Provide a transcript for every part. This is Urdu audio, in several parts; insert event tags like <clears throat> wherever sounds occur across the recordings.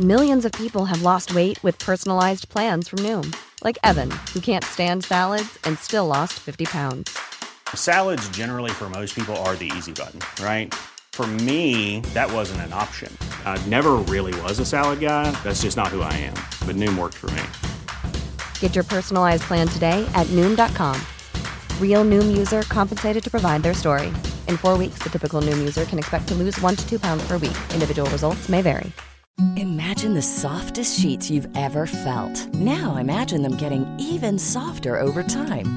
New in people way ویت پسائز در فوری Imagine the softest sheets you've ever felt. Now imagine them getting even softer over time.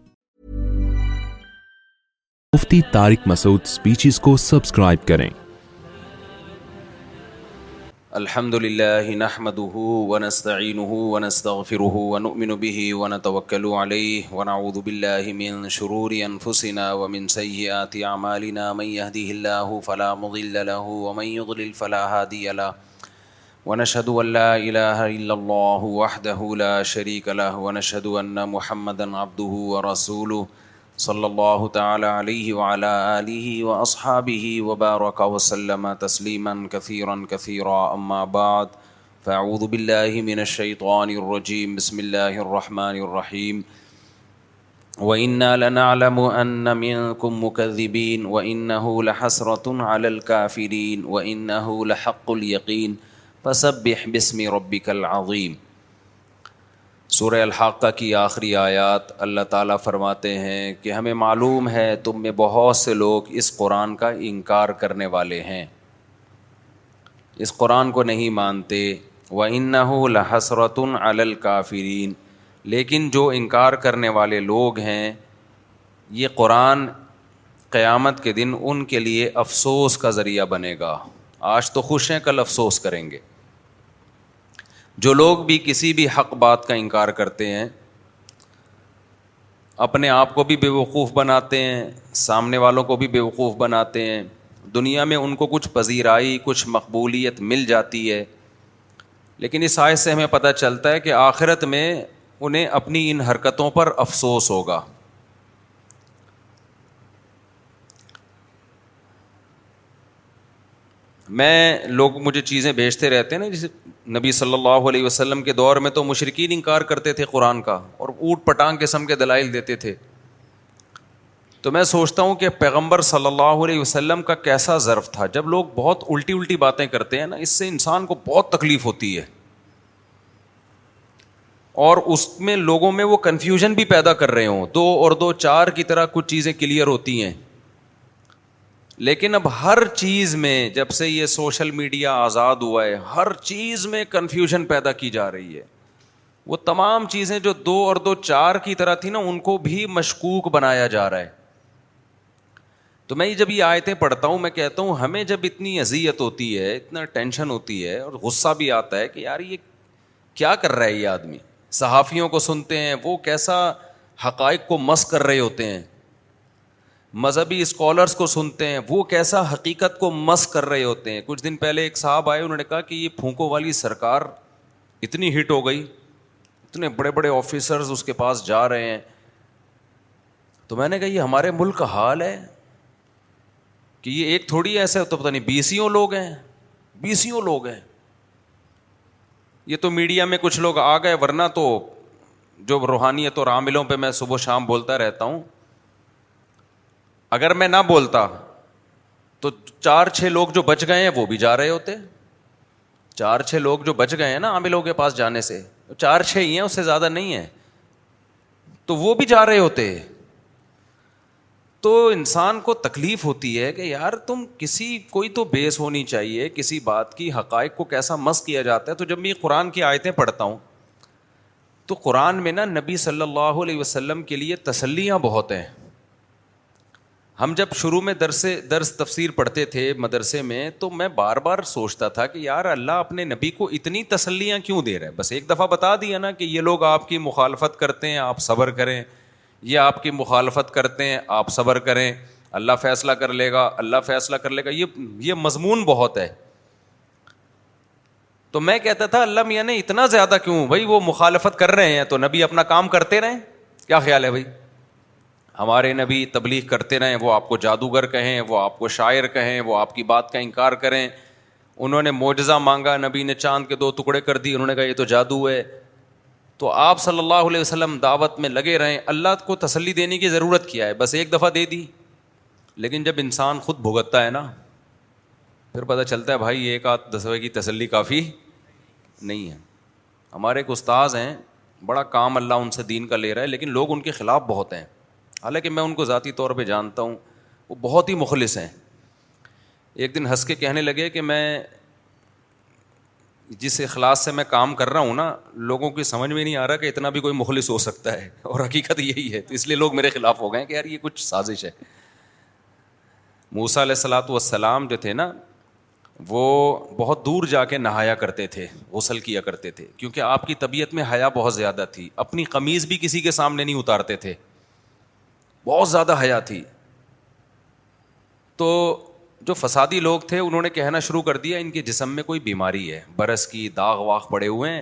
Mufti Tariq Masood speeches کو سبسکرائب کریں الحمد لله نحمده ونستعينه ونستغفره ونؤمن به ونتوكل عليه ونعوذ بالله من شرور أنفسنا ومن سيئات أعمالنا من يهده الله فلا مضل له ومن يضلل فلا هادي له ونشهد أن لا إله إلا الله وحده لا شريك له ونشهد أن محمدا عبده ورسوله صلی اللہ تعالی علیہ وعلا آلہ واصحابہ وبارک وسلم تسلیما کثیرا کثیرا اما بعد فاعوذ باللہ من الشیطان الرجیم بسم اللہ الرحمن الرحیم وَإِنَّا لَنَعْلَمُ أَنَّ مِنْكُمْ مُكَذِّبِينَ وَإِنَّهُ لَحَسْرَةٌ عَلَى الْكَافِرِينَ وَإِنَّهُ لَحَقُّ الْيَقِينَ فَسَبِّحْ بِسْمِ رَبِّكَ الْعَظِيمِ سورہ الحقہ کی آخری آیات اللہ تعالیٰ فرماتے ہیں کہ ہمیں معلوم ہے تم میں بہت سے لوگ اس قرآن کا انکار کرنے والے ہیں اس قرآن کو نہیں مانتے و انح الحسرترین لیکن جو انکار کرنے والے لوگ ہیں یہ قرآن قیامت کے دن ان کے لیے افسوس کا ذریعہ بنے گا آج تو خوش ہیں کل افسوس کریں گے جو لوگ بھی کسی بھی حق بات کا انکار کرتے ہیں اپنے آپ کو بھی بے وقوف بناتے ہیں سامنے والوں کو بھی بے وقوف بناتے ہیں دنیا میں ان کو کچھ پذیرائی کچھ مقبولیت مل جاتی ہے لیکن اس آئے سے ہمیں پتہ چلتا ہے کہ آخرت میں انہیں اپنی ان حرکتوں پر افسوس ہوگا میں لوگ مجھے چیزیں بھیجتے رہتے ہیں نا جیسے نبی صلی اللہ علیہ وسلم کے دور میں تو مشرقین انکار کرتے تھے قرآن کا اور اونٹ پٹانگ قسم کے دلائل دیتے تھے تو میں سوچتا ہوں کہ پیغمبر صلی اللہ علیہ وسلم کا کیسا ضرف تھا جب لوگ بہت الٹی الٹی باتیں کرتے ہیں نا اس سے انسان کو بہت تکلیف ہوتی ہے اور اس میں لوگوں میں وہ کنفیوژن بھی پیدا کر رہے ہوں دو اور دو چار کی طرح کچھ چیزیں کلیئر ہوتی ہیں لیکن اب ہر چیز میں جب سے یہ سوشل میڈیا آزاد ہوا ہے ہر چیز میں کنفیوژن پیدا کی جا رہی ہے وہ تمام چیزیں جو دو اور دو چار کی طرح تھی نا ان کو بھی مشکوک بنایا جا رہا ہے تو میں یہ جب یہ آیتیں پڑھتا ہوں میں کہتا ہوں ہمیں جب اتنی اذیت ہوتی ہے اتنا ٹینشن ہوتی ہے اور غصہ بھی آتا ہے کہ یار یہ کیا کر رہا ہے یہ آدمی صحافیوں کو سنتے ہیں وہ کیسا حقائق کو مس کر رہے ہوتے ہیں مذہبی اسکالرس کو سنتے ہیں وہ کیسا حقیقت کو مس کر رہے ہوتے ہیں کچھ دن پہلے ایک صاحب آئے انہوں نے کہا کہ یہ پھونکوں والی سرکار اتنی ہٹ ہو گئی اتنے بڑے بڑے آفیسرز اس کے پاس جا رہے ہیں تو میں نے کہا یہ ہمارے ملک کا حال ہے کہ یہ ایک تھوڑی ایسے تو پتا نہیں بیسیوں لوگ ہیں بیسیوں لوگ ہیں یہ تو میڈیا میں کچھ لوگ آ گئے ورنہ تو جو روحانیت اور عاملوں پہ میں صبح شام بولتا رہتا ہوں اگر میں نہ بولتا تو چار چھ لوگ جو بچ گئے ہیں وہ بھی جا رہے ہوتے چار چھ لوگ جو بچ گئے ہیں نا عاملوں کے پاس جانے سے چار چھ ہی ہیں اس سے زیادہ نہیں ہیں تو وہ بھی جا رہے ہوتے تو انسان کو تکلیف ہوتی ہے کہ یار تم کسی کوئی تو بیس ہونی چاہیے کسی بات کی حقائق کو کیسا مس کیا جاتا ہے تو جب میں قرآن کی آیتیں پڑھتا ہوں تو قرآن میں نا نبی صلی اللہ علیہ وسلم کے لیے تسلیاں بہت ہیں ہم جب شروع میں درس درس تفسیر پڑھتے تھے مدرسے میں تو میں بار بار سوچتا تھا کہ یار اللہ اپنے نبی کو اتنی تسلیاں کیوں دے رہے ہیں بس ایک دفعہ بتا دیا نا کہ یہ لوگ آپ کی مخالفت کرتے ہیں آپ صبر کریں یہ آپ کی مخالفت کرتے ہیں آپ صبر کریں اللہ فیصلہ کر لے گا اللہ فیصلہ کر لے گا یہ یہ مضمون بہت ہے تو میں کہتا تھا اللہ میاں نے اتنا زیادہ کیوں بھائی وہ مخالفت کر رہے ہیں تو نبی اپنا کام کرتے رہے کیا خیال ہے بھائی ہمارے نبی تبلیغ کرتے رہیں وہ آپ کو جادوگر کہیں وہ آپ کو شاعر کہیں وہ آپ کی بات کا انکار کریں انہوں نے معجزہ مانگا نبی نے چاند کے دو ٹکڑے کر دی انہوں نے کہا یہ تو جادو ہے تو آپ صلی اللہ علیہ وسلم دعوت میں لگے رہیں اللہ کو تسلی دینے کی ضرورت کیا ہے بس ایک دفعہ دے دی لیکن جب انسان خود بھگتتا ہے نا پھر پتہ چلتا ہے بھائی ایک آدھ دسوے کی تسلی کافی نہیں ہے ہمارے ایک استاذ ہیں بڑا کام اللہ ان سے دین کا لے رہا ہے لیکن لوگ ان کے خلاف بہت ہیں حالانکہ میں ان کو ذاتی طور پہ جانتا ہوں وہ بہت ہی مخلص ہیں ایک دن ہنس کے کہنے لگے کہ میں جس اخلاص سے میں کام کر رہا ہوں نا لوگوں کی سمجھ میں نہیں آ رہا کہ اتنا بھی کوئی مخلص ہو سکتا ہے اور حقیقت یہی ہے تو اس لیے لوگ میرے خلاف ہو گئے کہ یار یہ کچھ سازش ہے موسا علیہ السلاۃ والسلام جو تھے نا وہ بہت دور جا کے نہایا کرتے تھے غسل کیا کرتے تھے کیونکہ آپ کی طبیعت میں حیا بہت زیادہ تھی اپنی قمیض بھی کسی کے سامنے نہیں اتارتے تھے بہت زیادہ حیا تھی تو جو فسادی لوگ تھے انہوں نے کہنا شروع کر دیا ان کے جسم میں کوئی بیماری ہے برس کی داغ واغ پڑے ہوئے ہیں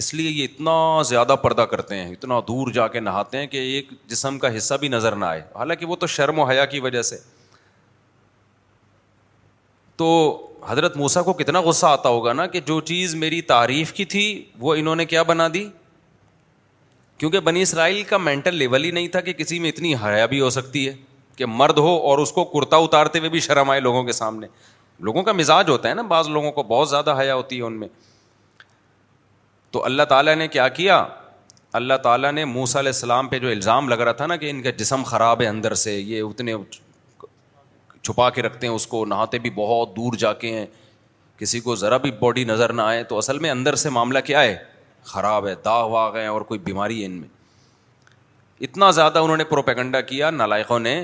اس لیے یہ اتنا زیادہ پردہ کرتے ہیں اتنا دور جا کے نہاتے ہیں کہ ایک جسم کا حصہ بھی نظر نہ آئے حالانکہ وہ تو شرم و حیا کی وجہ سے تو حضرت موسا کو کتنا غصہ آتا ہوگا نا کہ جو چیز میری تعریف کی تھی وہ انہوں نے کیا بنا دی کیونکہ بنی اسرائیل کا مینٹل لیول ہی نہیں تھا کہ کسی میں اتنی حیا بھی ہو سکتی ہے کہ مرد ہو اور اس کو کرتا اتارتے ہوئے بھی شرم آئے لوگوں کے سامنے لوگوں کا مزاج ہوتا ہے نا بعض لوگوں کو بہت زیادہ حیا ہوتی ہے ان میں تو اللہ تعالیٰ نے کیا کیا اللہ تعالیٰ نے موسا علیہ السلام پہ جو الزام لگ رہا تھا نا کہ ان کا جسم خراب ہے اندر سے یہ اتنے چھپا کے رکھتے ہیں اس کو نہاتے بھی بہت دور جا کے ہیں کسی کو ذرا بھی باڈی نظر نہ آئے تو اصل میں اندر سے معاملہ کیا ہے خراب ہے داغ واغ ہے اور کوئی بیماری ہے ان میں اتنا زیادہ انہوں نے پروپیگنڈا کیا نالائقوں نے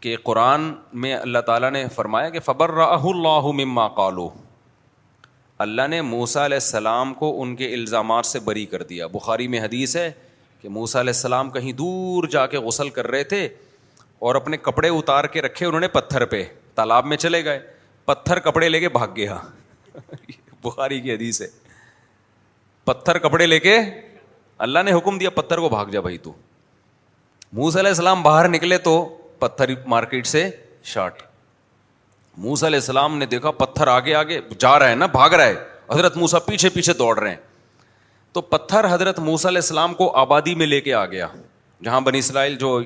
کہ قرآن میں اللہ تعالیٰ نے فرمایا کہ فبر راہ اللہ مما اللہ نے موسا علیہ السلام کو ان کے الزامات سے بری کر دیا بخاری میں حدیث ہے کہ موسا علیہ السلام کہیں دور جا کے غسل کر رہے تھے اور اپنے کپڑے اتار کے رکھے انہوں نے پتھر پہ تالاب میں چلے گئے پتھر کپڑے لے کے بھاگ گیا <laughs> بخاری کی حدیث ہے پتھر کپڑے لے کے اللہ نے حکم دیا پتھر کو بھاگ جا بھائی تو موس علیہ السلام باہر نکلے تو پتھر مارکیٹ سے شارٹ موس علیہ السلام نے دیکھا پتھر آگے آگے جا رہا ہے نا بھاگ رہا ہے حضرت موسا پیچھے پیچھے دوڑ رہے ہیں تو پتھر حضرت موسا علیہ السلام کو آبادی میں لے کے آ گیا جہاں بنی اسرائیل جو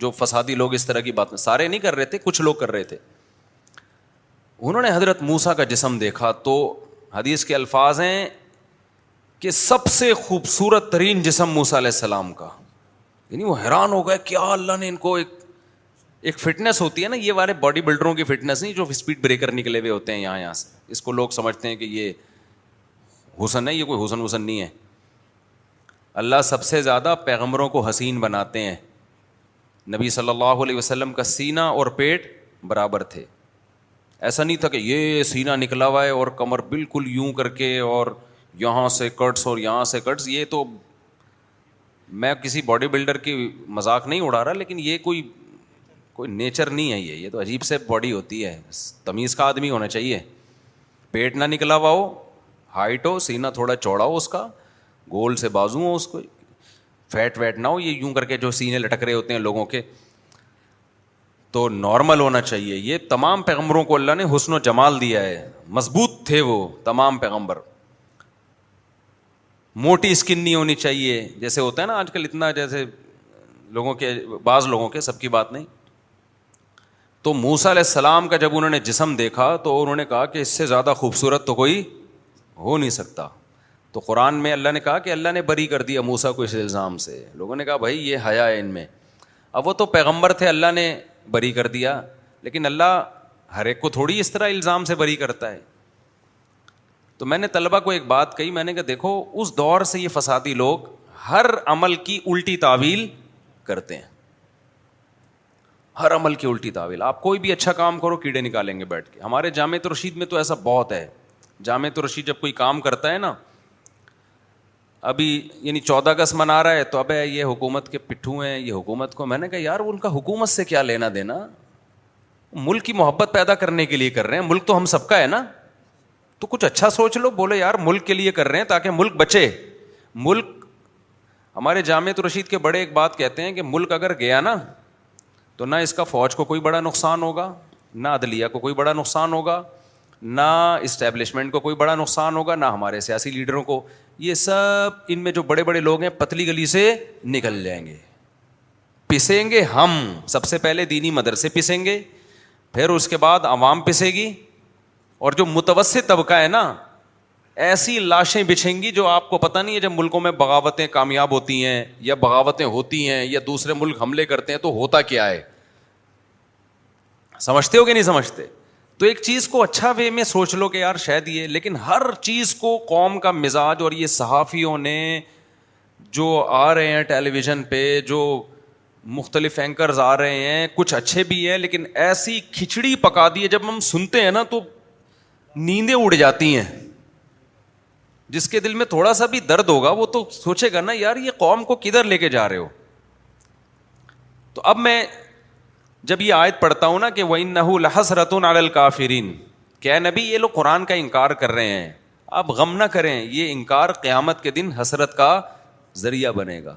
جو فسادی لوگ اس طرح کی بات میں سارے نہیں کر رہے تھے کچھ لوگ کر رہے تھے انہوں نے حضرت موسا کا جسم دیکھا تو حدیث کے الفاظ ہیں کہ سب سے خوبصورت ترین جسم موسیٰ علیہ السلام کا یعنی وہ حیران ہو گئے کیا اللہ نے ان کو ایک ایک فٹنس ہوتی ہے نا یہ والے باڈی بلڈروں کی فٹنس نہیں جو اسپیڈ بریکر نکلے ہوئے ہوتے ہیں یہاں یہاں سے اس کو لوگ سمجھتے ہیں کہ یہ حسن ہے یہ کوئی حسن وسن نہیں ہے اللہ سب سے زیادہ پیغمبروں کو حسین بناتے ہیں نبی صلی اللہ علیہ وسلم کا سینہ اور پیٹ برابر تھے ایسا نہیں تھا کہ یہ سینہ نکلا ہوا ہے اور کمر بالکل یوں کر کے اور یہاں سے کٹس اور یہاں سے کٹس یہ تو میں کسی باڈی بلڈر کی مذاق نہیں اڑا رہا لیکن یہ کوئی کوئی نیچر نہیں ہے یہ یہ تو عجیب سے باڈی ہوتی ہے تمیز کا آدمی ہونا چاہیے پیٹ نہ نکلا ہوا ہو ہائٹ ہو سینا تھوڑا چوڑا ہو اس کا گول سے بازو ہو اس کو فیٹ ویٹ نہ ہو یہ یوں کر کے جو سینے لٹک رہے ہوتے ہیں لوگوں کے تو نارمل ہونا چاہیے یہ تمام پیغمبروں کو اللہ نے حسن و جمال دیا ہے مضبوط تھے وہ تمام پیغمبر موٹی اسکن نہیں ہونی چاہیے جیسے ہوتا ہے نا آج کل اتنا جیسے لوگوں کے بعض لوگوں کے سب کی بات نہیں تو موسا علیہ السلام کا جب انہوں نے جسم دیکھا تو انہوں نے کہا کہ اس سے زیادہ خوبصورت تو کوئی ہو نہیں سکتا تو قرآن میں اللہ نے کہا کہ اللہ نے بری کر دیا موسا کو اس الزام سے لوگوں نے کہا بھائی یہ حیا ہے ان میں اب وہ تو پیغمبر تھے اللہ نے بری کر دیا لیکن اللہ ہر ایک کو تھوڑی اس طرح الزام سے بری کرتا ہے تو میں نے طلبہ کو ایک بات کہی میں نے کہا دیکھو اس دور سے یہ فسادی لوگ ہر عمل کی الٹی تعویل کرتے ہیں ہر عمل کی الٹی تعویل آپ کوئی بھی اچھا کام کرو کیڑے نکالیں گے بیٹھ کے ہمارے جامع رشید میں تو ایسا بہت ہے جامع رشید جب کوئی کام کرتا ہے نا ابھی یعنی چودہ اگست منا رہا ہے تو اب ہے یہ حکومت کے پٹھو ہیں یہ حکومت کو میں نے کہا یار ان کا حکومت سے کیا لینا دینا ملک کی محبت پیدا کرنے کے لیے کر رہے ہیں ملک تو ہم سب کا ہے نا تو کچھ اچھا سوچ لو بولے یار ملک کے لیے کر رہے ہیں تاکہ ملک بچے ملک ہمارے جامع رشید کے بڑے ایک بات کہتے ہیں کہ ملک اگر گیا نا تو نہ اس کا فوج کو کوئی بڑا نقصان ہوگا نہ عدلیہ کو کوئی بڑا نقصان ہوگا نہ اسٹیبلشمنٹ کو کوئی بڑا نقصان ہوگا نہ ہمارے سیاسی لیڈروں کو یہ سب ان میں جو بڑے بڑے لوگ ہیں پتلی گلی سے نکل جائیں گے پسیں گے ہم سب سے پہلے دینی مدرسے پسیں گے پھر اس کے بعد عوام پسے گی اور جو متوسط طبقہ ہے نا ایسی لاشیں بچھیں گی جو آپ کو پتا نہیں ہے جب ملکوں میں بغاوتیں کامیاب ہوتی ہیں یا بغاوتیں ہوتی ہیں یا دوسرے ملک حملے کرتے ہیں تو ہوتا کیا ہے سمجھتے ہو کہ نہیں سمجھتے تو ایک چیز کو اچھا وے میں سوچ لو کہ یار شاید یہ لیکن ہر چیز کو قوم کا مزاج اور یہ صحافیوں نے جو آ رہے ہیں ٹیلی ویژن پہ جو مختلف اینکرز آ رہے ہیں کچھ اچھے بھی ہیں لیکن ایسی کھچڑی پکا دی ہے جب ہم سنتے ہیں نا تو نیندیں اڑ جاتی ہیں جس کے دل میں تھوڑا سا بھی درد ہوگا وہ تو سوچے گا نا یار یہ قوم کو کدھر لے کے جا رہے ہو تو اب میں جب یہ آیت پڑھتا ہوں نا کہ وہ وین لحسرت کافرین کیا نبی یہ لوگ قرآن کا انکار کر رہے ہیں آپ غم نہ کریں یہ انکار قیامت کے دن حسرت کا ذریعہ بنے گا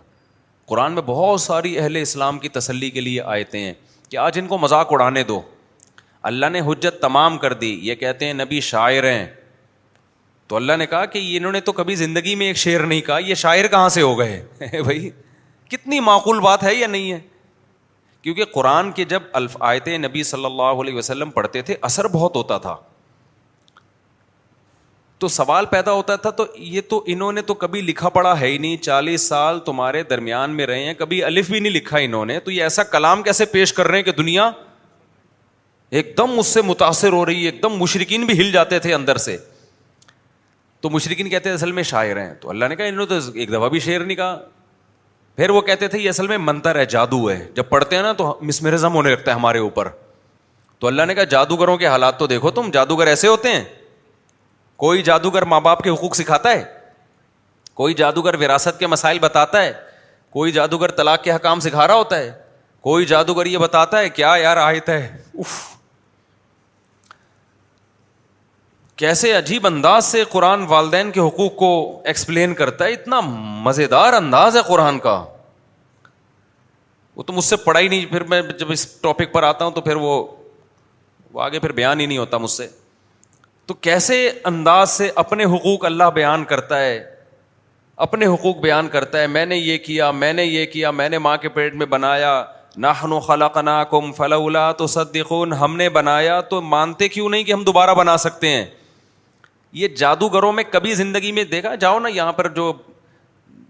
قرآن میں بہت ساری اہل اسلام کی تسلی کے لیے آیتیں ہیں کہ آج ان کو مذاق اڑانے دو اللہ نے حجت تمام کر دی یہ کہتے ہیں نبی شاعر ہیں تو اللہ نے کہا کہ انہوں نے تو کبھی زندگی میں ایک شعر نہیں کہا یہ شاعر کہاں سے ہو گئے <laughs> بھائی کتنی معقول بات ہے یا نہیں ہے کیونکہ قرآن کے جب الف آیت نبی صلی اللہ علیہ وسلم پڑھتے تھے اثر بہت ہوتا تھا تو سوال پیدا ہوتا تھا تو یہ تو انہوں نے تو کبھی لکھا پڑا ہے ہی نہیں چالیس سال تمہارے درمیان میں رہے ہیں کبھی الف بھی نہیں لکھا انہوں نے تو یہ ایسا کلام کیسے پیش کر رہے ہیں کہ دنیا ایک دم اس سے متاثر ہو رہی ہے ایک دم مشرقین بھی ہل جاتے تھے اندر سے تو مشرقین کہتے ہیں اصل میں شاعر ہیں تو اللہ نے کہا انہوں نے تو ایک دفعہ بھی شعر نہیں کہا پھر وہ کہتے تھے یہ اصل میں منتر ہے جادو ہے جب پڑھتے ہیں نا تو مسمرزم ہونے لگتا ہے ہمارے اوپر تو اللہ نے کہا جادوگروں کے حالات تو دیکھو تم جادوگر ایسے ہوتے ہیں کوئی جادوگر ماں باپ کے حقوق سکھاتا ہے کوئی جادوگر وراثت کے مسائل بتاتا ہے کوئی جادوگر طلاق کے حکام سکھا رہا ہوتا ہے کوئی جادوگر یہ بتاتا ہے کیا یار آیت ہے کیسے عجیب انداز سے قرآن والدین کے حقوق کو ایکسپلین کرتا ہے اتنا مزے دار انداز ہے قرآن کا وہ تو مجھ سے پڑھا ہی نہیں پھر میں جب اس ٹاپک پر آتا ہوں تو پھر وہ آگے پھر بیان ہی نہیں ہوتا مجھ سے تو کیسے انداز سے اپنے حقوق اللہ بیان کرتا ہے اپنے حقوق بیان کرتا ہے میں نے یہ کیا میں نے یہ کیا میں نے ماں کے پیٹ میں بنایا کم نو خلا قناکون ہم نے بنایا تو مانتے کیوں نہیں کہ ہم دوبارہ بنا سکتے ہیں یہ جادوگروں میں کبھی زندگی میں دیکھا جاؤ نا یہاں پر جو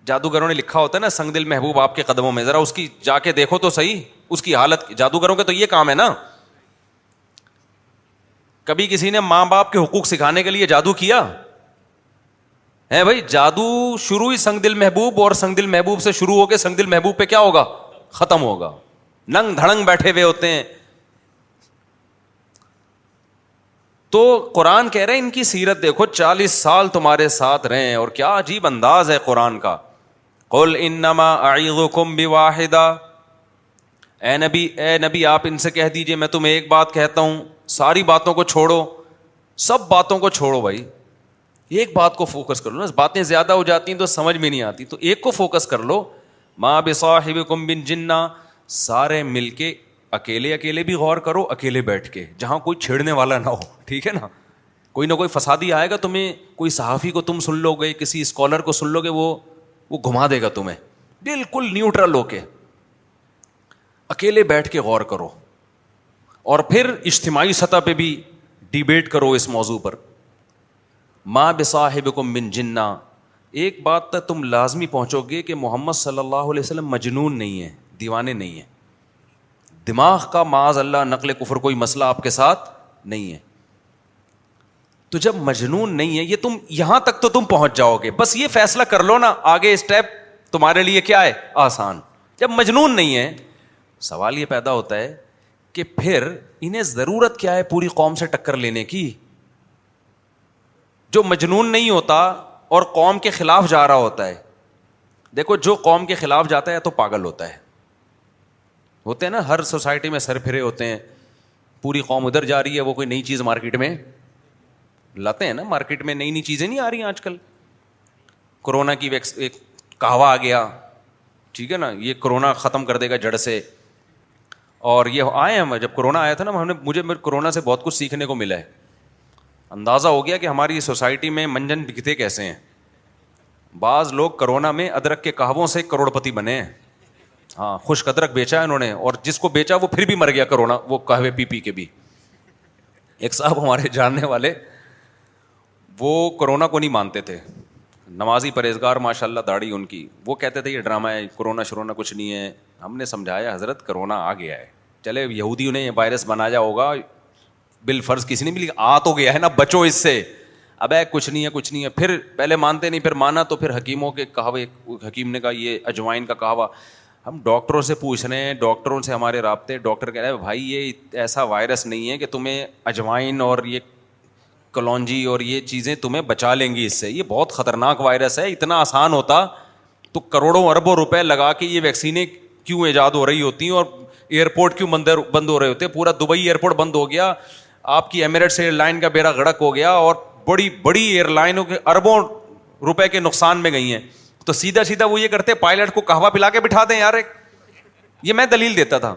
جادوگروں نے لکھا ہوتا ہے نا سنگ دل محبوب آپ کے قدموں میں ذرا اس کی جا کے دیکھو تو صحیح اس کی حالت جادوگروں کا تو یہ کام ہے نا کبھی کسی نے ماں باپ کے حقوق سکھانے کے لیے جادو کیا ہے بھائی جادو شروع ہی سنگ دل محبوب اور سنگ دل محبوب سے شروع ہو کے سنگ دل محبوب پہ کیا ہوگا ختم ہوگا ننگ دھڑنگ بیٹھے ہوئے ہوتے ہیں تو قرآن کہہ رہے ہیں ان کی سیرت دیکھو چالیس سال تمہارے ساتھ رہے ہیں اور کیا عجیب انداز ہے قرآن کا انما اے اے نبی نبی آپ ان سے کہہ دیجئے میں تمہیں ایک بات کہتا ہوں ساری باتوں کو چھوڑو سب باتوں کو چھوڑو بھائی ایک بات کو فوکس لو نا باتیں زیادہ ہو جاتی ہیں تو سمجھ میں نہیں آتی تو ایک کو فوکس کر لو ماں بے صاحب کم بن جنا سارے مل کے اکیلے اکیلے بھی غور کرو اکیلے بیٹھ کے جہاں کوئی چھیڑنے والا نہ ہو ٹھیک ہے نا کوئی نہ کوئی فسادی آئے گا تمہیں کوئی صحافی کو تم سن لو گے کسی اسکالر کو سن لو گے وہ وہ گھما دے گا تمہیں بالکل نیوٹرل ہو کے اکیلے بیٹھ کے غور کرو اور پھر اجتماعی سطح پہ بھی ڈیبیٹ کرو اس موضوع پر ماں بصاحب صاحب کو من جنا ایک بات تک تم لازمی پہنچو گے کہ محمد صلی اللہ علیہ وسلم مجنون نہیں ہے دیوانے نہیں ہیں دماغ کا معاذ اللہ نقل کفر کوئی مسئلہ آپ کے ساتھ نہیں ہے تو جب مجنون نہیں ہے یہ تم یہاں تک تو تم پہنچ جاؤ گے بس یہ فیصلہ کر لو نا آگے اسٹیپ تمہارے لیے کیا ہے آسان جب مجنون نہیں ہے سوال یہ پیدا ہوتا ہے کہ پھر انہیں ضرورت کیا ہے پوری قوم سے ٹکر لینے کی جو مجنون نہیں ہوتا اور قوم کے خلاف جا رہا ہوتا ہے دیکھو جو قوم کے خلاف جاتا ہے تو پاگل ہوتا ہے ہوتے ہیں نا ہر سوسائٹی میں سر پھرے ہوتے ہیں پوری قوم ادھر جا رہی ہے وہ کوئی نئی چیز مارکیٹ میں لاتے ہیں نا مارکیٹ میں نئی نئی چیزیں نہیں آ رہی ہیں آج کل کرونا کی ویکس ایک کہوا آ گیا ٹھیک ہے نا یہ کرونا ختم کر دے گا جڑ سے اور یہ آئے ہیں جب کرونا آیا تھا نا ہم نے مجھے کرونا سے بہت کچھ سیکھنے کو ملا ہے اندازہ ہو گیا کہ ہماری سوسائٹی میں منجن بکتے کیسے ہیں بعض لوگ کرونا میں ادرک کے کہاووں سے کروڑپتی بنے ہیں ہاں خوش قدرک بیچا ہے انہوں نے اور جس کو بیچا وہ پھر بھی مر گیا کرونا وہ کہوے پی پی کے بھی ایک صاحب ہمارے جاننے والے وہ کرونا کو نہیں مانتے تھے نمازی پرہیزگار ماشاء اللہ داڑھی ان کی وہ کہتے تھے یہ ڈرامہ ہے کرونا شرونا کچھ نہیں ہے ہم نے سمجھایا حضرت کرونا آ گیا ہے چلے یہودیوں نے یہ وائرس بنایا ہوگا بال فرض کسی نے لیکن آ تو گیا ہے نا بچو اس سے اب ہے کچھ نہیں ہے کچھ نہیں ہے پھر پہلے مانتے نہیں پھر مانا تو پھر حکیموں کے کہاوے حکیم نے کہا یہ اجوائن کا کہاوا ہم ڈاکٹروں سے پوچھ رہے ہیں ڈاکٹروں سے ہمارے رابطے ڈاکٹر کہہ رہے ہیں بھائی یہ ایسا وائرس نہیں ہے کہ تمہیں اجوائن اور یہ کلونجی اور یہ چیزیں تمہیں بچا لیں گی اس سے یہ بہت خطرناک وائرس ہے اتنا آسان ہوتا تو کروڑوں اربوں روپئے لگا کے یہ ویکسینیں کیوں ایجاد ہو رہی ہوتی ہیں اور ایئرپورٹ کیوں بند ہو رہے ہوتے ہیں پورا دبئی ایئرپورٹ بند ہو گیا آپ کی ایمریٹس ایئر لائن کا بیڑا گڑک ہو گیا اور بڑی بڑی ایئر لائنوں کے اربوں روپے کے نقصان میں گئی ہیں تو سیدھا سیدھا وہ یہ کرتے پائلٹ کو کہوا پلا کے بٹھا دیں یار یہ میں دلیل دیتا تھا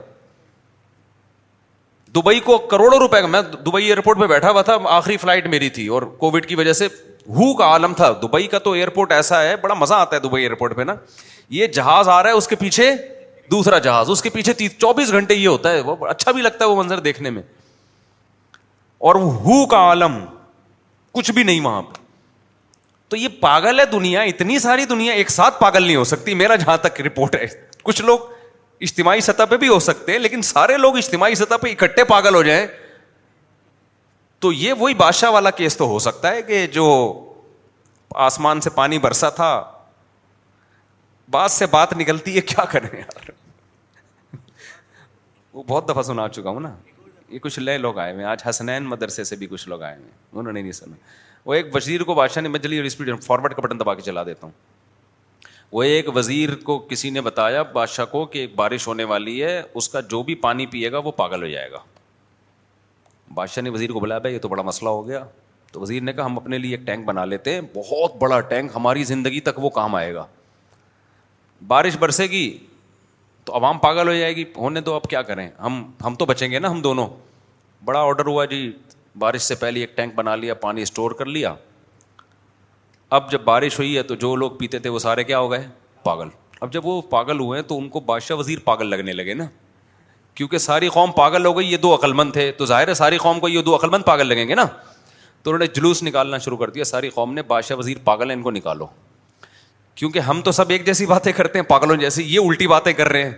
دبئی کو کروڑوں روپئے کا میں دبئی ایئرپورٹ پہ بیٹھا ہوا تھا آخری فلائٹ میری تھی اور کووڈ کی وجہ سے ہو کا عالم تھا دبئی کا تو ایئرپورٹ ایسا ہے بڑا مزہ آتا ہے دبئی ایئرپورٹ پہ نا یہ جہاز آ رہا ہے اس کے پیچھے دوسرا جہاز اس کے پیچھے چوبیس گھنٹے یہ ہوتا ہے وہ اچھا بھی لگتا ہے وہ منظر دیکھنے میں اور ہو کا عالم کچھ بھی نہیں وہاں پہ تو یہ پاگل ہے دنیا اتنی ساری دنیا ایک ساتھ پاگل نہیں ہو سکتی میرا جہاں تک رپورٹ ہے کچھ لوگ اجتماعی سطح پہ بھی ہو سکتے ہیں لیکن سارے لوگ اجتماعی سطح پہ اکٹھے پاگل ہو جائیں تو یہ وہی بادشاہ والا کیس تو ہو سکتا ہے کہ جو آسمان سے پانی برسا تھا بات سے بات نکلتی ہے کیا کریں یار وہ بہت دفعہ سنا چکا ہوں نا یہ کچھ لئے لوگ آئے ہوئے آج حسنین مدرسے سے بھی کچھ لوگ آئے ہیں انہوں نے نہیں سنا وہ ایک وزیر کو بادشاہ نے فارورڈ کا بٹن دبا کے چلا دیتا ہوں وہ ایک وزیر کو کسی نے بتایا بادشاہ کو کہ ایک بارش ہونے والی ہے اس کا جو بھی پانی پیے گا وہ پاگل ہو جائے گا بادشاہ نے وزیر کو بلایا بھائی یہ تو بڑا مسئلہ ہو گیا تو وزیر نے کہا ہم اپنے لیے ایک ٹینک بنا لیتے ہیں بہت بڑا ٹینک ہماری زندگی تک وہ کام آئے گا بارش برسے گی تو عوام پاگل ہو جائے گی ہونے تو اب کیا کریں ہم ہم تو بچیں گے نا ہم دونوں بڑا آڈر ہوا جی بارش سے پہلے ایک ٹینک بنا لیا پانی اسٹور کر لیا اب جب بارش ہوئی ہے تو جو لوگ پیتے تھے وہ سارے کیا ہو گئے پاگل اب جب وہ پاگل ہوئے ہیں تو ان کو بادشاہ وزیر پاگل لگنے لگے نا کیونکہ ساری قوم پاگل ہو گئی یہ دو عقلمند تھے تو ظاہر ہے ساری قوم کو یہ دو عقلمند پاگل لگیں گے نا تو انہوں نے جلوس نکالنا شروع کر دیا ساری قوم نے بادشاہ وزیر پاگل ہیں ان کو نکالو کیونکہ ہم تو سب ایک جیسی باتیں کرتے ہیں پاگلوں جیسی یہ الٹی باتیں کر رہے ہیں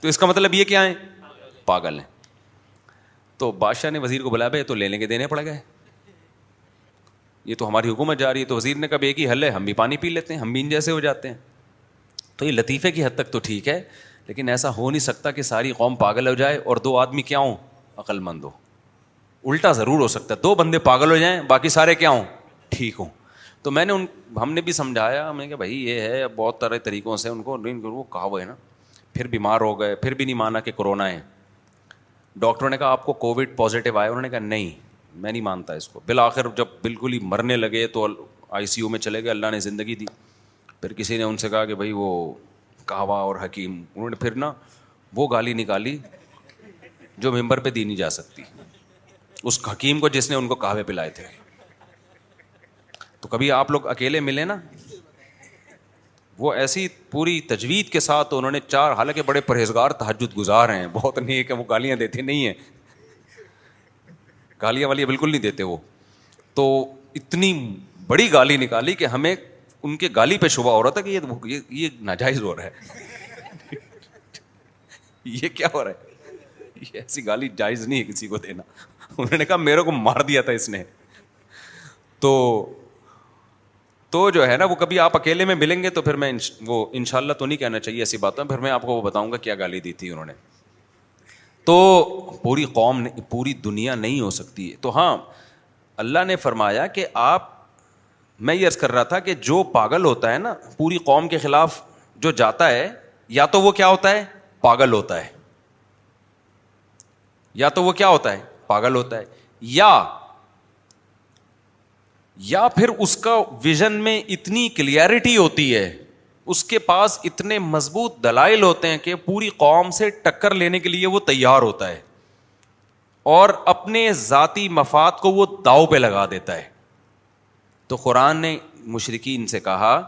تو اس کا مطلب یہ کیا ہے پاگل ہیں تو بادشاہ نے وزیر کو بلا بھائی تو لینے کے دینے پڑ گئے یہ تو ہماری حکومت جا رہی ہے تو وزیر نے کہا ہی حل ہے ہم بھی پانی پی لیتے ہیں ہم بھی ان جیسے ہو جاتے ہیں تو یہ لطیفے کی حد تک تو ٹھیک ہے لیکن ایسا ہو نہیں سکتا کہ ساری قوم پاگل ہو جائے اور دو آدمی کیا ہوں عقل مند ہو الٹا ضرور ہو سکتا ہے دو بندے پاگل ہو جائیں باقی سارے کیا ہوں ٹھیک ہوں تو میں نے ان ہم نے بھی سمجھایا ہم نے کہ بھائی یہ ہے بہت طرح طریقوں سے ان کو کہا ہے نا پھر بیمار ہو گئے پھر بھی نہیں مانا کہ کرونا ہے ڈاکٹروں نے کہا آپ کو کووڈ پازیٹیو آیا انہوں نے کہا نہیں میں نہیں مانتا اس کو بالآخر جب بالکل ہی مرنے لگے تو آئی سی یو میں چلے گئے اللہ نے زندگی دی پھر کسی نے ان سے کہا کہ بھائی وہ کہوا اور حکیم انہوں نے پھر نا وہ گالی نکالی جو ممبر پہ دی نہیں جا سکتی اس حکیم کو جس نے ان کو کہوے پلائے تھے تو کبھی آپ لوگ اکیلے ملے نا وہ ایسی پوری تجوید کے ساتھ انہوں نے چار حالانکہ بڑے پرہیزگار تحجد گزار ہیں بہت نہیں ہے کہ وہ گالیاں دیتے نہیں ہیں گالیاں والیاں بالکل نہیں دیتے وہ تو اتنی بڑی گالی نکالی کہ ہمیں ان کے گالی پہ شبہ ہو رہا تھا کہ یہ ناجائز ہو رہا ہے <laughs> یہ کیا ہو رہا ہے ایسی گالی جائز نہیں ہے کسی کو دینا انہوں نے کہا میرے کو مار دیا تھا اس نے تو تو جو ہے نا وہ کبھی آپ اکیلے میں ملیں گے تو پھر میں وہ ان شاء اللہ تو نہیں کہنا چاہیے ایسی میں پھر آپ کو وہ بتاؤں گا کیا گالی دی تھی انہوں نے تو پوری قوم پوری دنیا نہیں ہو سکتی تو ہاں اللہ نے فرمایا کہ آپ میں یہ عرض کر رہا تھا کہ جو پاگل ہوتا ہے نا پوری قوم کے خلاف جو جاتا ہے یا تو وہ کیا ہوتا ہے پاگل ہوتا ہے یا تو وہ کیا ہوتا ہے پاگل ہوتا ہے یا یا پھر اس کا ویژن میں اتنی کلیئرٹی ہوتی ہے اس کے پاس اتنے مضبوط دلائل ہوتے ہیں کہ پوری قوم سے ٹکر لینے کے لیے وہ تیار ہوتا ہے اور اپنے ذاتی مفاد کو وہ داؤ پہ لگا دیتا ہے تو قرآن نے مشرقین سے کہا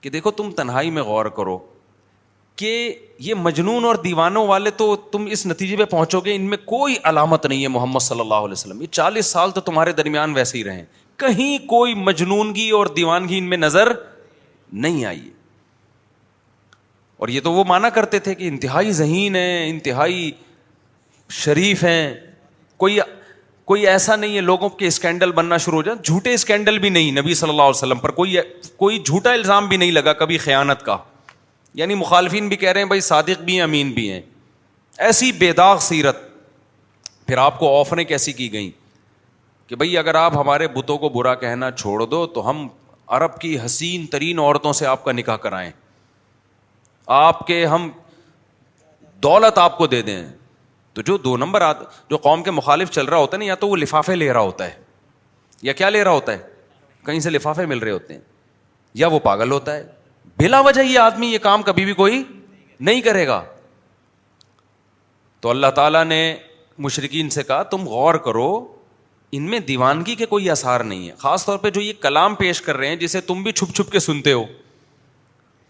کہ دیکھو تم تنہائی میں غور کرو کہ یہ مجنون اور دیوانوں والے تو تم اس نتیجے پہ پہنچو گے ان میں کوئی علامت نہیں ہے محمد صلی اللہ علیہ وسلم یہ چالیس سال تو تمہارے درمیان ویسے ہی رہے ہیں کہیں کوئی مجنونگی اور دیوانگی ان میں نظر نہیں آئی اور یہ تو وہ مانا کرتے تھے کہ انتہائی ذہین ہیں انتہائی شریف ہیں کوئی کوئی ایسا نہیں ہے لوگوں کے اسکینڈل بننا شروع ہو جائے جھوٹے اسکینڈل بھی نہیں نبی صلی اللہ علیہ وسلم پر کوئی کوئی جھوٹا الزام بھی نہیں لگا کبھی خیانت کا یعنی مخالفین بھی کہہ رہے ہیں بھائی صادق بھی ہیں امین بھی ہیں ایسی بے داغ سیرت پھر آپ کو آفریں کیسی کی گئیں کہ بھائی اگر آپ ہمارے بتوں کو برا کہنا چھوڑ دو تو ہم عرب کی حسین ترین عورتوں سے آپ کا نکاح کرائیں آپ کے ہم دولت آپ کو دے دیں تو جو دو نمبر جو قوم کے مخالف چل رہا ہوتا ہے نا یا تو وہ لفافے لے رہا ہوتا ہے یا کیا لے رہا ہوتا ہے کہیں سے لفافے مل رہے ہوتے ہیں یا وہ پاگل ہوتا ہے بلا وجہ یہ آدمی یہ کام کبھی بھی کوئی نہیں کرے گا تو اللہ تعالیٰ نے مشرقین سے کہا تم غور کرو ان میں دیوانگی کے کوئی آسار نہیں ہے خاص طور پہ جو یہ کلام پیش کر رہے ہیں جسے تم بھی چھپ چھپ کے سنتے ہو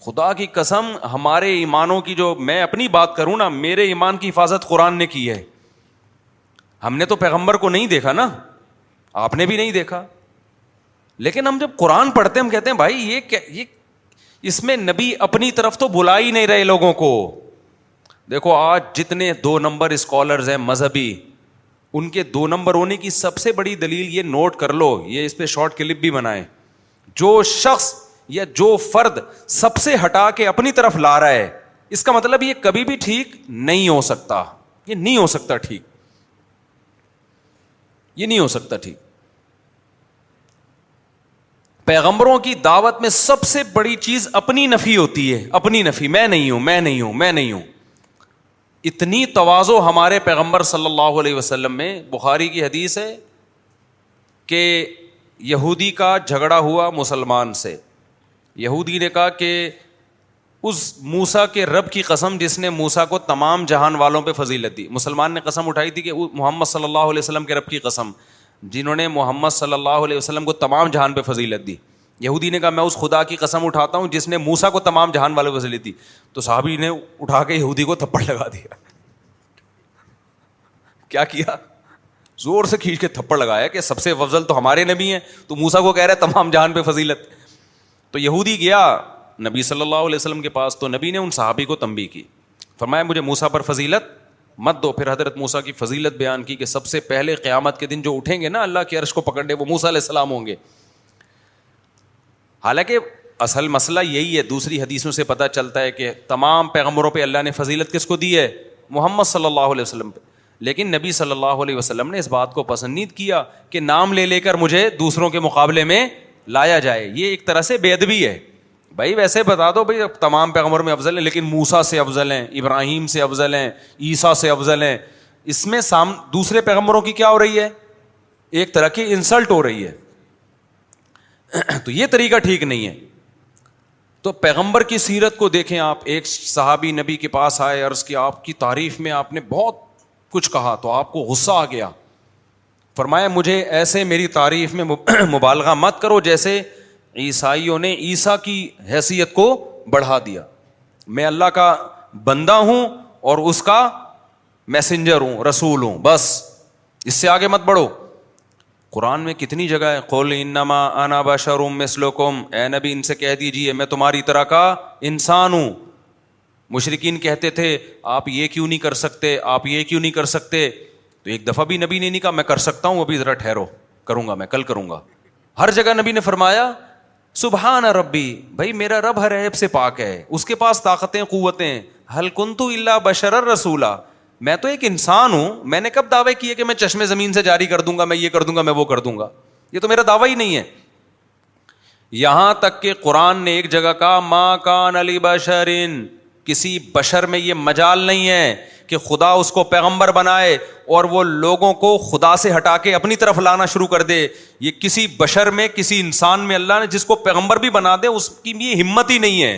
خدا کی قسم ہمارے ایمانوں کی جو میں اپنی بات کروں نا میرے ایمان کی حفاظت قرآن نے کی ہے ہم نے تو پیغمبر کو نہیں دیکھا نا آپ نے بھی نہیں دیکھا لیکن ہم جب قرآن پڑھتے ہم کہتے ہیں بھائی یہ کیا یہ اس میں نبی اپنی طرف تو بلا ہی نہیں رہے لوگوں کو دیکھو آج جتنے دو نمبر اسکالرز ہیں مذہبی ان کے دو نمبر ہونے کی سب سے بڑی دلیل یہ نوٹ کر لو یہ اس پہ شارٹ کلپ بھی بنائے جو شخص یا جو فرد سب سے ہٹا کے اپنی طرف لا رہا ہے اس کا مطلب یہ کبھی بھی ٹھیک نہیں ہو سکتا یہ نہیں ہو سکتا ٹھیک یہ نہیں ہو سکتا ٹھیک پیغمبروں کی دعوت میں سب سے بڑی چیز اپنی نفی ہوتی ہے اپنی نفی میں نہیں ہوں میں نہیں ہوں میں نہیں ہوں اتنی توازو ہمارے پیغمبر صلی اللہ علیہ وسلم میں بخاری کی حدیث ہے کہ یہودی کا جھگڑا ہوا مسلمان سے یہودی نے کہا کہ اس موسا کے رب کی قسم جس نے موسا کو تمام جہان والوں پہ فضیلت دی مسلمان نے قسم اٹھائی تھی کہ محمد صلی اللہ علیہ وسلم کے رب کی قسم جنہوں نے محمد صلی اللہ علیہ وسلم کو تمام جہان پہ فضیلت دی یہودی نے کہا میں اس خدا کی قسم اٹھاتا ہوں جس نے موسا کو تمام جہان والے لی تھی تو صحابی نے اٹھا کے یہودی کو تھپڑ لگا دیا کیا کیا زور سے کھینچ کے تھپڑ لگایا کہ سب سے افضل تو ہمارے نبی ہیں تو موسا کو کہہ رہے تمام جہان پہ فضیلت تو یہودی گیا نبی صلی اللہ علیہ وسلم کے پاس تو نبی نے ان صحابی کو تمبی کی فرمایا مجھے موسا پر فضیلت مت دو پھر حضرت موسا کی فضیلت بیان کی کہ سب سے پہلے قیامت کے دن جو اٹھیں گے نا اللہ کے عرش کو پکڑنے وہ موسا علیہ السلام ہوں گے حالانکہ اصل مسئلہ یہی ہے دوسری حدیثوں سے پتہ چلتا ہے کہ تمام پیغمبروں پہ اللہ نے فضیلت کس کو دی ہے محمد صلی اللہ علیہ وسلم پہ لیکن نبی صلی اللہ علیہ وسلم نے اس بات کو پسندید کیا کہ نام لے لے کر مجھے دوسروں کے مقابلے میں لایا جائے یہ ایک طرح سے ادبی ہے بھائی ویسے بتا دو بھائی اب تمام پیغمبر میں افضل ہیں لیکن موسا سے افضل ہیں ابراہیم سے افضل ہیں عیسیٰ سے افضل ہیں اس میں سام دوسرے پیغمبروں کی کیا ہو رہی ہے ایک طرح کی انسلٹ ہو رہی ہے تو یہ طریقہ ٹھیک نہیں ہے تو پیغمبر کی سیرت کو دیکھیں آپ ایک صحابی نبی کے پاس آئے عرض کی آپ کی تعریف میں آپ نے بہت کچھ کہا تو آپ کو غصہ آ گیا فرمایا مجھے ایسے میری تعریف میں <clears throat> مبالغہ مت کرو جیسے عیسائیوں نے عیسیٰ کی حیثیت کو بڑھا دیا میں اللہ کا بندہ ہوں اور اس کا میسنجر ہوں رسول ہوں بس اس سے آگے مت بڑھو قرآن میں کتنی جگہ ہے قول انما انا مثلکم اے نبی ان سے کہہ دیجئے میں تمہاری طرح کا انسان ہوں مشرقین کہتے تھے آپ یہ کیوں نہیں کر سکتے آپ یہ کیوں نہیں کر سکتے تو ایک دفعہ بھی نبی نے نہیں کہا میں کر سکتا ہوں ابھی ذرا ٹھہرو کروں گا میں کل کروں گا ہر جگہ نبی نے فرمایا سبحان ربی بھائی میرا رب ہر عیب سے پاک ہے اس کے پاس طاقتیں قوتیں ہلکن تو اللہ بشر رسولہ میں تو ایک انسان ہوں میں نے کب دعوے کیے کہ میں چشمے زمین سے جاری کر دوں گا میں یہ کر دوں گا میں وہ کر دوں گا یہ تو میرا دعوی نہیں ہے یہاں تک کہ قرآن نے ایک جگہ کہا ماں کان علی بشرین کسی بشر میں یہ مجال نہیں ہے کہ خدا اس کو پیغمبر بنائے اور وہ لوگوں کو خدا سے ہٹا کے اپنی طرف لانا شروع کر دے یہ کسی بشر میں کسی انسان میں اللہ نے جس کو پیغمبر بھی بنا دے اس کی بھی یہ ہمت ہی نہیں ہے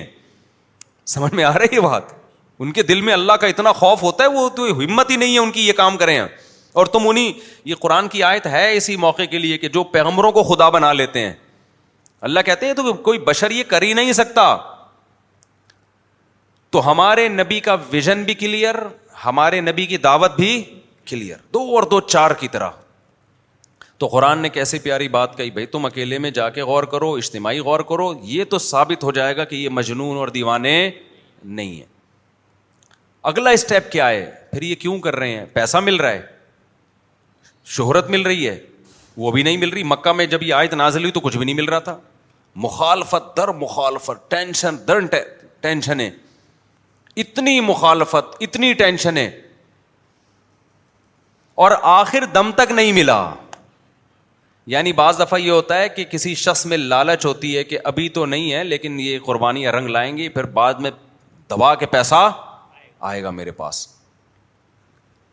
سمجھ میں آ رہی ہے بات ان کے دل میں اللہ کا اتنا خوف ہوتا ہے وہ تو ہمت ہی نہیں ہے ان کی یہ کام کریں اور تم انہیں یہ قرآن کی آیت ہے اسی موقع کے لیے کہ جو پیغمبروں کو خدا بنا لیتے ہیں اللہ کہتے ہیں تو کوئی بشر یہ کر ہی نہیں سکتا تو ہمارے نبی کا ویژن بھی کلیئر ہمارے نبی کی دعوت بھی کلیئر دو اور دو چار کی طرح تو قرآن نے کیسے پیاری بات کہی بھائی تم اکیلے میں جا کے غور کرو اجتماعی غور کرو یہ تو ثابت ہو جائے گا کہ یہ مجنون اور دیوانے نہیں ہیں اگلا اسٹیپ کیا ہے پھر یہ کیوں کر رہے ہیں پیسہ مل رہا ہے شہرت مل رہی ہے وہ بھی نہیں مل رہی مکہ میں جب یہ آیت نازل ہوئی تو کچھ بھی نہیں مل رہا تھا مخالفت در مخالفت ٹینشن در اتنی مخالفت اتنی ٹینشن اور آخر دم تک نہیں ملا یعنی بعض دفعہ یہ ہوتا ہے کہ کسی شخص میں لالچ ہوتی ہے کہ ابھی تو نہیں ہے لیکن یہ قربانی رنگ لائیں گی پھر بعد میں دبا کے پیسہ آئے گا میرے پاس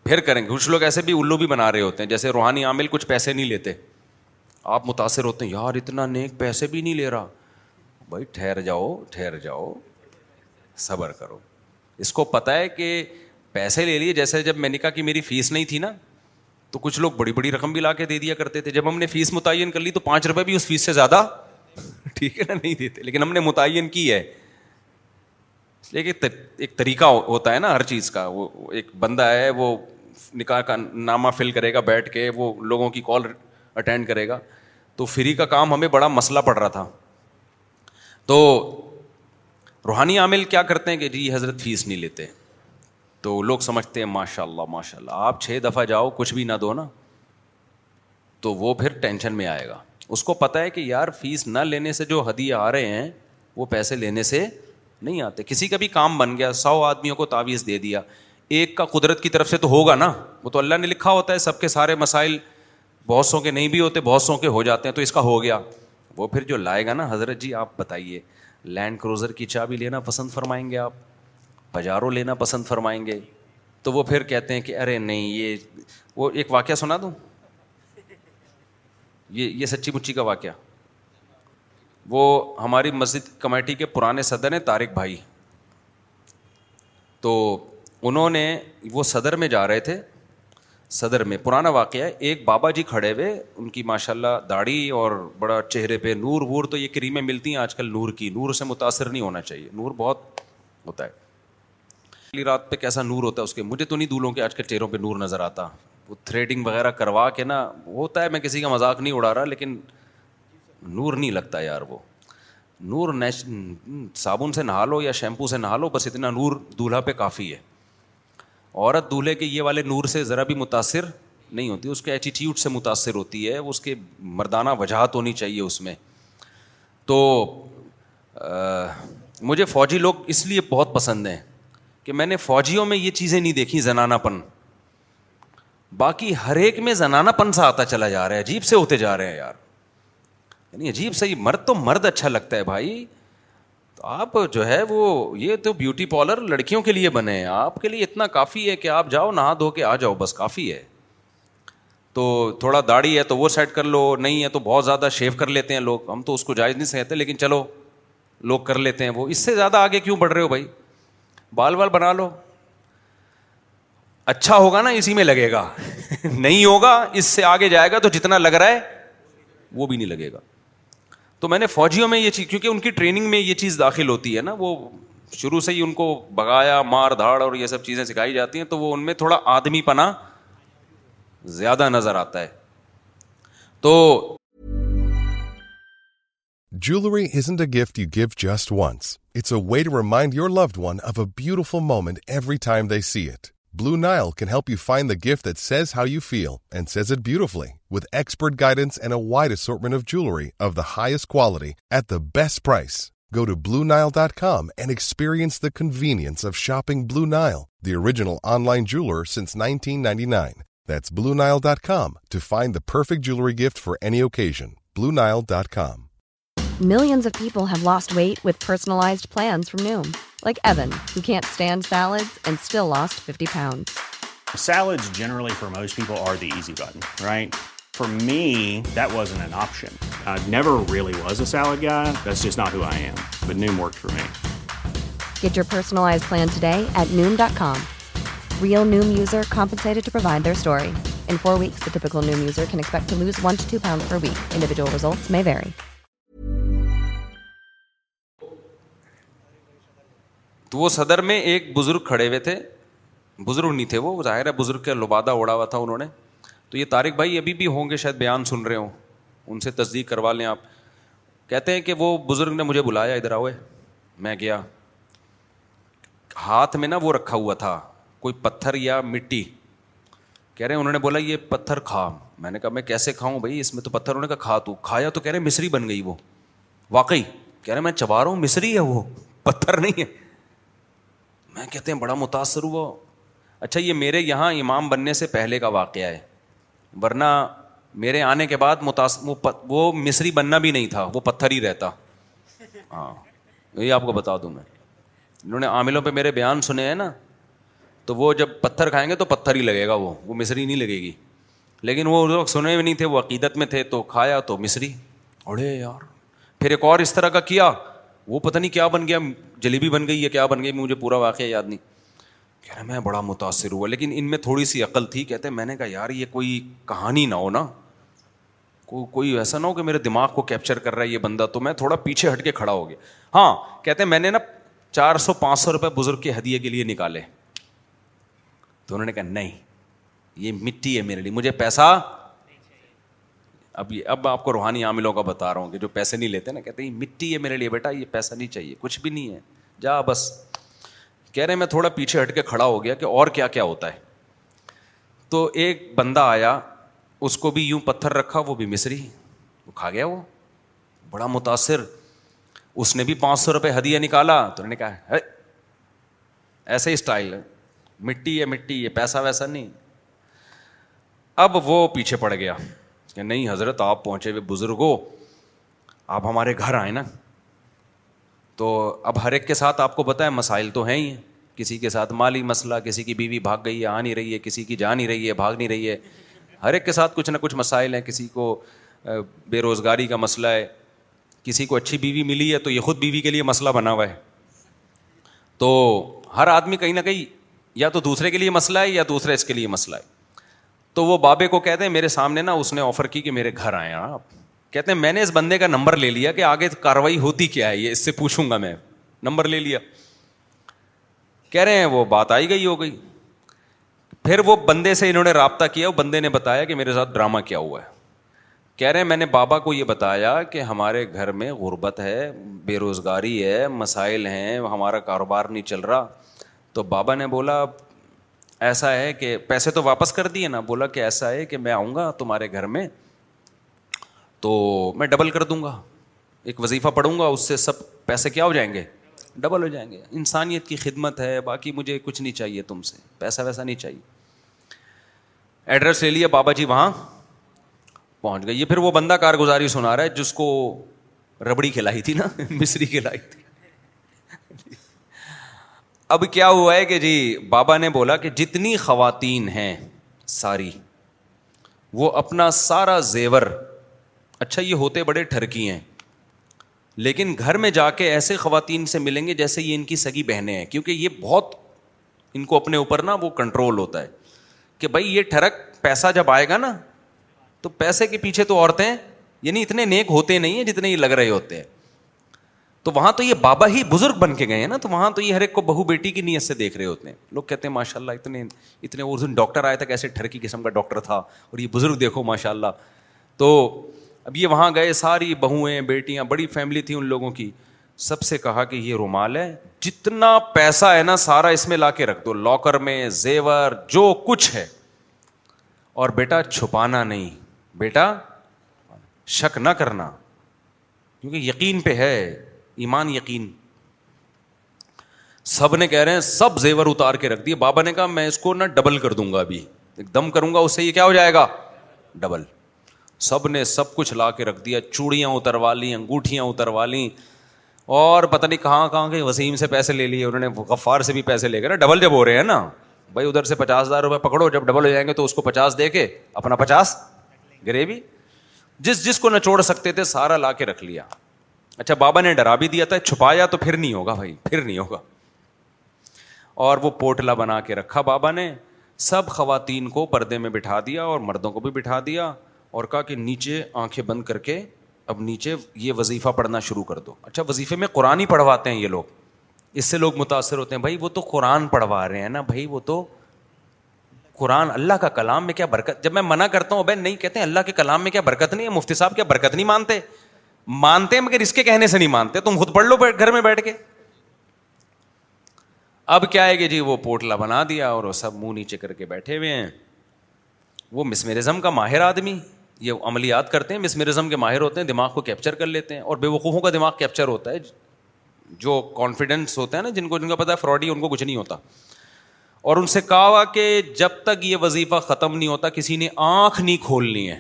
پھر کریں گے کچھ لوگ ایسے بھی الو بھی بنا رہے ہوتے ہیں جیسے روحانی عامل کچھ پیسے نہیں لیتے آپ متاثر ہوتے ہیں یار اتنا نیک پیسے بھی نہیں لے رہا بھائی ٹھہر جاؤ ٹھہر جاؤ صبر کرو اس کو پتا ہے کہ پیسے لے لیے جیسے جب میں نے کہا کہ میری فیس نہیں تھی نا تو کچھ لوگ بڑی بڑی رقم بھی لا کے دے دیا کرتے تھے جب ہم نے فیس متعین کر لی تو پانچ روپے بھی اس فیس سے زیادہ <laughs> ٹھیک ہے نا نہیں دیتے لیکن ہم نے متعین کی ہے لیکن ایک طریقہ ہوتا ہے نا ہر چیز کا وہ ایک بندہ ہے وہ نکاح کا نامہ فل کرے گا بیٹھ کے وہ لوگوں کی کال اٹینڈ کرے گا تو فری کا کام ہمیں بڑا مسئلہ پڑ رہا تھا تو روحانی عامل کیا کرتے ہیں کہ جی حضرت فیس نہیں لیتے تو لوگ سمجھتے ہیں ماشاء اللہ ماشاء اللہ آپ چھ دفعہ جاؤ کچھ بھی نہ دو نا تو وہ پھر ٹینشن میں آئے گا اس کو پتا ہے کہ یار فیس نہ لینے سے جو ہدیے آ رہے ہیں وہ پیسے لینے سے نہیں آتے کسی کا بھی کام بن گیا سو آدمیوں کو تعویذ دے دیا ایک کا قدرت کی طرف سے تو ہوگا نا وہ تو اللہ نے لکھا ہوتا ہے سب کے سارے مسائل بہت سو کے نہیں بھی ہوتے بہت سو کے ہو جاتے ہیں تو اس کا ہو گیا وہ پھر جو لائے گا نا حضرت جی آپ بتائیے لینڈ کروزر کی چا بھی لینا پسند فرمائیں گے آپ بازاروں لینا پسند فرمائیں گے تو وہ پھر کہتے ہیں کہ ارے نہیں یہ وہ ایک واقعہ سنا دوں یہ یہ سچی مچی کا واقعہ وہ ہماری مسجد کمیٹی کے پرانے صدر ہیں طارق بھائی تو انہوں نے وہ صدر میں جا رہے تھے صدر میں پرانا واقعہ ہے ایک بابا جی کھڑے ہوئے ان کی ماشاء اللہ داڑھی اور بڑا چہرے پہ نور وور تو یہ کریمیں ملتی ہیں آج کل نور کی نور سے متاثر نہیں ہونا چاہیے نور بہت ہوتا ہے اگلی رات پہ کیسا نور ہوتا ہے اس کے مجھے تو نہیں دولوں کے آج کل چہروں پہ نور نظر آتا وہ تھریڈنگ وغیرہ کروا کے نا ہوتا ہے میں کسی کا مذاق نہیں اڑا رہا لیکن نور نہیں لگتا یار وہ نور صابن سے نہا لو یا شیمپو سے نہا لو بس اتنا نور دولہا پہ کافی ہے عورت دولہے کے یہ والے نور سے ذرا بھی متاثر نہیں ہوتی اس کے ایٹیٹیوڈ سے متاثر ہوتی ہے اس کے مردانہ وجاہت ہونی چاہیے اس میں تو آ, مجھے فوجی لوگ اس لیے بہت پسند ہیں کہ میں نے فوجیوں میں یہ چیزیں نہیں دیکھی زنانہ پن باقی ہر ایک میں زنانہ پن سا آتا چلا جا رہا ہے عجیب سے ہوتے جا رہے ہیں یار یعنی عجیب صحیح مرد تو مرد اچھا لگتا ہے بھائی تو آپ جو ہے وہ یہ تو بیوٹی پارلر لڑکیوں کے لیے بنے ہیں آپ کے لیے اتنا کافی ہے کہ آپ جاؤ نہا دھو کے آ جاؤ بس کافی ہے تو تھوڑا داڑھی ہے تو وہ سیٹ کر لو نہیں ہے تو بہت زیادہ شیو کر لیتے ہیں لوگ ہم تو اس کو جائز نہیں سہتے لیکن چلو لوگ کر لیتے ہیں وہ اس سے زیادہ آگے کیوں بڑھ رہے ہو بھائی بال وال بنا لو اچھا ہوگا نا اسی میں لگے گا <laughs> نہیں ہوگا اس سے آگے جائے گا تو جتنا لگ رہا ہے وہ بھی نہیں لگے گا تو میں نے فوجیوں میں یہ چیز کیونکہ ان کی ٹریننگ میں یہ چیز داخل ہوتی ہے نا وہ شروع سے ہی ان کو بگایا مار دھاڑ اور یہ سب چیزیں سکھائی جاتی ہیں تو وہ ان میں تھوڑا آدمی پنا زیادہ نظر آتا ہے تو jewellery is and you give just once it's remind your loved one of a beautiful moment every time they see it Blue Nile can help you find how you فیلڈل with expert گائیڈنسمینٹ of jewellery of the highest quality at the best price Blue Nile dot com and experience shopping Blue Nile دیجنل on لائنرائنس Blue Nile dot com to find the perfect jewellery gift for occasion Blue Nile dot com people way with precise تو وہ صدر میں ایک بزرگ کھڑے ہوئے تھے بزرگ نہیں تھے وہ ظاہر ہے بزرگ کا لبادہ اڑا ہوا تھا انہوں نے تو یہ طارق بھائی ابھی بھی ہوں گے شاید بیان سن رہے ہوں ان سے تصدیق کروا لیں آپ کہتے ہیں کہ وہ بزرگ نے مجھے بلایا ادھر آؤ میں گیا ہاتھ میں نا وہ رکھا ہوا تھا کوئی پتھر یا مٹی کہہ رہے ہیں انہوں نے بولا یہ پتھر کھا میں نے کہا میں کیسے کھاؤں بھائی اس میں تو پتھر انہوں نے کہا کھا تو کھایا تو کہہ رہے مصری بن گئی وہ واقعی کہہ رہے میں چبا رہا ہوں مصری ہے وہ پتھر نہیں ہے میں کہتے ہیں بڑا متاثر ہوا اچھا یہ میرے یہاں امام بننے سے پہلے کا واقعہ ہے ورنہ میرے آنے کے بعد متاثر وہ پت... وہ مصری بننا بھی نہیں تھا وہ پتھر ہی رہتا ہاں یہی آپ کو بتا دوں میں انہوں نے عاملوں پہ میرے بیان سنے ہیں نا تو وہ جب پتھر کھائیں گے تو پتھر ہی لگے گا وہ وہ مصری نہیں لگے گی لیکن وہ اس وقت سنے بھی نہیں تھے وہ عقیدت میں تھے تو کھایا تو مصری اڑے یار پھر ایک اور اس طرح کا کیا وہ پتا نہیں کیا بن گیا جلیبی بن گئی یا کیا بن گئی مجھے پورا واقعہ یاد نہیں کہہ میں بڑا متاثر ہوا لیکن ان میں میں تھوڑی سی عقل تھی کہتے نے کہا یار یہ کوئی کہانی نہ ہو نا کوئی ایسا نہ ہو کہ میرے دماغ کو کیپچر کر رہا ہے یہ بندہ تو میں تھوڑا پیچھے ہٹ کے کھڑا ہو گیا ہاں کہتے میں نے نا چار سو پانچ سو روپئے بزرگ کے ہدیے کے لیے نکالے تو انہوں نے کہا نہیں یہ مٹی ہے میرے لیے مجھے پیسہ اب یہ اب آپ کو روحانی عاملوں کا بتا رہا ہوں کہ جو پیسے نہیں لیتے نا کہتے ہیں مٹی ہے میرے لیے بیٹا یہ پیسہ نہیں چاہیے کچھ بھی نہیں ہے جا بس کہہ رہے میں تھوڑا پیچھے ہٹ کے کھڑا ہو گیا کہ اور کیا کیا ہوتا ہے تو ایک بندہ آیا اس کو بھی یوں پتھر رکھا وہ بھی مصری وہ کھا گیا وہ بڑا متاثر اس نے بھی پانچ سو روپئے ہدیہ نکالا تو نے کہا ایسا ہی اسٹائل ہے مٹی مٹی ہے پیسہ ویسا نہیں اب وہ پیچھے پڑ گیا کہ نہیں حضرت آپ پہنچے ہوئے بزرگ ہو آپ ہمارے گھر آئیں نا تو اب ہر ایک کے ساتھ آپ کو بتائیں مسائل تو ہیں ہی کسی کے ساتھ مالی مسئلہ کسی کی بیوی بھاگ گئی ہے آ نہیں رہی ہے کسی کی جا نہیں رہی ہے بھاگ نہیں رہی ہے ہر ایک کے ساتھ کچھ نہ کچھ مسائل ہیں کسی کو بے روزگاری کا مسئلہ ہے کسی کو اچھی بیوی ملی ہے تو یہ خود بیوی کے لیے مسئلہ بنا ہوا ہے تو ہر آدمی کہیں نہ کہیں یا تو دوسرے کے لیے مسئلہ ہے یا دوسرے اس کے لیے مسئلہ ہے تو وہ بابے کو کہتے ہیں میرے سامنے نا اس نے آفر کی کہ میرے گھر آئے ہیں آپ کہتے ہیں میں نے اس بندے کا نمبر لے لیا کہ آگے کاروائی ہوتی کیا ہے یہ اس سے پوچھوں گا میں نمبر لے لیا کہہ رہے ہیں وہ بات آئی گئی ہو گئی پھر وہ بندے سے انہوں نے رابطہ کیا وہ بندے نے بتایا کہ میرے ساتھ ڈرامہ کیا ہوا ہے کہہ رہے ہیں میں نے بابا کو یہ بتایا کہ ہمارے گھر میں غربت ہے بے روزگاری ہے مسائل ہیں ہمارا کاروبار نہیں چل رہا تو بابا نے بولا ایسا ہے کہ پیسے تو واپس کر دیے نا بولا کہ ایسا ہے کہ میں آؤں گا تمہارے گھر میں تو میں ڈبل کر دوں گا ایک وظیفہ پڑھوں گا اس سے سب پیسے کیا ہو جائیں گے ڈبل ہو جائیں گے انسانیت کی خدمت ہے باقی مجھے کچھ نہیں چاہیے تم سے پیسہ ویسا نہیں چاہیے ایڈریس لے لیا بابا جی وہاں پہنچ گئی یہ پھر وہ بندہ کارگزاری سنا رہا ہے جس کو ربڑی کھلائی تھی نا <laughs> مصری کھلائی تھی اب کیا ہوا ہے کہ جی بابا نے بولا کہ جتنی خواتین ہیں ساری وہ اپنا سارا زیور اچھا یہ ہوتے بڑے ٹھرکی ہیں لیکن گھر میں جا کے ایسے خواتین سے ملیں گے جیسے یہ ان کی سگی بہنیں ہیں کیونکہ یہ بہت ان کو اپنے اوپر نا وہ کنٹرول ہوتا ہے کہ بھائی یہ ٹھرک پیسہ جب آئے گا نا تو پیسے کے پیچھے تو عورتیں یعنی اتنے نیک ہوتے نہیں ہیں جتنے یہ لگ رہے ہوتے ہیں تو وہاں تو یہ بابا ہی بزرگ بن کے گئے ہیں نا تو وہاں تو یہ ہر ایک کو بہو بیٹی کی نیت سے دیکھ رہے ہوتے ہیں لوگ کہتے ہیں ماشاء اللہ اتنے اتنے دن ڈاکٹر آئے تھے کیسے ٹھرکی قسم کا ڈاکٹر تھا اور یہ بزرگ دیکھو ماشاء اللہ تو اب یہ وہاں گئے ساری بہوئیں بیٹیاں بڑی فیملی تھی ان لوگوں کی سب سے کہا کہ یہ رومال ہے جتنا پیسہ ہے نا سارا اس میں لا کے رکھ دو لاکر میں زیور جو کچھ ہے اور بیٹا چھپانا نہیں بیٹا شک نہ کرنا کیونکہ یقین پہ ہے ایمان یقین سب نے کہہ رہے ہیں سب زیور اتار کے رکھ دیے بابا نے کہا میں اس کو نہ ڈبل کر دوں گا ابھی ایک دم کروں گا اس سے یہ کیا ہو جائے گا ڈبل سب نے سب کچھ لا کے رکھ دیا چوڑیاں اتروا لی انگوٹھیاں اتروا لی اور پتہ نہیں کہاں کہاں کے وسیم سے پیسے لے لیے انہوں نے غفار سے بھی پیسے لے کے نا ڈبل جب ہو رہے ہیں نا بھائی ادھر سے پچاس ہزار روپے پکڑو جب ڈبل ہو جائیں گے تو اس کو پچاس دے کے اپنا پچاس گریوی جس جس کو نہ سکتے تھے سارا لا کے رکھ لیا اچھا بابا نے ڈرا بھی دیا تھا چھپایا تو پھر نہیں ہوگا بھائی پھر نہیں ہوگا اور وہ پوٹلا بنا کے رکھا بابا نے سب خواتین کو پردے میں بٹھا دیا اور مردوں کو بھی بٹھا دیا اور کہا کہ نیچے آنکھیں بند کر کے اب نیچے یہ وظیفہ پڑھنا شروع کر دو اچھا وظیفے میں قرآن ہی پڑھواتے ہیں یہ لوگ اس سے لوگ متاثر ہوتے ہیں بھائی وہ تو قرآن پڑھوا رہے ہیں نا بھائی وہ تو قرآن اللہ کا کلام میں کیا برکت جب میں منع کرتا ہوں بھائی نہیں کہتے ہیں اللہ کے کلام میں کیا برکت نہیں ہے مفتی صاحب کیا برکت نہیں مانتے مانتے مگر اس کے کہنے سے نہیں مانتے تم خود پڑھ لو گھر میں بیٹھ کے اب کیا ہے کہ جی وہ پوٹلا بنا دیا اور وہ سب منہ نیچے کر کے بیٹھے ہوئے ہیں وہ مسمرزم کا ماہر آدمی یہ عملیات کرتے ہیں مسمرزم کے ماہر ہوتے ہیں دماغ کو کیپچر کر لیتے ہیں اور بے وقوفوں کا دماغ کیپچر ہوتا ہے جو کانفیڈینس ہوتا ہے نا جن کو جن کا پتا فراڈ ہی ان کو کچھ نہیں ہوتا اور ان سے کہا کہ جب تک یہ وظیفہ ختم نہیں ہوتا کسی نے آنکھ نہیں کھولنی ہے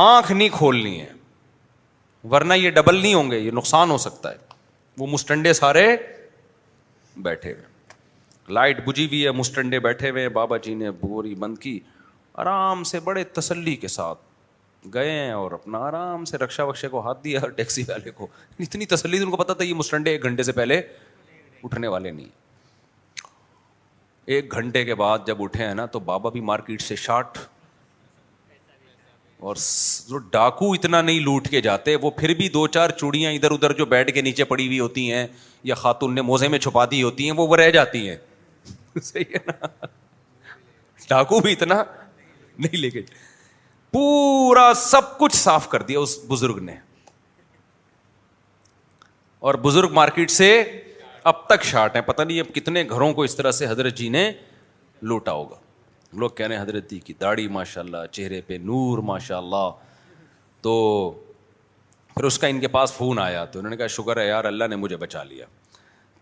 آنکھ نہیں کھولنی ہے ورنہ یہ ڈبل نہیں ہوں گے یہ نقصان ہو سکتا ہے وہ مسٹنڈے سارے بیٹھے ہوئے لائٹ بجھی ہوئی ہے مسٹنڈے بیٹھے ہوئے بابا جی نے بوری بند کی آرام سے بڑے تسلی کے ساتھ گئے ہیں اور اپنا آرام سے رکشا بخشے کو ہاتھ دیا اور ٹیکسی والے کو اتنی تسلی ان کو پتا تھا یہ مسٹنڈے ایک گھنٹے سے پہلے اٹھنے والے نہیں ایک گھنٹے کے بعد جب اٹھے ہیں نا تو بابا بھی مارکیٹ سے شارٹ اور جو ڈاکو اتنا نہیں لوٹ کے جاتے وہ پھر بھی دو چار چوڑیاں ادھر ادھر جو بیٹھ کے نیچے پڑی ہوئی ہوتی ہیں یا خاتون نے موزے میں چھپا دی ہوتی ہیں وہ رہ جاتی ہیں <laughs> صحیح ہے نا ڈاکو بھی اتنا نہیں لے کے پورا سب کچھ صاف کر دیا اس بزرگ نے اور بزرگ مارکیٹ سے اب تک شارٹ ہے پتہ نہیں اب کتنے گھروں کو اس طرح سے حضرت جی نے لوٹا ہوگا لوگ کہہ رہے ہیں حضرت کی داڑھی ماشاء اللہ چہرے پہ نور ماشاء اللہ تو پھر اس کا ان کے پاس فون آیا تو انہوں نے کہا شکر ہے یار اللہ نے مجھے بچا لیا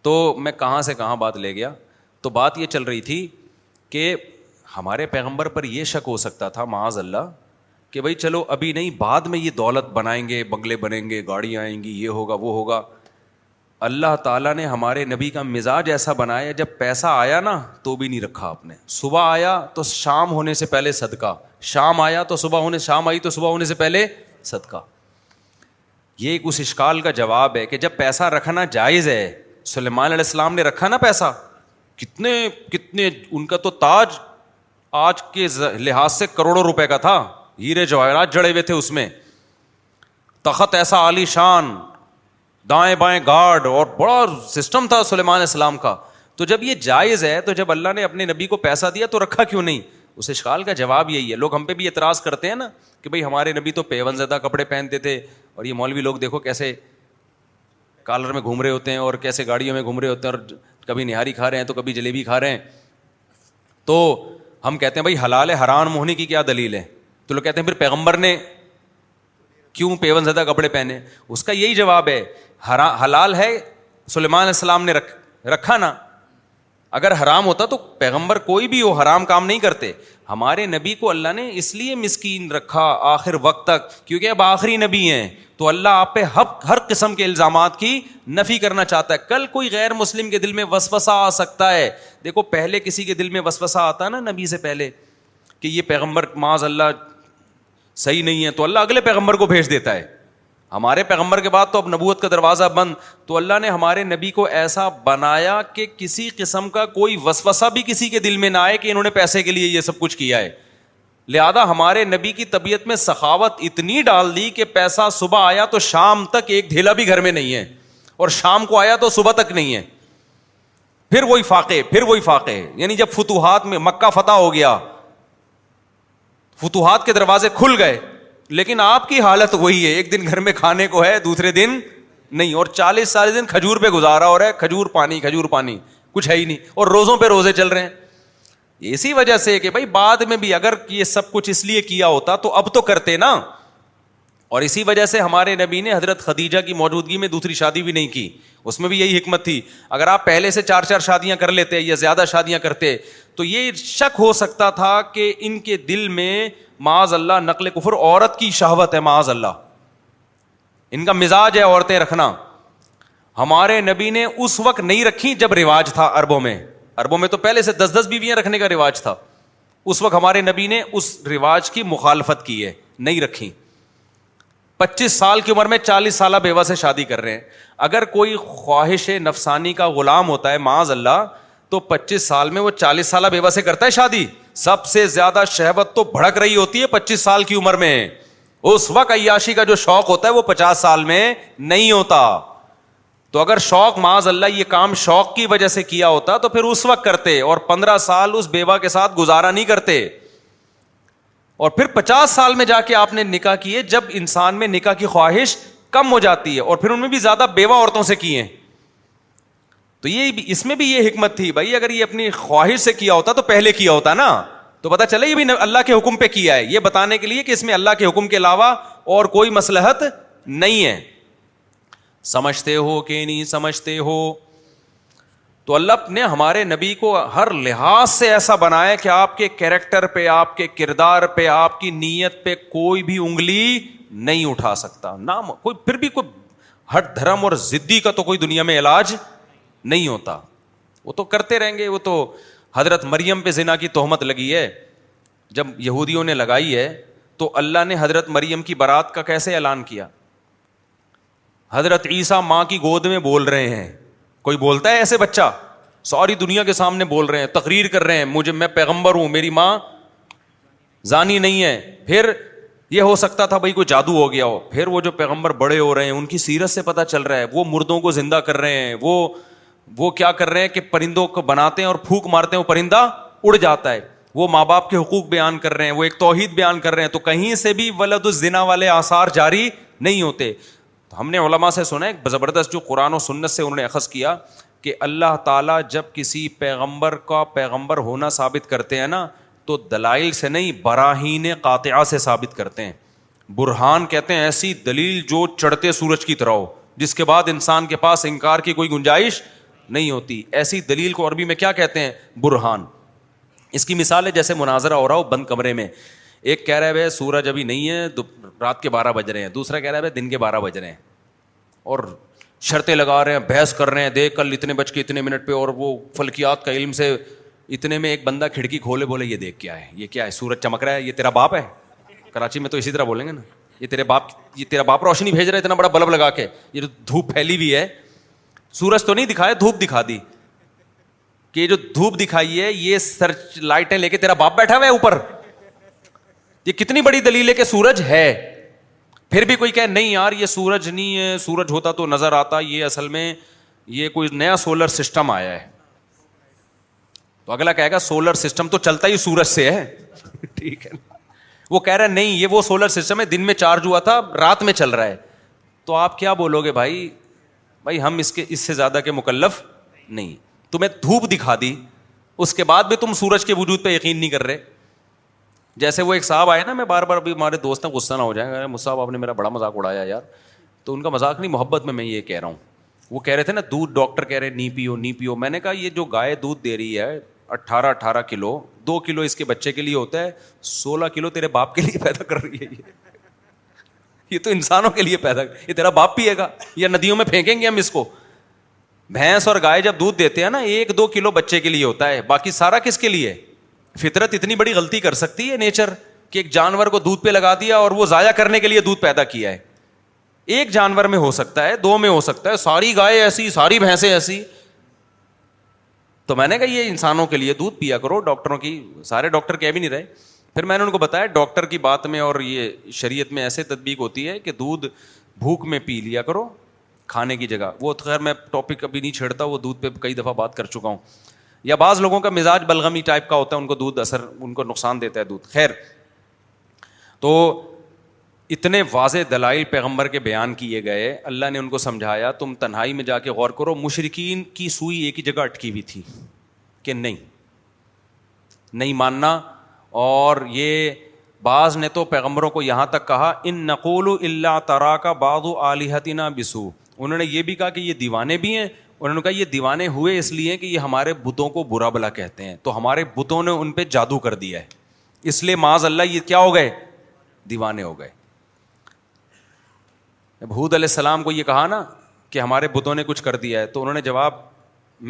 تو میں کہاں سے کہاں بات لے گیا تو بات یہ چل رہی تھی کہ ہمارے پیغمبر پر یہ شک ہو سکتا تھا معاذ اللہ کہ بھائی چلو ابھی نہیں بعد میں یہ دولت بنائیں گے بنگلے بنیں گے گاڑی آئیں گی یہ ہوگا وہ ہوگا اللہ تعالیٰ نے ہمارے نبی کا مزاج ایسا بنایا جب پیسہ آیا نا تو بھی نہیں رکھا آپ نے صبح آیا تو شام ہونے سے پہلے صدقہ شام آیا تو صبح ہونے شام آئی تو صبح ہونے سے پہلے صدقہ یہ ایک اس اشکال کا جواب ہے کہ جب پیسہ رکھنا جائز ہے سلیمان علیہ السلام نے رکھا نا پیسہ کتنے کتنے ان کا تو تاج آج کے لحاظ سے کروڑوں روپے کا تھا ہیرے جواہرات جڑے ہوئے تھے اس میں تخت ایسا عالی شان دائیں بائیں گارڈ اور بڑا سسٹم تھا سلیمان اسلام کا تو جب یہ جائز ہے تو جب اللہ نے اپنے نبی کو پیسہ دیا تو رکھا کیوں نہیں اس اشکال کا جواب یہی ہے لوگ ہم پہ بھی اعتراض کرتے ہیں نا کہ بھائی ہمارے نبی تو پیون زدہ کپڑے پہنتے تھے اور یہ مولوی لوگ دیکھو کیسے کالر میں گھوم رہے ہوتے ہیں اور کیسے گاڑیوں میں گھوم رہے ہوتے ہیں اور کبھی نہاری کھا رہے ہیں تو کبھی جلیبی کھا رہے ہیں تو ہم کہتے ہیں بھائی حلال حران موہنی کی کیا دلیل ہے تو لوگ کہتے ہیں پھر پیغمبر نے کیوں پیون زدہ کپڑے پہنے اس کا یہی جواب ہے حلال ہے سلیمان علیہ السلام نے رکھ رکھا نا اگر حرام ہوتا تو پیغمبر کوئی بھی ہو حرام کام نہیں کرتے ہمارے نبی کو اللہ نے اس لیے مسکین رکھا آخر وقت تک کیونکہ اب آخری نبی ہیں تو اللہ آپ پہ ہر ہر قسم کے الزامات کی نفی کرنا چاہتا ہے کل کوئی غیر مسلم کے دل میں وسوسا آ سکتا ہے دیکھو پہلے کسی کے دل میں وسوسا آتا ہے نا نبی سے پہلے کہ یہ پیغمبر معاذ اللہ صحیح نہیں ہے تو اللہ اگلے پیغمبر کو بھیج دیتا ہے ہمارے پیغمبر کے بعد تو اب نبوت کا دروازہ بند تو اللہ نے ہمارے نبی کو ایسا بنایا کہ کسی قسم کا کوئی وسوسا بھی کسی کے دل میں نہ آئے کہ انہوں نے پیسے کے لیے یہ سب کچھ کیا ہے لہذا ہمارے نبی کی طبیعت میں سخاوت اتنی ڈال دی کہ پیسہ صبح آیا تو شام تک ایک ڈھیلا بھی گھر میں نہیں ہے اور شام کو آیا تو صبح تک نہیں ہے پھر وہی فاقے پھر وہی فاقے یعنی جب فتوحات میں مکہ فتح ہو گیا فتوحات کے دروازے کھل گئے لیکن آپ کی حالت وہی ہے ایک دن گھر میں کھانے کو ہے دوسرے دن نہیں اور چالیس سارے دن کھجور پہ گزارا ہو رہا ہے کھجور پانی کھجور پانی کچھ ہے ہی نہیں اور روزوں پہ روزے چل رہے ہیں اسی وجہ سے کہ بھائی بعد میں بھی اگر یہ سب کچھ اس لیے کیا ہوتا تو اب تو کرتے نا اور اسی وجہ سے ہمارے نبی نے حضرت خدیجہ کی موجودگی میں دوسری شادی بھی نہیں کی اس میں بھی یہی حکمت تھی اگر آپ پہلے سے چار چار شادیاں کر لیتے یا زیادہ شادیاں کرتے تو یہ شک ہو سکتا تھا کہ ان کے دل میں معاذ اللہ نقل کفر عورت کی شہوت ہے معاذ اللہ ان کا مزاج ہے عورتیں رکھنا ہمارے نبی نے اس وقت نہیں رکھی جب رواج تھا اربوں میں اربوں میں تو پہلے سے دس دس بیویاں رکھنے کا رواج تھا اس وقت ہمارے نبی نے اس رواج کی مخالفت کی ہے نہیں رکھی پچیس سال کی عمر میں چالیس سالہ بیوہ سے شادی کر رہے ہیں اگر کوئی خواہش نفسانی کا غلام ہوتا ہے معاذ اللہ تو پچیس سال میں وہ چالیس سالہ بیوہ سے کرتا ہے شادی سب سے زیادہ شہوت تو بھڑک رہی ہوتی ہے پچیس سال کی عمر میں اس وقت عیاشی کا جو شوق ہوتا ہے وہ پچاس سال میں نہیں ہوتا تو اگر شوق معاذ اللہ یہ کام شوق کی وجہ سے کیا ہوتا تو پھر اس وقت کرتے اور پندرہ سال اس بیوہ کے ساتھ گزارا نہیں کرتے اور پھر پچاس سال میں جا کے آپ نے نکاح کیے جب انسان میں نکاح کی خواہش کم ہو جاتی ہے اور پھر ان میں بھی زیادہ بیوہ عورتوں سے کیے تو یہ اس میں بھی یہ حکمت تھی بھائی اگر یہ اپنی خواہش سے کیا ہوتا تو پہلے کیا ہوتا نا تو پتا چلے یہ بھی اللہ کے حکم پہ کیا ہے یہ بتانے کے لیے کہ اس میں اللہ کے حکم کے علاوہ اور کوئی مسلحت نہیں ہے سمجھتے سمجھتے ہو ہو کہ نہیں تو اللہ نے ہمارے نبی کو ہر لحاظ سے ایسا بنایا کہ آپ کے کیریکٹر پہ آپ کے کردار پہ آپ کی نیت پہ کوئی بھی انگلی نہیں اٹھا سکتا نہ کوئی پھر بھی کوئی ہر دھرم اور زدی کا تو کوئی دنیا میں علاج نہیں ہوتا وہ تو کرتے رہیں گے وہ تو حضرت مریم پہ زنا کی تہمت لگی ہے جب یہودیوں نے لگائی ہے تو اللہ نے حضرت مریم کی برات کا کیسے اعلان کیا حضرت عیسیٰ ماں کی گود میں بول رہے ہیں کوئی بولتا ہے ایسے بچہ ساری دنیا کے سامنے بول رہے ہیں تقریر کر رہے ہیں مجھے میں پیغمبر ہوں میری ماں زانی نہیں ہے پھر یہ ہو سکتا تھا بھائی کوئی جادو ہو گیا ہو پھر وہ جو پیغمبر بڑے ہو رہے ہیں ان کی سیرت سے پتا چل رہا ہے وہ مردوں کو زندہ کر رہے ہیں وہ وہ کیا کر رہے ہیں کہ پرندوں کو بناتے ہیں اور پھونک مارتے ہیں وہ پرندہ اڑ جاتا ہے وہ ماں باپ کے حقوق بیان کر رہے ہیں وہ ایک توحید بیان کر رہے ہیں تو کہیں سے بھی ولد الزنا والے آثار جاری نہیں ہوتے تو ہم نے علماء سے سنا ایک زبردست جو قرآن و سنت سے انہوں نے اخذ کیا کہ اللہ تعالیٰ جب کسی پیغمبر کا پیغمبر ہونا ثابت کرتے ہیں نا تو دلائل سے نہیں براہین قاطعہ سے ثابت کرتے ہیں برہان کہتے ہیں ایسی دلیل جو چڑھتے سورج کی طرح ہو جس کے بعد انسان کے پاس انکار کی کوئی گنجائش نہیں ہوتی ایسی دلیل کو عربی میں کیا کہتے ہیں برہان اس کی مثال ہے جیسے مناظرہ ہو رہا ہو بند کمرے میں ایک کہہ رہے ہے سورج ابھی نہیں ہے رات کے بارہ بج رہے ہیں دوسرا کہہ رہے ہے دن کے بارہ بج رہے ہیں اور شرطیں لگا رہے ہیں بحث کر رہے ہیں دیکھ کل اتنے بج کے اتنے منٹ پہ اور وہ فلکیات کا علم سے اتنے میں ایک بندہ کھڑکی کھولے بولے یہ دیکھ کیا ہے یہ کیا ہے سورج چمک رہا ہے یہ تیرا باپ ہے کراچی میں تو اسی طرح بولیں گے نا یہ تیرے باپ یہ تیرا باپ روشنی بھیج رہا ہے اتنا بڑا بلب لگا کے یہ جو دھوپ پھیلی ہوئی ہے سورج تو نہیں دکھایا دھوپ دکھا دی کہ جو دھوپ دکھائی ہے یہ سرچ لائٹیں لے کے تیرا باپ بیٹھا ہوا ہے اوپر یہ کتنی بڑی دلیل ہے کہ سورج ہے پھر بھی کوئی کہ نہیں یار یہ سورج نہیں ہے سورج ہوتا تو نظر آتا یہ اصل میں یہ کوئی نیا سولر سسٹم آیا ہے تو اگلا کہے گا سولر سسٹم تو چلتا ہی سورج سے ہے <laughs> ٹھیک ہے وہ کہہ رہا ہے نہیں یہ وہ سولر سسٹم ہے دن میں چارج ہوا تھا رات میں چل رہا ہے تو آپ کیا بولو گے بھائی بھائی ہم اس کے اس سے زیادہ کے مکلف نہیں تمہیں دھوپ دکھا دی اس کے بعد بھی تم سورج کے وجود پہ یقین نہیں کر رہے جیسے وہ ایک صاحب آئے نا میں بار بار ابھی ہمارے دوست ہیں غصہ نہ ہو جائیں مجھ صاحب آپ نے میرا بڑا مذاق اڑایا یار تو ان کا مذاق نہیں محبت میں میں یہ کہہ رہا ہوں وہ کہہ رہے تھے نا دودھ ڈاکٹر کہہ رہے نہیں پیو نہیں پیو میں نے کہا یہ جو گائے دودھ دے رہی ہے اٹھارہ اٹھارہ کلو دو کلو اس کے بچے کے لیے ہوتا ہے سولہ کلو تیرے باپ کے لیے پیدا کر رہی ہے یہ یہ تو انسانوں کے لیے پیدا یہ تیرا باپ پیے گا یا ندیوں میں پھینکیں گے ہم اس کو بھینس اور گائے جب دودھ دیتے ہیں نا ایک دو کلو بچے کے لیے ہوتا ہے باقی سارا کس کے لیے فطرت اتنی بڑی غلطی کر سکتی ہے نیچر کہ ایک جانور کو دودھ پہ لگا دیا اور وہ ضائع کرنے کے لیے دودھ پیدا کیا ہے ایک جانور میں ہو سکتا ہے دو میں ہو سکتا ہے ساری گائے ایسی ساری بھینسیں ایسی تو میں نے کہا یہ انسانوں کے لیے دودھ پیا کرو ڈاکٹروں کی سارے ڈاکٹر کہہ بھی نہیں رہے پھر میں نے ان کو بتایا ڈاکٹر کی بات میں اور یہ شریعت میں ایسے تدبیق ہوتی ہے کہ دودھ بھوک میں پی لیا کرو کھانے کی جگہ وہ خیر میں ٹاپک ابھی نہیں چھیڑتا وہ دودھ پہ کئی دفعہ بات کر چکا ہوں یا بعض لوگوں کا مزاج بلغمی ٹائپ کا ہوتا ہے ان کو دودھ اثر ان کو نقصان دیتا ہے دودھ خیر تو اتنے واضح دلائل پیغمبر کے بیان کیے گئے اللہ نے ان کو سمجھایا تم تنہائی میں جا کے غور کرو مشرقین کی سوئی ایک ہی جگہ اٹکی ہوئی تھی کہ نہیں نہیں ماننا اور یہ بعض نے تو پیغمبروں کو یہاں تک کہا ان نقول اللہ ترا کا بادو و علیحتینہ بسو انہوں نے یہ بھی کہا کہ یہ دیوانے بھی ہیں انہوں نے کہا یہ دیوانے ہوئے اس لیے کہ یہ ہمارے بتوں کو برا بلا کہتے ہیں تو ہمارے بتوں نے ان پہ جادو کر دیا ہے اس لیے معاذ اللہ یہ کیا ہو گئے دیوانے ہو گئے بحود علیہ السلام کو یہ کہا نا کہ ہمارے بتوں نے کچھ کر دیا ہے تو انہوں نے جواب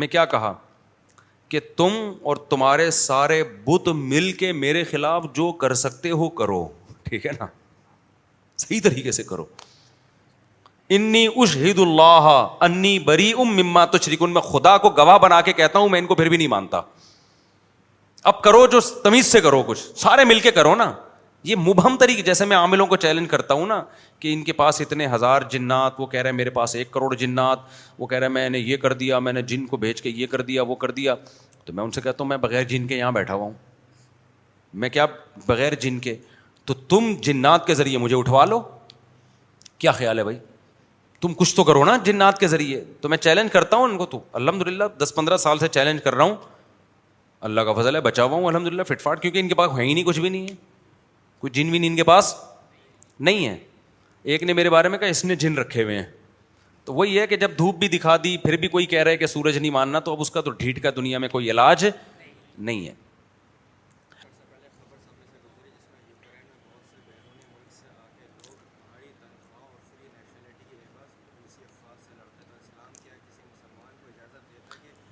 میں کیا کہا کہ تم اور تمہارے سارے بت مل کے میرے خلاف جو کر سکتے ہو کرو ٹھیک ہے نا صحیح طریقے سے کرو انی اش اللہ انی بری ام مما تو شریکن میں خدا کو گواہ بنا کے کہتا ہوں میں ان کو پھر بھی نہیں مانتا اب کرو جو تمیز سے کرو کچھ سارے مل کے کرو نا یہ مبہم طریقے جیسے میں عاملوں کو چیلنج کرتا ہوں نا کہ ان کے پاس اتنے ہزار جنات وہ کہہ رہے ہیں میرے پاس ایک کروڑ جنات وہ کہہ رہے ہیں میں نے یہ کر دیا میں نے جن کو بھیج کے یہ کر دیا وہ کر دیا تو میں ان سے کہتا ہوں میں بغیر جن کے یہاں بیٹھا ہوا ہوں میں کیا بغیر جن کے تو تم جنات کے ذریعے مجھے اٹھوا لو کیا خیال ہے بھائی تم کچھ تو کرو نا جنات کے ذریعے تو میں چیلنج کرتا ہوں ان کو تو الحمد للہ دس پندرہ سال سے چیلنج کر رہا ہوں اللہ کا فضل ہے بچا ہوا ہوں الحمد للہ فٹ فاٹ کیونکہ ان کے پاس ہے ہی نہیں کچھ بھی نہیں ہے کوئی جن ون ان کے پاس نہیں ہے ایک نے میرے بارے میں کہا اس نے جن رکھے ہوئے ہیں تو وہی ہے کہ جب دھوپ بھی دکھا دی پھر بھی کوئی کہہ رہے کہ سورج نہیں ماننا تو اب اس کا تو ڈھیٹ کا دنیا میں کوئی علاج نہیں ہے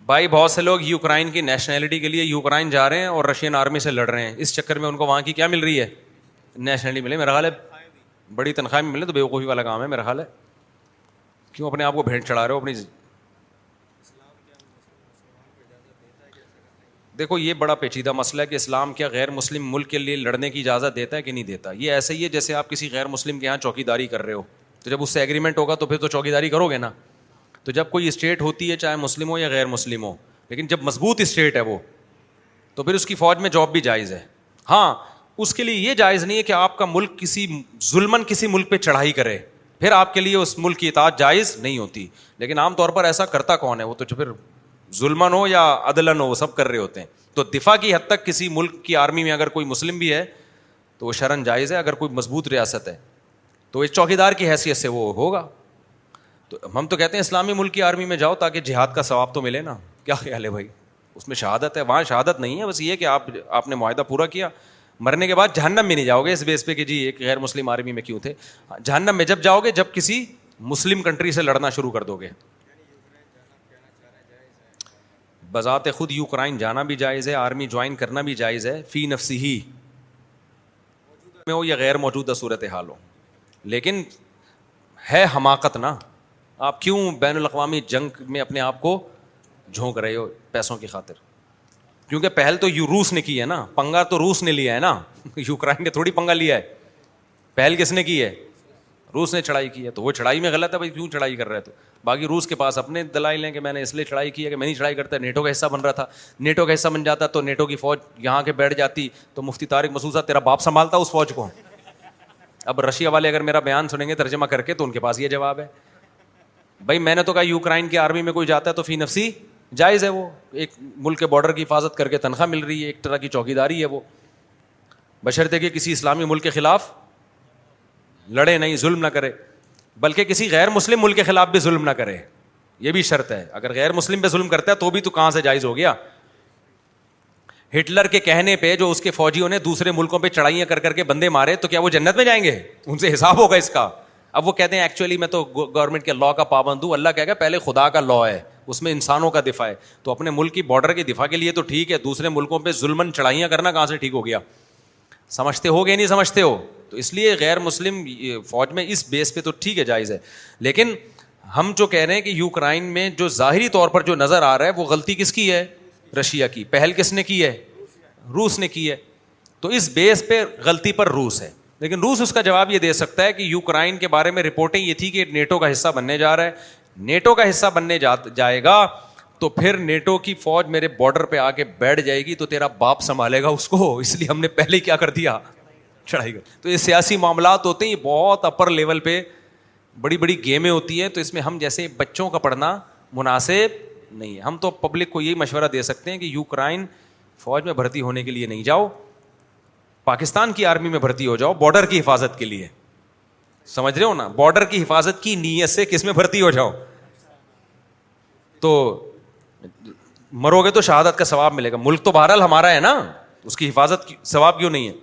بھائی بہت سے لوگ یوکرائن کی نیشنلٹی کے لیے یوکرائن جا رہے ہیں اور رشین آرمی سے لڑ رہے ہیں اس چکر میں ان کو وہاں کی کیا مل رہی ہے نیشنلی ملے میرا خیال ہے بڑی تنخواہ میں ملے تو بیوقوفی والا کام ہے میرا خیال ہے کیوں اپنے آپ کو بھینٹ چڑھا رہے ہو اپنی دیکھو یہ بڑا پیچیدہ مسئلہ ہے کہ اسلام کیا غیر مسلم ملک کے لیے لڑنے کی اجازت دیتا ہے کہ نہیں دیتا یہ ایسا ہی ہے جیسے آپ کسی غیر مسلم کے یہاں چوکی داری کر رہے ہو تو جب اس سے ایگریمنٹ ہوگا تو پھر تو چوکی داری کرو گے نا تو جب کوئی اسٹیٹ ہوتی ہے چاہے مسلم ہو یا غیر مسلم ہو لیکن جب مضبوط اسٹیٹ ہے وہ تو پھر اس کی فوج میں جاب بھی جائز ہے ہاں اس کے لیے یہ جائز نہیں ہے کہ آپ کا ملک کسی ظلم کسی ملک پہ چڑھائی کرے پھر آپ کے لیے اس ملک کی اطاعت جائز نہیں ہوتی لیکن عام طور پر ایسا کرتا کون ہے وہ تو جو پھر ظلمن ہو یا عدلن ہو وہ سب کر رہے ہوتے ہیں تو دفاع کی حد تک کسی ملک کی آرمی میں اگر کوئی مسلم بھی ہے تو وہ شرن جائز ہے اگر کوئی مضبوط ریاست ہے تو اس چوکیدار کی حیثیت سے وہ ہوگا تو ہم تو کہتے ہیں اسلامی ملک کی آرمی میں جاؤ تاکہ جہاد کا ثواب تو ملے نا کیا خیال ہے بھائی اس میں شہادت ہے وہاں شہادت نہیں ہے بس یہ کہ آپ آپ نے معاہدہ پورا کیا مرنے کے بعد جہنم میں نہیں جاؤ گے اس بیس پہ کہ جی ایک غیر مسلم آرمی میں کیوں تھے جہنم میں جب جاؤ گے جب کسی مسلم کنٹری سے لڑنا شروع کر دو گے بذات خود یوکرائن جانا بھی جائز ہے آرمی جوائن کرنا بھی جائز ہے فی نفسی ہی میں ہو یا غیر موجودہ صورت حال ہو لیکن ہے حماقت نا آپ کیوں بین الاقوامی جنگ میں اپنے آپ کو جھونک رہے ہو پیسوں کی خاطر کیونکہ پہل تو روس نے کی ہے نا پنگا تو روس نے لیا ہے نا <laughs> یوکرائن نے تھوڑی پنگا لیا ہے پہل کس نے کی ہے روس نے چڑھائی کی ہے تو وہ چڑھائی میں غلط ہے بھائی کیوں چڑھائی کر رہے تو باقی روس کے پاس اپنے دلائل ہیں کہ میں نے اس لیے چڑھائی کی ہے کہ میں نہیں چڑھائی کرتا نیٹو کا حصہ بن رہا تھا نیٹو کا حصہ بن جاتا تو نیٹو کی فوج یہاں کے بیٹھ جاتی تو مفتی طارق مسوسا تیرا باپ سنبھالتا اس فوج کو اب رشیا والے اگر میرا بیان سنیں گے ترجمہ کر کے تو ان کے پاس یہ جواب ہے بھائی میں نے تو کہا یوکرائن کی آرمی میں کوئی جاتا ہے تو فی نفسی جائز ہے وہ ایک ملک کے باڈر کی حفاظت کر کے تنخواہ مل رہی ہے ایک طرح کی چوکی داری ہے وہ بشرط کہ کسی اسلامی ملک کے خلاف لڑے نہیں ظلم نہ کرے بلکہ کسی غیر مسلم ملک کے خلاف بھی ظلم نہ کرے یہ بھی شرط ہے اگر غیر مسلم پہ ظلم کرتا ہے تو بھی تو کہاں سے جائز ہو گیا ہٹلر کے کہنے پہ جو اس کے فوجیوں نے دوسرے ملکوں پہ چڑھائیاں کر کر کے بندے مارے تو کیا وہ جنت میں جائیں گے ان سے حساب ہوگا اس کا اب وہ کہتے ہیں ایکچولی میں تو گورنمنٹ کے لا کا پابند ہوں اللہ گا پہلے خدا کا لا ہے اس میں انسانوں کا دفاع ہے تو اپنے ملک کی باڈر کے دفاع کے لیے تو ٹھیک ہے دوسرے ملکوں پہ ظلمن چڑھائیاں کرنا کہاں سے ٹھیک ہو گیا سمجھتے ہو گیا نہیں سمجھتے ہو تو اس لیے غیر مسلم فوج میں اس بیس پہ تو ٹھیک ہے جائز ہے لیکن ہم جو کہہ رہے ہیں کہ یوکرائن میں جو ظاہری طور پر جو نظر آ رہا ہے وہ غلطی کس کی ہے رشیا کی پہل کس نے کی ہے روس نے کی ہے تو اس بیس پہ غلطی پر روس ہے لیکن روس اس کا جواب یہ دے سکتا ہے کہ یوکرائن کے بارے میں رپورٹنگ یہ تھی کہ نیٹو کا حصہ بننے جا رہا ہے نیٹو کا حصہ بننے جائے گا تو پھر نیٹو کی فوج میرے بارڈر پہ آ کے بیٹھ جائے گی تو تیرا باپ سنبھالے گا اس کو اس لیے ہم نے پہلے کیا کر دیا چڑھائی گئی تو یہ سیاسی معاملات ہوتے ہیں یہ بہت اپر لیول پہ بڑی بڑی گیمیں ہوتی ہیں تو اس میں ہم جیسے بچوں کا پڑھنا مناسب نہیں ہے ہم تو پبلک کو یہی مشورہ دے سکتے ہیں کہ یوکرائن فوج میں بھرتی ہونے کے لیے نہیں جاؤ پاکستان کی آرمی میں بھرتی ہو جاؤ بارڈر کی حفاظت کے لیے سمجھ رہے ہو نا بارڈر کی حفاظت کی نیت سے کس میں بھرتی ہو جاؤ تو مرو گے تو شہادت کا ثواب ملے گا ملک تو بہرحال ہمارا ہے نا اس کی حفاظت ثواب کیوں نہیں ہے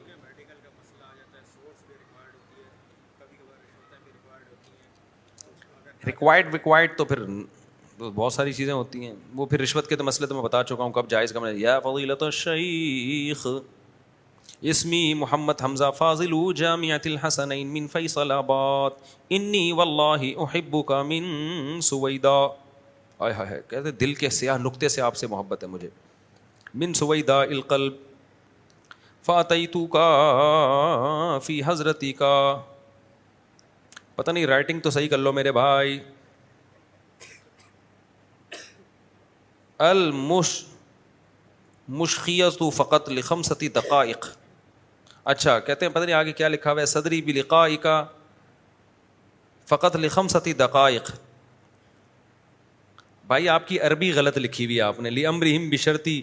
ریکوائرڈ ریکوائرڈ تو پھر بہت ساری چیزیں ہوتی ہیں وہ پھر رشوت کے تو مسئلے تو میں بتا چکا ہوں کب جائز کا یا فضیلت الشیخ اسمی محمد حمزہ فاضل جامعۃ الحسنین من فیصل آباد انی واللہ احب کا من سویدا آئے ہائے کہتے دل کے سیاہ نقطے سے آپ سے محبت ہے مجھے من سویدا القلب فاتیتو کا فی حضرتی کا پتہ نہیں رائٹنگ تو صحیح کر لو میرے بھائی المش مشخیت فقط لخمستی دقائق اچھا کہتے ہیں پتہ نہیں آگے کیا لکھا ہوا ہے صدری بلقا کا فقط لکھم ستی دقائق بھائی آپ کی عربی غلط لکھی ہوئی ہے آپ نے لی امرحم بشرتی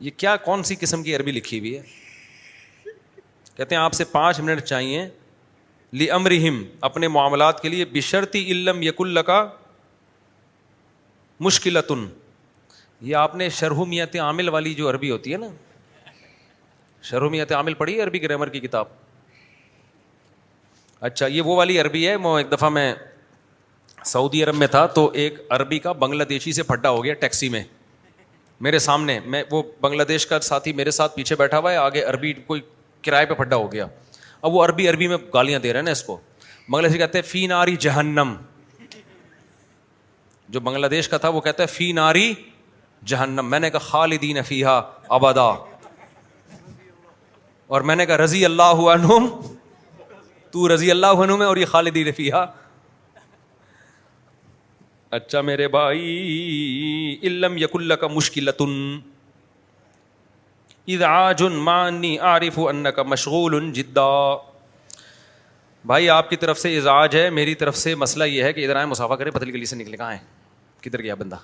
یہ کیا کون سی قسم کی عربی لکھی ہوئی ہے کہتے ہیں آپ سے پانچ منٹ چاہیے لی امرحم اپنے معاملات کے لیے بشرتی علم اللہ کا مشکلتن یہ آپ نے شرحمیت عامل والی جو عربی ہوتی ہے نا شرومیت عامل پڑھی ہے عربی گرامر کی کتاب اچھا یہ وہ والی عربی ہے وہ ایک دفعہ میں سعودی عرب میں تھا تو ایک عربی کا بنگلہ دیشی سے پھڈا ہو گیا ٹیکسی میں میرے سامنے میں وہ بنگلہ دیش کا ساتھی میرے ساتھ پیچھے بیٹھا ہوا ہے آگے عربی کوئی کرائے پہ پھڈا ہو گیا اب وہ عربی عربی میں گالیاں دے رہے ہیں نا اس کو بنگلہ دیشی کہتے ہیں فی ناری جہنم جو بنگلہ دیش کا تھا وہ کہتا ہے فی ناری جہنم میں نے کہا خالدین فیحا ابادا اور میں نے کہا رضی اللہ تو رضی اللہ اور یہ خالدی رفیہ اچھا میرے بھائی علم یق اللہ کا مشکل عارف ان کا مشغول ان بھائی آپ کی طرف سے اعزاج ہے میری طرف سے مسئلہ یہ ہے کہ ادھر آئیں مسافہ کریں پتلی گلی سے نکلے کہاں ہیں کدھر گیا بندہ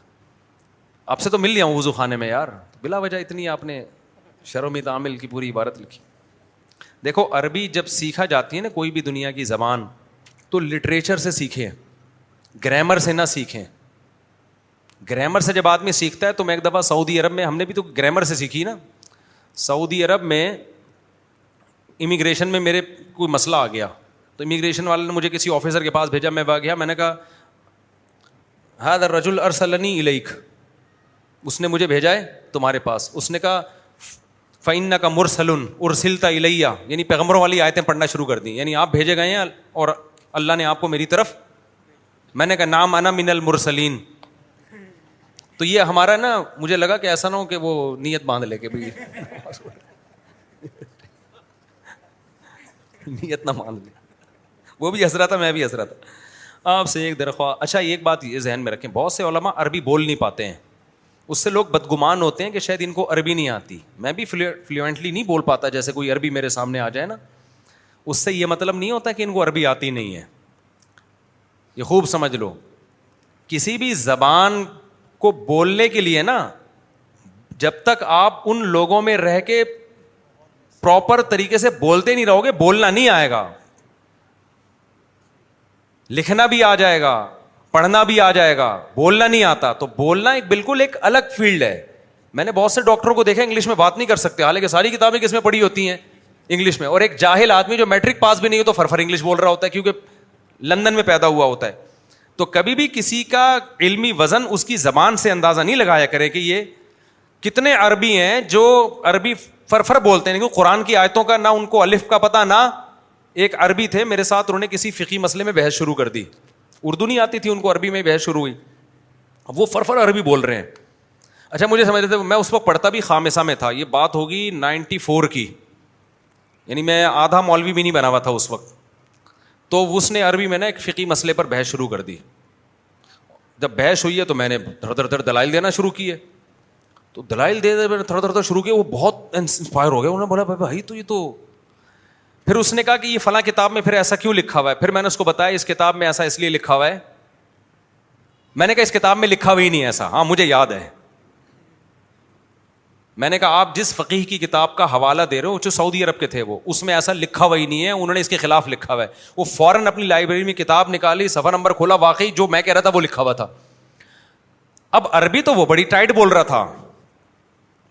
آپ سے تو مل لیا ہوں وضو خانے میں یار بلا وجہ اتنی آپ نے شرومی تعمل کی پوری عبارت لکھی دیکھو عربی جب سیکھا جاتی ہے نا کوئی بھی دنیا کی زبان تو لٹریچر سے سیکھیں گرامر سے نہ سیکھیں گرامر سے جب آدمی سیکھتا ہے تو میں ایک دفعہ سعودی عرب میں ہم نے بھی تو گرامر سے سیکھی نا سعودی عرب میں امیگریشن میں میرے کوئی مسئلہ آ گیا تو امیگریشن والے نے مجھے کسی آفیسر کے پاس بھیجا میں وہ گیا میں نے کہا ہاں در رج الرسلنی عنی اس نے مجھے بھیجا ہے تمہارے پاس اس نے کہا فعین کا مرسلن ارسلتا الیہ یعنی پیغمبروں والی آیتیں پڑھنا شروع کر دیں یعنی آپ بھیجے گئے ہیں اور اللہ نے آپ کو میری طرف میں نے کہا نام انا من المرسلین تو یہ ہمارا نا مجھے لگا کہ ایسا نہ ہو کہ وہ نیت باندھ لے کے بھائی نیت نہ باندھ لے وہ بھی رہا تھا میں بھی رہا تھا آپ سے ایک درخواست اچھا ایک بات یہ ذہن میں رکھیں بہت سے علماء عربی بول نہیں پاتے ہیں اس سے لوگ بدگمان ہوتے ہیں کہ شاید ان کو عربی نہیں آتی میں بھی فلوئنٹلی نہیں بول پاتا جیسے کوئی عربی میرے سامنے آ جائے نا اس سے یہ مطلب نہیں ہوتا کہ ان کو عربی آتی نہیں ہے یہ خوب سمجھ لو کسی بھی زبان کو بولنے کے لیے نا جب تک آپ ان لوگوں میں رہ کے پراپر طریقے سے بولتے نہیں رہو گے بولنا نہیں آئے گا لکھنا بھی آ جائے گا پڑھنا بھی آ جائے گا بولنا نہیں آتا تو بولنا ایک بالکل ایک الگ فیلڈ ہے میں نے بہت سے ڈاکٹروں کو دیکھا انگلش میں بات نہیں کر سکتے حالانکہ ساری کتابیں کس میں پڑھی ہوتی ہیں انگلش میں اور ایک جاہل آدمی جو میٹرک پاس بھی نہیں ہو تو فرفر انگلش بول رہا ہوتا ہے کیونکہ لندن میں پیدا ہوا ہوتا ہے تو کبھی بھی کسی کا علمی وزن اس کی زبان سے اندازہ نہیں لگایا کرے کہ یہ کتنے عربی ہیں جو عربی فرفر بولتے ہیں کیونکہ قرآن کی آیتوں کا نہ ان کو الف کا پتہ نہ ایک عربی تھے میرے ساتھ انہوں نے کسی فقی مسئلے میں بحث شروع کر دی اردو نہیں آتی تھی ان کو عربی میں بحث شروع ہوئی وہ فرفر عربی بول رہے ہیں اچھا مجھے سمجھ رہے تھے میں اس وقت پڑھتا بھی خامسا میں تھا یہ بات ہوگی نائنٹی فور کی یعنی میں آدھا مولوی بھی نہیں بنا ہوا تھا اس وقت تو اس نے عربی میں نا ایک فقی مسئلے پر بحث شروع کر دی جب بحث ہوئی ہے تو میں نے دھر دھڑ دھر دلائل دینا شروع کی ہے تو دلائل دے دے میں نے تھوڑا تھوڑا شروع کیا وہ بہت انسپائر ہو گیا انہوں نے بولا بھائی بھائی تو یہ تو پھر اس نے کہا کہ یہ فلاں کتاب میں پھر ایسا کیوں لکھا ہوا ہے پھر میں نے اس کو بتایا اس کتاب میں ایسا اس لیے لکھا ہوا ہے میں نے کہا اس کتاب میں لکھا ہوا ہی نہیں ایسا ہاں مجھے یاد ہے میں نے کہا آپ جس فقیح کی کتاب کا حوالہ دے رہے ہو جو سعودی عرب کے تھے وہ اس میں ایسا لکھا ہوا ہی نہیں ہے انہوں نے اس کے خلاف لکھا ہوا ہے وہ فوراً اپنی لائبریری میں کتاب نکالی سفر نمبر کھولا واقعی جو میں کہہ رہا تھا وہ لکھا ہوا تھا اب عربی تو وہ بڑی ٹائٹ بول رہا تھا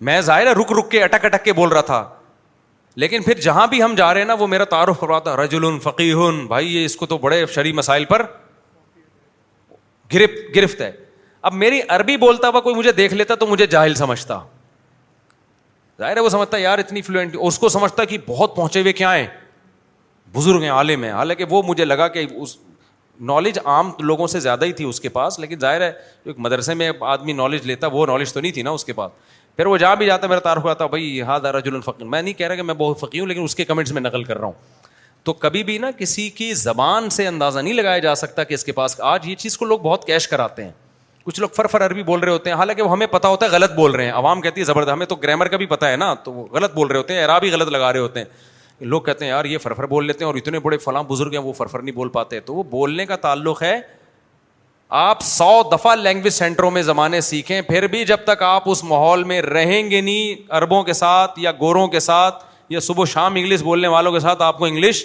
میں ظاہر ہے رک رک کے اٹک اٹک کے بول رہا تھا لیکن پھر جہاں بھی ہم جا رہے ہیں نا وہ میرا تعارف کروا رہا تھا رجل فقی اس کو تو بڑے شریح مسائل پر گرفت گرفت ہے اب میری عربی بولتا ہوا کوئی مجھے دیکھ لیتا تو مجھے جاہل سمجھتا ظاہر ہے وہ سمجھتا یار اتنی فلوئنٹ اس کو سمجھتا کہ بہت پہنچے ہوئے کیا ہیں بزرگ ہیں عالم ہیں حالانکہ وہ مجھے لگا کہ اس نالج عام لوگوں سے زیادہ ہی تھی اس کے پاس لیکن ظاہر ہے ایک مدرسے میں آدمی نالج لیتا وہ نالج تو نہیں تھی نا اس کے پاس پھر وہ جا بھی جاتا ہے میرا تعارف ہوا تھا ہاں دارا جرال الفقر میں نہیں کہہ رہا کہ میں بہت فقی ہوں لیکن اس کے کمنٹس میں نقل کر رہا ہوں تو کبھی بھی نا کسی کی زبان سے اندازہ نہیں لگایا جا سکتا کہ اس کے پاس آج یہ چیز کو لوگ بہت کیش کراتے ہیں کچھ لوگ فر فر عربی بول رہے ہوتے ہیں حالانکہ وہ ہمیں پتہ ہوتا ہے غلط بول رہے ہیں عوام کہتی ہے زبردست ہمیں تو گرامر کا بھی پتہ ہے نا تو وہ غلط بول رہے ہوتے ہیں عرابی غلط لگا رہے ہوتے ہیں لوگ کہتے ہیں یار یہ فرفر بول لیتے ہیں اور اتنے بڑے فلاں بزرگ ہیں وہ فرفر نہیں بول پاتے تو وہ بولنے کا تعلق ہے آپ سو دفعہ لینگویج سینٹروں میں زمانے سیکھیں پھر بھی جب تک آپ اس ماحول میں رہیں گے نہیں اربوں کے ساتھ یا گوروں کے ساتھ یا صبح شام انگلش بولنے والوں کے ساتھ آپ کو انگلش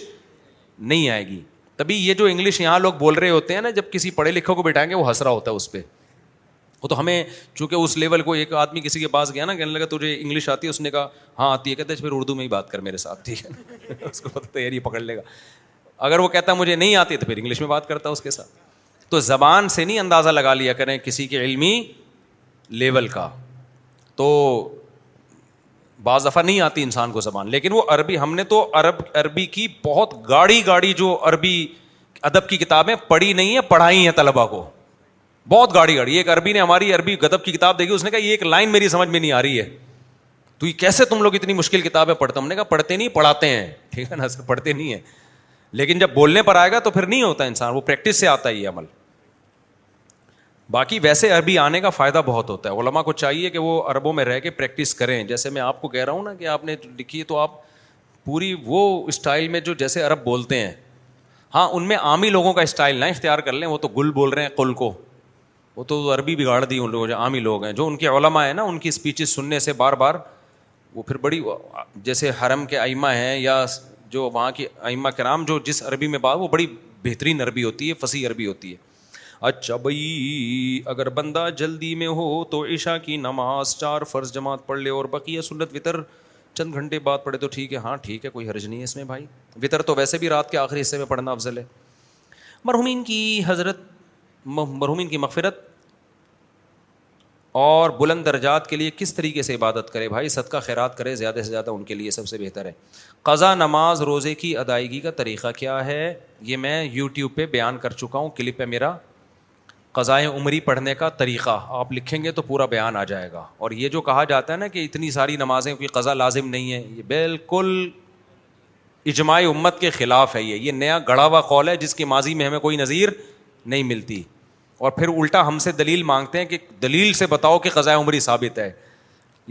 نہیں آئے گی تبھی یہ جو انگلش یہاں لوگ بول رہے ہوتے ہیں نا جب کسی پڑھے لکھے کو بٹھائیں گے وہ ہنسرا ہوتا ہے اس پہ وہ تو ہمیں چونکہ اس لیول کو ایک آدمی کسی کے پاس گیا نا کہنے لگا تجھے انگلش آتی ہے اس نے کہا ہاں آتی ہے کہتے اچھا، پھر اردو میں ہی بات کر میرے ساتھ ٹھیک ہے <laughs> اس کو تیاری پکڑ لے گا اگر وہ کہتا مجھے نہیں آتی تو پھر انگلش میں بات کرتا اس کے ساتھ تو زبان سے نہیں اندازہ لگا لیا کریں کسی کے علمی لیول کا تو بعض دفعہ نہیں آتی انسان کو زبان لیکن وہ عربی ہم نے تو عرب عربی کی بہت گاڑی گاڑی جو عربی ادب کی کتابیں پڑھی نہیں ہے پڑھائی ہیں طلبا کو بہت گاڑی گاڑی ایک عربی نے ہماری عربی ادب کی کتاب دیکھی اس نے کہا یہ ایک لائن میری سمجھ میں نہیں آ رہی ہے تو یہ کیسے تم لوگ اتنی مشکل کتابیں پڑھتے ہم نے کہا پڑھتے نہیں پڑھاتے ہیں ٹھیک ہے نا سر پڑھتے نہیں ہیں لیکن جب بولنے پر آئے گا تو پھر نہیں ہوتا انسان وہ پریکٹس سے آتا ہے یہ عمل باقی ویسے عربی آنے کا فائدہ بہت ہوتا ہے علماء کو چاہیے کہ وہ عربوں میں رہ کے پریکٹس کریں جیسے میں آپ کو کہہ رہا ہوں نا کہ آپ نے لکھی ہے تو آپ پوری وہ اسٹائل میں جو جیسے عرب بولتے ہیں ہاں ان میں عامی لوگوں کا اسٹائل نہ اختیار کر لیں وہ تو گل بول رہے ہیں قل کو وہ تو عربی بگاڑ دی ان لوگوں جو عامی لوگ ہیں جو ان کے علما ہیں نا ان کی اسپیچز سننے سے بار بار وہ پھر بڑی جیسے حرم کے آئمہ ہیں یا جو وہاں کی آئمہ کرام جو جس عربی میں بات وہ بڑی بہترین عربی ہوتی ہے فصیح عربی ہوتی ہے اچھا بھائی اگر بندہ جلدی میں ہو تو عشاء کی نماز چار فرض جماعت پڑھ لے اور بقیہ سنت وطر چند گھنٹے بعد پڑھے تو ٹھیک ہے ہاں ٹھیک ہے کوئی حرج نہیں ہے اس میں بھائی وطر تو ویسے بھی رات کے آخری حصے میں پڑھنا افضل ہے مرحومین کی حضرت مرحومین کی مغفرت اور بلند درجات کے لیے کس طریقے سے عبادت کرے بھائی صدقہ خیرات کرے زیادہ سے زیادہ ان کے لیے سب سے بہتر ہے قضا نماز روزے کی ادائیگی کا طریقہ کیا ہے یہ میں یوٹیوب پہ بیان کر چکا ہوں کلپ ہے میرا قضائے عمری پڑھنے کا طریقہ آپ لکھیں گے تو پورا بیان آ جائے گا اور یہ جو کہا جاتا ہے نا کہ اتنی ساری نمازیں کوئی قضا لازم نہیں ہے یہ بالکل اجماع امت کے خلاف ہے یہ یہ نیا گڑا ہوا قول ہے جس کی ماضی میں ہمیں کوئی نظیر نہیں ملتی اور پھر الٹا ہم سے دلیل مانگتے ہیں کہ دلیل سے بتاؤ کہ قضائے عمری ثابت ہے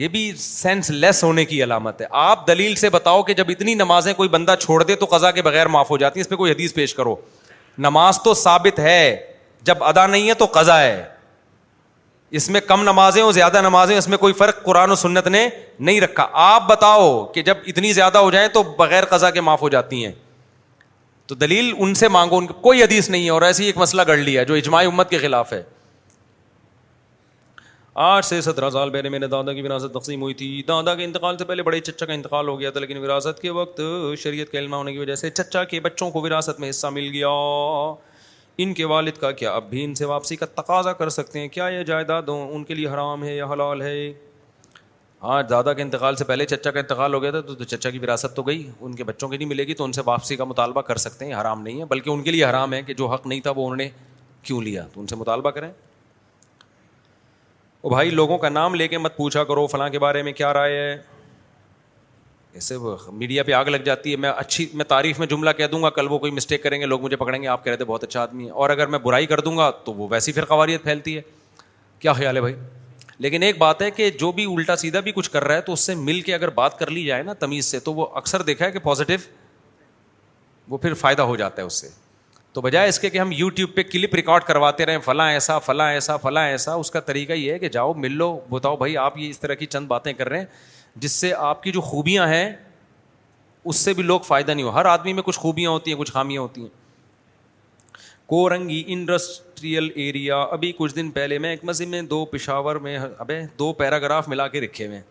یہ بھی سینس لیس ہونے کی علامت ہے آپ دلیل سے بتاؤ کہ جب اتنی نمازیں کوئی بندہ چھوڑ دے تو قضا کے بغیر معاف ہو جاتی ہیں اس پہ کوئی حدیث پیش کرو نماز تو ثابت ہے جب ادا نہیں ہے تو قضا ہے اس میں کم نمازیں اور زیادہ نمازیں اس میں کوئی فرق قرآن و سنت نے نہیں رکھا آپ بتاؤ کہ جب اتنی زیادہ ہو جائیں تو بغیر قضا کے معاف ہو جاتی ہیں تو دلیل ان سے مانگو ان کوئی حدیث نہیں ہے اور ایسی ایک مسئلہ گڑھ لیا جو اجماع امت کے خلاف ہے آٹھ سے سترہ سال پہلے میں نے دادا کی وراثت تقسیم ہوئی تھی دادا کے انتقال سے پہلے بڑے چچا کا انتقال ہو گیا تھا لیکن وراثت کے وقت شریعت کا علم ہونے کی وجہ سے چچا کے بچوں کو وراثت میں حصہ مل گیا ان کے والد کا کیا اب بھی ان سے واپسی کا تقاضا کر سکتے ہیں کیا یہ جائیداد ہوں ان کے لیے حرام ہے یا حلال ہے ہاں دادا کے انتقال سے پہلے چچا کا انتقال ہو گیا تھا تو چچا کی وراثت تو گئی ان کے بچوں کی نہیں ملے گی تو ان سے واپسی کا مطالبہ کر سکتے ہیں حرام نہیں ہے بلکہ ان کے لیے حرام ہے کہ جو حق نہیں تھا وہ انہوں نے کیوں لیا تو ان سے مطالبہ کریں او بھائی لوگوں کا نام لے کے مت پوچھا کرو فلاں کے بارے میں کیا رائے ہے ایسے میڈیا پہ آگ لگ جاتی ہے میں اچھی میں تعریف میں جملہ کہہ دوں گا کل وہ کوئی مسٹیک کریں گے لوگ مجھے پکڑیں گے آپ کہہ رہے تھے بہت اچھا آدمی ہے اور اگر میں برائی کر دوں گا تو وہ ویسی پھر قواریت پھیلتی ہے کیا خیال ہے بھائی لیکن ایک بات ہے کہ جو بھی الٹا سیدھا بھی کچھ کر رہا ہے تو اس سے مل کے اگر بات کر لی جائے نا تمیز سے تو وہ اکثر دیکھا ہے کہ پازیٹیو وہ پھر فائدہ ہو جاتا ہے اس سے تو بجائے اس کے کہ ہم یوٹیوب پہ کلپ ریکارڈ کرواتے رہیں فلاں ایسا فلاں ایسا فلاں ایسا اس کا طریقہ یہ ہے کہ جاؤ مل لو بتاؤ بھائی آپ یہ اس طرح کی چند باتیں کر رہے ہیں جس سے آپ کی جو خوبیاں ہیں اس سے بھی لوگ فائدہ نہیں ہو ہر آدمی میں کچھ خوبیاں ہوتی ہیں کچھ خامیاں ہوتی ہیں کورنگی انڈسٹریل ایریا ابھی کچھ دن پہلے میں ایک مسجد میں دو پشاور میں ابے دو پیراگراف ملا کے رکھے ہوئے ہیں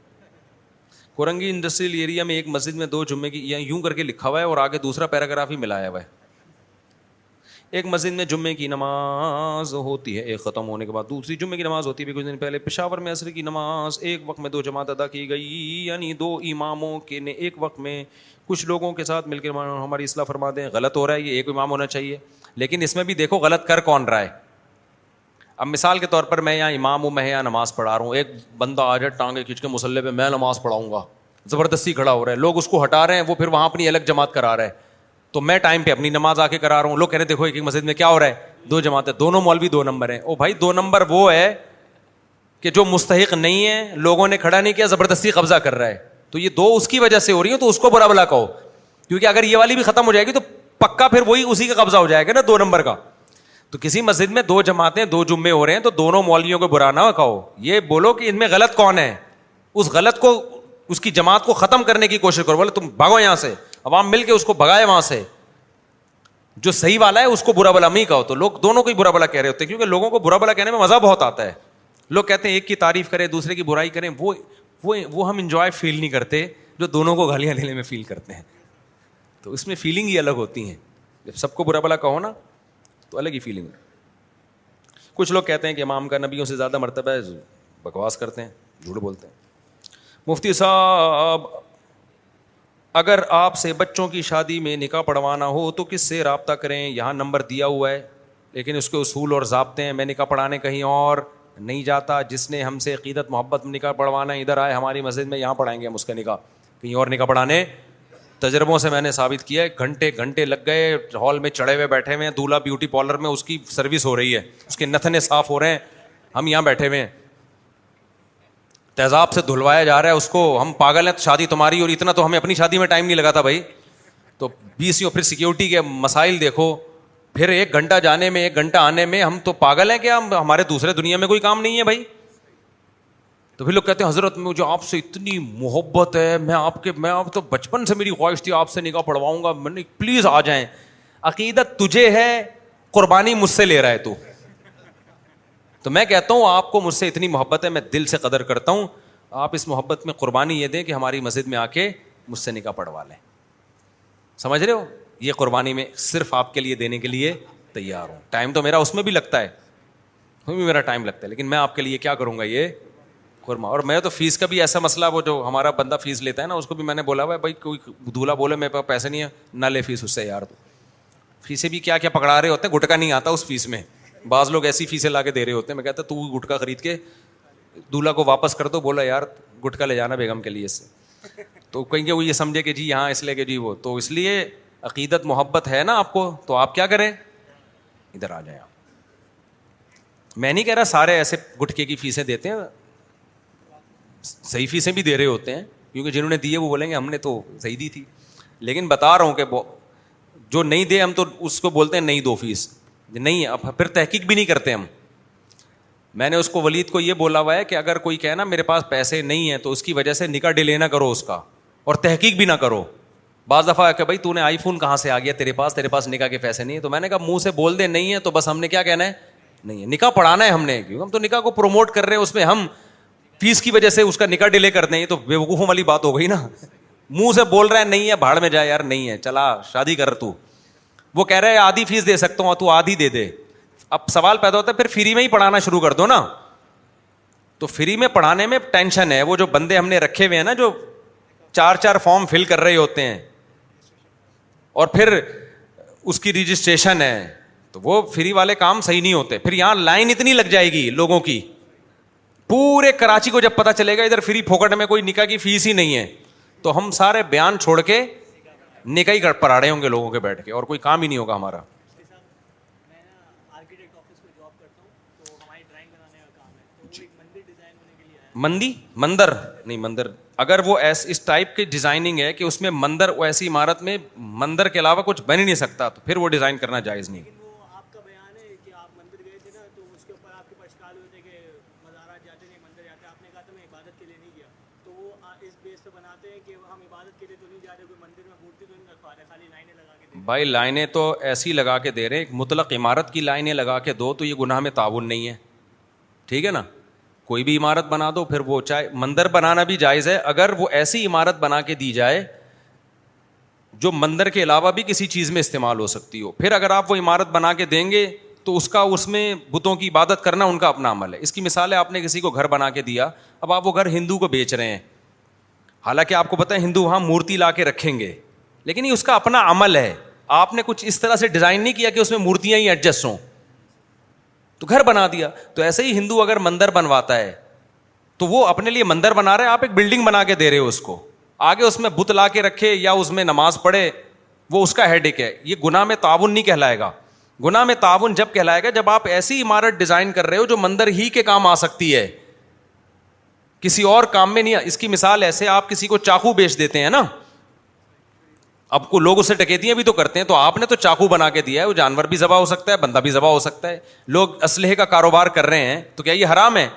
کورنگی انڈسٹریل ایریا میں ایک مسجد میں دو جمعے کی یوں کر کے لکھا ہوا ہے اور آگے دوسرا پیراگراف ہی ملایا ہوا ہے ایک مسجد میں جمعے کی نماز ہوتی ہے ایک ختم ہونے کے بعد دوسری جمعے کی نماز ہوتی ہے کچھ دن پہلے پشاور میں عصر کی نماز ایک وقت میں دو جماعت ادا کی گئی یعنی دو اماموں کے نے ایک وقت میں کچھ لوگوں کے ساتھ مل کے ہماری اصلاح فرما دیں غلط ہو رہا ہے یہ ایک امام ہونا چاہیے لیکن اس میں بھی دیکھو غلط کر کون رہا ہے اب مثال کے طور پر میں یہاں امام ہوں میں یہاں نماز پڑھا رہا ہوں ایک بندہ آ جائے ٹانگے کھینچ کے مسلے پہ میں نماز پڑھاؤں گا زبردستی کھڑا ہو رہا ہے لوگ اس کو ہٹا رہے ہیں وہ پھر وہاں اپنی الگ جماعت کرا رہے ہیں تو میں ٹائم پہ اپنی نماز آ کے کرا رہا ہوں لوگ کہہ رہے ایک ایک مسجد میں کیا ہو رہا ہے دو جماعت ہے کہ جو مستحق نہیں ہے لوگوں نے کھڑا نہیں کیا زبردستی قبضہ کر رہا ہے تو یہ دو اس کی وجہ سے ہو رہی ہے تو اس کو برا بلا کہو کیونکہ اگر یہ والی بھی ختم ہو جائے گی تو پکا پھر وہی اسی کا قبضہ ہو جائے گا نا دو نمبر کا تو کسی مسجد میں دو جماعتیں دو جمعے ہو رہے ہیں تو دونوں مولویوں کو برا نہ کہو یہ بولو کہ ان میں غلط کون ہے اس غلط کو اس کی جماعت کو ختم کرنے کی کوشش کرو بولے تم بھاگو یہاں سے عوام مل کے اس کو بگائے وہاں سے جو صحیح والا ہے اس کو برا بلا نہیں کہو تو لوگ دونوں کو ہی برا بلا کہہ رہے ہوتے ہیں کیونکہ لوگوں کو برا بلا کہنے میں مزہ بہت آتا ہے لوگ کہتے ہیں ایک کی تعریف کریں دوسرے کی برائی کریں وہ وہ, وہ ہم انجوائے فیل نہیں کرتے جو دونوں کو گالیاں دینے میں فیل کرتے ہیں تو اس میں فیلنگ ہی الگ ہوتی ہیں جب سب کو برا بلا کہو نا تو الگ ہی فیلنگ ہوتی کچھ لوگ کہتے ہیں کہ امام کا نبیوں سے زیادہ مرتبہ ہے بکواس کرتے ہیں جھوٹ بولتے ہیں مفتی صاحب اگر آپ سے بچوں کی شادی میں نکاح پڑھوانا ہو تو کس سے رابطہ کریں یہاں نمبر دیا ہوا ہے لیکن اس کے اصول اور ضابطے ہیں میں نکاح پڑھانے کہیں اور نہیں جاتا جس نے ہم سے عقیدت محبت میں نکاح پڑھوانا ہے ادھر آئے ہماری مسجد میں یہاں پڑھائیں گے ہم اس کا نکاح کہیں اور نکاح پڑھانے تجربوں سے میں نے ثابت کیا ہے گھنٹے گھنٹے لگ گئے ہال میں چڑھے ہوئے بیٹھے ہوئے ہیں دولہا بیوٹی پارلر میں اس کی سروس ہو رہی ہے اس کے نتھنے صاف ہو رہے ہیں ہم یہاں بیٹھے ہوئے ہیں تیزاب سے دھلوایا جا رہا ہے اس کو ہم پاگل ہیں شادی تمہاری اور اتنا تو ہمیں اپنی شادی میں ٹائم نہیں لگا تھا بھائی تو بی سی پھر سیکیورٹی کے مسائل دیکھو پھر ایک گھنٹہ جانے میں ایک گھنٹہ آنے میں ہم تو پاگل ہیں کیا ہمارے دوسرے دنیا میں کوئی کام نہیں ہے بھائی تو پھر لوگ کہتے ہیں حضرت میں جو آپ سے اتنی محبت ہے میں آپ کے میں آپ تو بچپن سے میری خواہش تھی آپ سے نکاح پڑھواؤں گا میں نے پلیز آ جائیں عقیدت تجھے ہے قربانی مجھ سے لے رہا ہے تو تو میں کہتا ہوں آپ کو مجھ سے اتنی محبت ہے میں دل سے قدر کرتا ہوں آپ اس محبت میں قربانی یہ دیں کہ ہماری مسجد میں آ کے مجھ سے نکاح پڑھوا لیں سمجھ رہے ہو یہ قربانی میں صرف آپ کے لیے دینے کے لیے تیار ہوں ٹائم تو میرا اس میں بھی لگتا ہے میں بھی میرا ٹائم لگتا ہے لیکن میں آپ کے لیے کیا کروں گا یہ قرما اور میں تو فیس کا بھی ایسا مسئلہ وہ جو ہمارا بندہ فیس لیتا ہے نا اس کو بھی میں نے بولا ہوا ہے بھائی کوئی دھولا بولے میرے پاس پیسے نہیں ہے نہ لے فیس اس سے یار تو فیسیں بھی کیا کیا پکڑا رہے ہوتے ہیں گٹکا نہیں آتا اس فیس میں بعض لوگ ایسی فیسیں لا کے دے رہے ہوتے ہیں میں کہتا تو گٹکا خرید کے دولہا کو واپس کر دو بولا یار گٹکا لے جانا بیگم کے لیے اس سے تو کہیں گے وہ یہ سمجھے کہ جی یہاں اس لے کے جی وہ تو اس لیے عقیدت محبت ہے نا آپ کو تو آپ کیا کریں ادھر آ جائیں میں نہیں کہہ رہا سارے ایسے گٹکے کی فیسیں دیتے ہیں صحیح فیسیں بھی دے رہے ہوتے ہیں کیونکہ جنہوں نے دی وہ بولیں گے ہم نے تو صحیح دی تھی لیکن بتا رہا ہوں کہ جو نہیں دے ہم تو اس کو بولتے ہیں نہیں دو فیس نہیں اب پھر تحقیق بھی نہیں کرتے ہم میں نے اس کو ولید کو یہ بولا ہوا ہے کہ اگر کوئی کہے نا میرے پاس پیسے نہیں ہیں تو اس کی وجہ سے نکاح ڈیلے نہ کرو اس کا اور تحقیق بھی نہ کرو بعض دفعہ کہ بھائی تو نے آئی فون کہاں سے آ گیا تیرے پاس تیرے پاس نکاح کے پیسے نہیں تو میں نے کہا منہ سے بول دے نہیں ہے تو بس ہم نے کیا کہنا ہے نہیں ہے نکاح پڑھانا ہے ہم نے کیونکہ ہم تو نکاح کو پروموٹ کر رہے ہیں اس میں ہم فیس کی وجہ سے اس کا نکاح ڈیلے کرتے ہیں تو وقوفوں والی بات ہو گئی نا منہ سے بول رہا ہے نہیں ہے بھاڑ میں جائے یار نہیں ہے چلا شادی کر تو وہ کہہ رہے آدھی فیس دے سکتا ہوں تو آدھی دے دے اب سوال پیدا ہوتا ہے پھر فری میں ہی پڑھانا شروع کر دو نا تو فری میں پڑھانے میں ٹینشن ہے وہ جو بندے ہم نے رکھے ہوئے ہیں نا جو چار چار فارم فل کر رہے ہوتے ہیں اور پھر اس کی رجسٹریشن ہے تو وہ فری والے کام صحیح نہیں ہوتے پھر یہاں لائن اتنی لگ جائے گی لوگوں کی پورے کراچی کو جب پتا چلے گا ادھر فری پھوکٹ میں کوئی نکاح کی فیس ہی نہیں ہے تو ہم سارے بیان چھوڑ کے نکاح ہی پڑھا رہے ہوں گے لوگوں کے بیٹھ کے اور کوئی کام ہی نہیں ہوگا ہمارا جی۔ مندی مندر نہیں مندر اگر وہ ایس اس ٹائپ کی ڈیزائننگ ہے کہ اس میں مندر ایسی عمارت میں مندر کے علاوہ کچھ بن ہی نہیں سکتا تو پھر وہ ڈیزائن کرنا جائز نہیں بھائی لائنیں تو ایسی لگا کے دے رہے ہیں مطلق عمارت کی لائنیں لگا کے دو تو یہ گناہ میں تعاون نہیں ہے ٹھیک ہے نا کوئی بھی عمارت بنا دو پھر وہ چاہے مندر بنانا بھی جائز ہے اگر وہ ایسی عمارت بنا کے دی جائے جو مندر کے علاوہ بھی کسی چیز میں استعمال ہو سکتی ہو پھر اگر آپ وہ عمارت بنا کے دیں گے تو اس کا اس میں بتوں کی عبادت کرنا ان کا اپنا عمل ہے اس کی مثال ہے آپ نے کسی کو گھر بنا کے دیا اب آپ وہ گھر ہندو کو بیچ رہے ہیں حالانکہ آپ کو پتہ ہے ہندو وہاں مورتی لا کے رکھیں گے لیکن یہ اس کا اپنا عمل ہے آپ نے کچھ اس طرح سے ڈیزائن نہیں کیا کہ اس میں مورتیاں ہی ہی ایڈجسٹ ہوں تو تو گھر بنا دیا ایسے ہندو اگر مندر بنواتا ہے تو وہ اپنے لیے مندر بنا رہے آپ ایک بلڈنگ بنا کے دے رہے ہو اس اس کو آگے میں بت لا کے رکھے یا اس میں نماز پڑھے وہ اس کا ہیڈ ایک ہے یہ گنا میں تعاون نہیں کہلائے گا گناہ میں تعاون جب کہلائے گا جب آپ ایسی عمارت ڈیزائن کر رہے ہو جو مندر ہی کے کام آ سکتی ہے کسی اور کام میں نہیں اس کی مثال ایسے آپ کسی کو چاقو بیچ دیتے ہیں نا اب کو لوگ اسے ٹکیتیاں بھی تو کرتے ہیں تو آپ نے تو چاقو بنا کے دیا ہے وہ جانور بھی ذبح ہو سکتا ہے بندہ بھی ذبح ہو سکتا ہے لوگ اسلحے کا کاروبار کر رہے ہیں تو کیا یہ حرام ہے